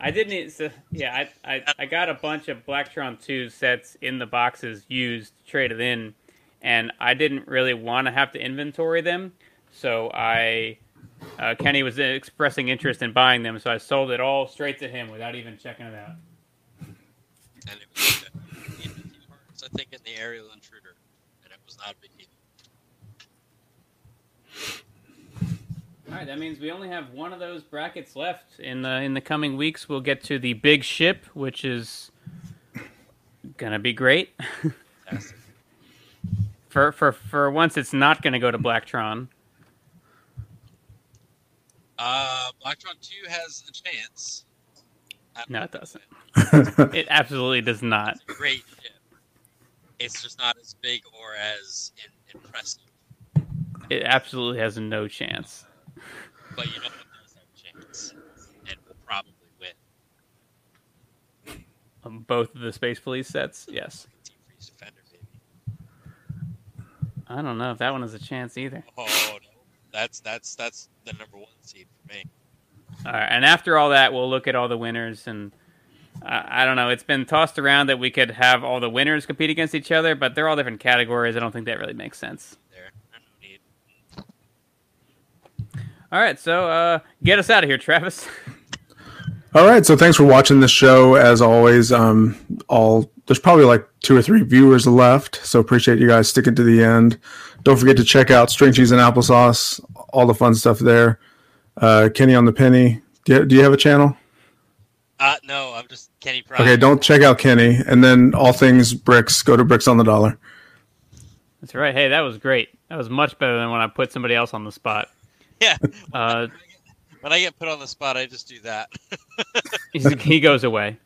[SPEAKER 1] I didn't. So, yeah, I, I I got a bunch of Blacktron two sets in the boxes used, traded in, and I didn't really want to have to inventory them. So I, uh, Kenny was expressing interest in buying them, so I sold it all straight to him without even checking it out.
[SPEAKER 3] And it was uh, a parts, I think, in the aerial intruder, and it was not a big deal.
[SPEAKER 1] All right, that means we only have one of those brackets left. In the in the coming weeks, we'll get to the big ship, which is gonna be great.
[SPEAKER 3] Fantastic.
[SPEAKER 1] for for for once, it's not gonna go to Blacktron.
[SPEAKER 3] Uh, Blacktron 2 has a chance.
[SPEAKER 1] No, it doesn't. It absolutely does not.
[SPEAKER 3] It's a great ship. It's just not as big or as in, impressive.
[SPEAKER 1] It absolutely has no chance.
[SPEAKER 3] But you know what does have a chance, and will probably win.
[SPEAKER 1] Um, both of the Space Police sets, yes.
[SPEAKER 3] Team Freeze Defender, baby.
[SPEAKER 1] I don't know if that one has a chance either.
[SPEAKER 3] Oh no, that's that's that's the number one seed for me.
[SPEAKER 1] All right, and after all that, we'll look at all the winners, and I I don't know. It's been tossed around that we could have all the winners compete against each other, but they're all different categories. I don't think that really makes sense.
[SPEAKER 3] There, no need.
[SPEAKER 1] All right, so uh, get us out of here, Travis.
[SPEAKER 2] All right, so thanks for watching the show. As always, um, all there's probably like two or three viewers left, so appreciate you guys sticking to the end. Don't forget to check out String Cheese and Applesauce, all the fun stuff there. Uh, Kenny on the Penny. Do you, do you have a channel?
[SPEAKER 3] Uh, no, I'm just Kenny Prime.
[SPEAKER 2] Okay, don't check out Kenny, and then all things bricks. Go to bricks on the dollar.
[SPEAKER 1] That's right. Hey, that was great. That was much better than when I put somebody else on the spot.
[SPEAKER 3] Yeah.
[SPEAKER 1] Uh,
[SPEAKER 3] When I get put on the spot, I just do that.
[SPEAKER 1] he goes away.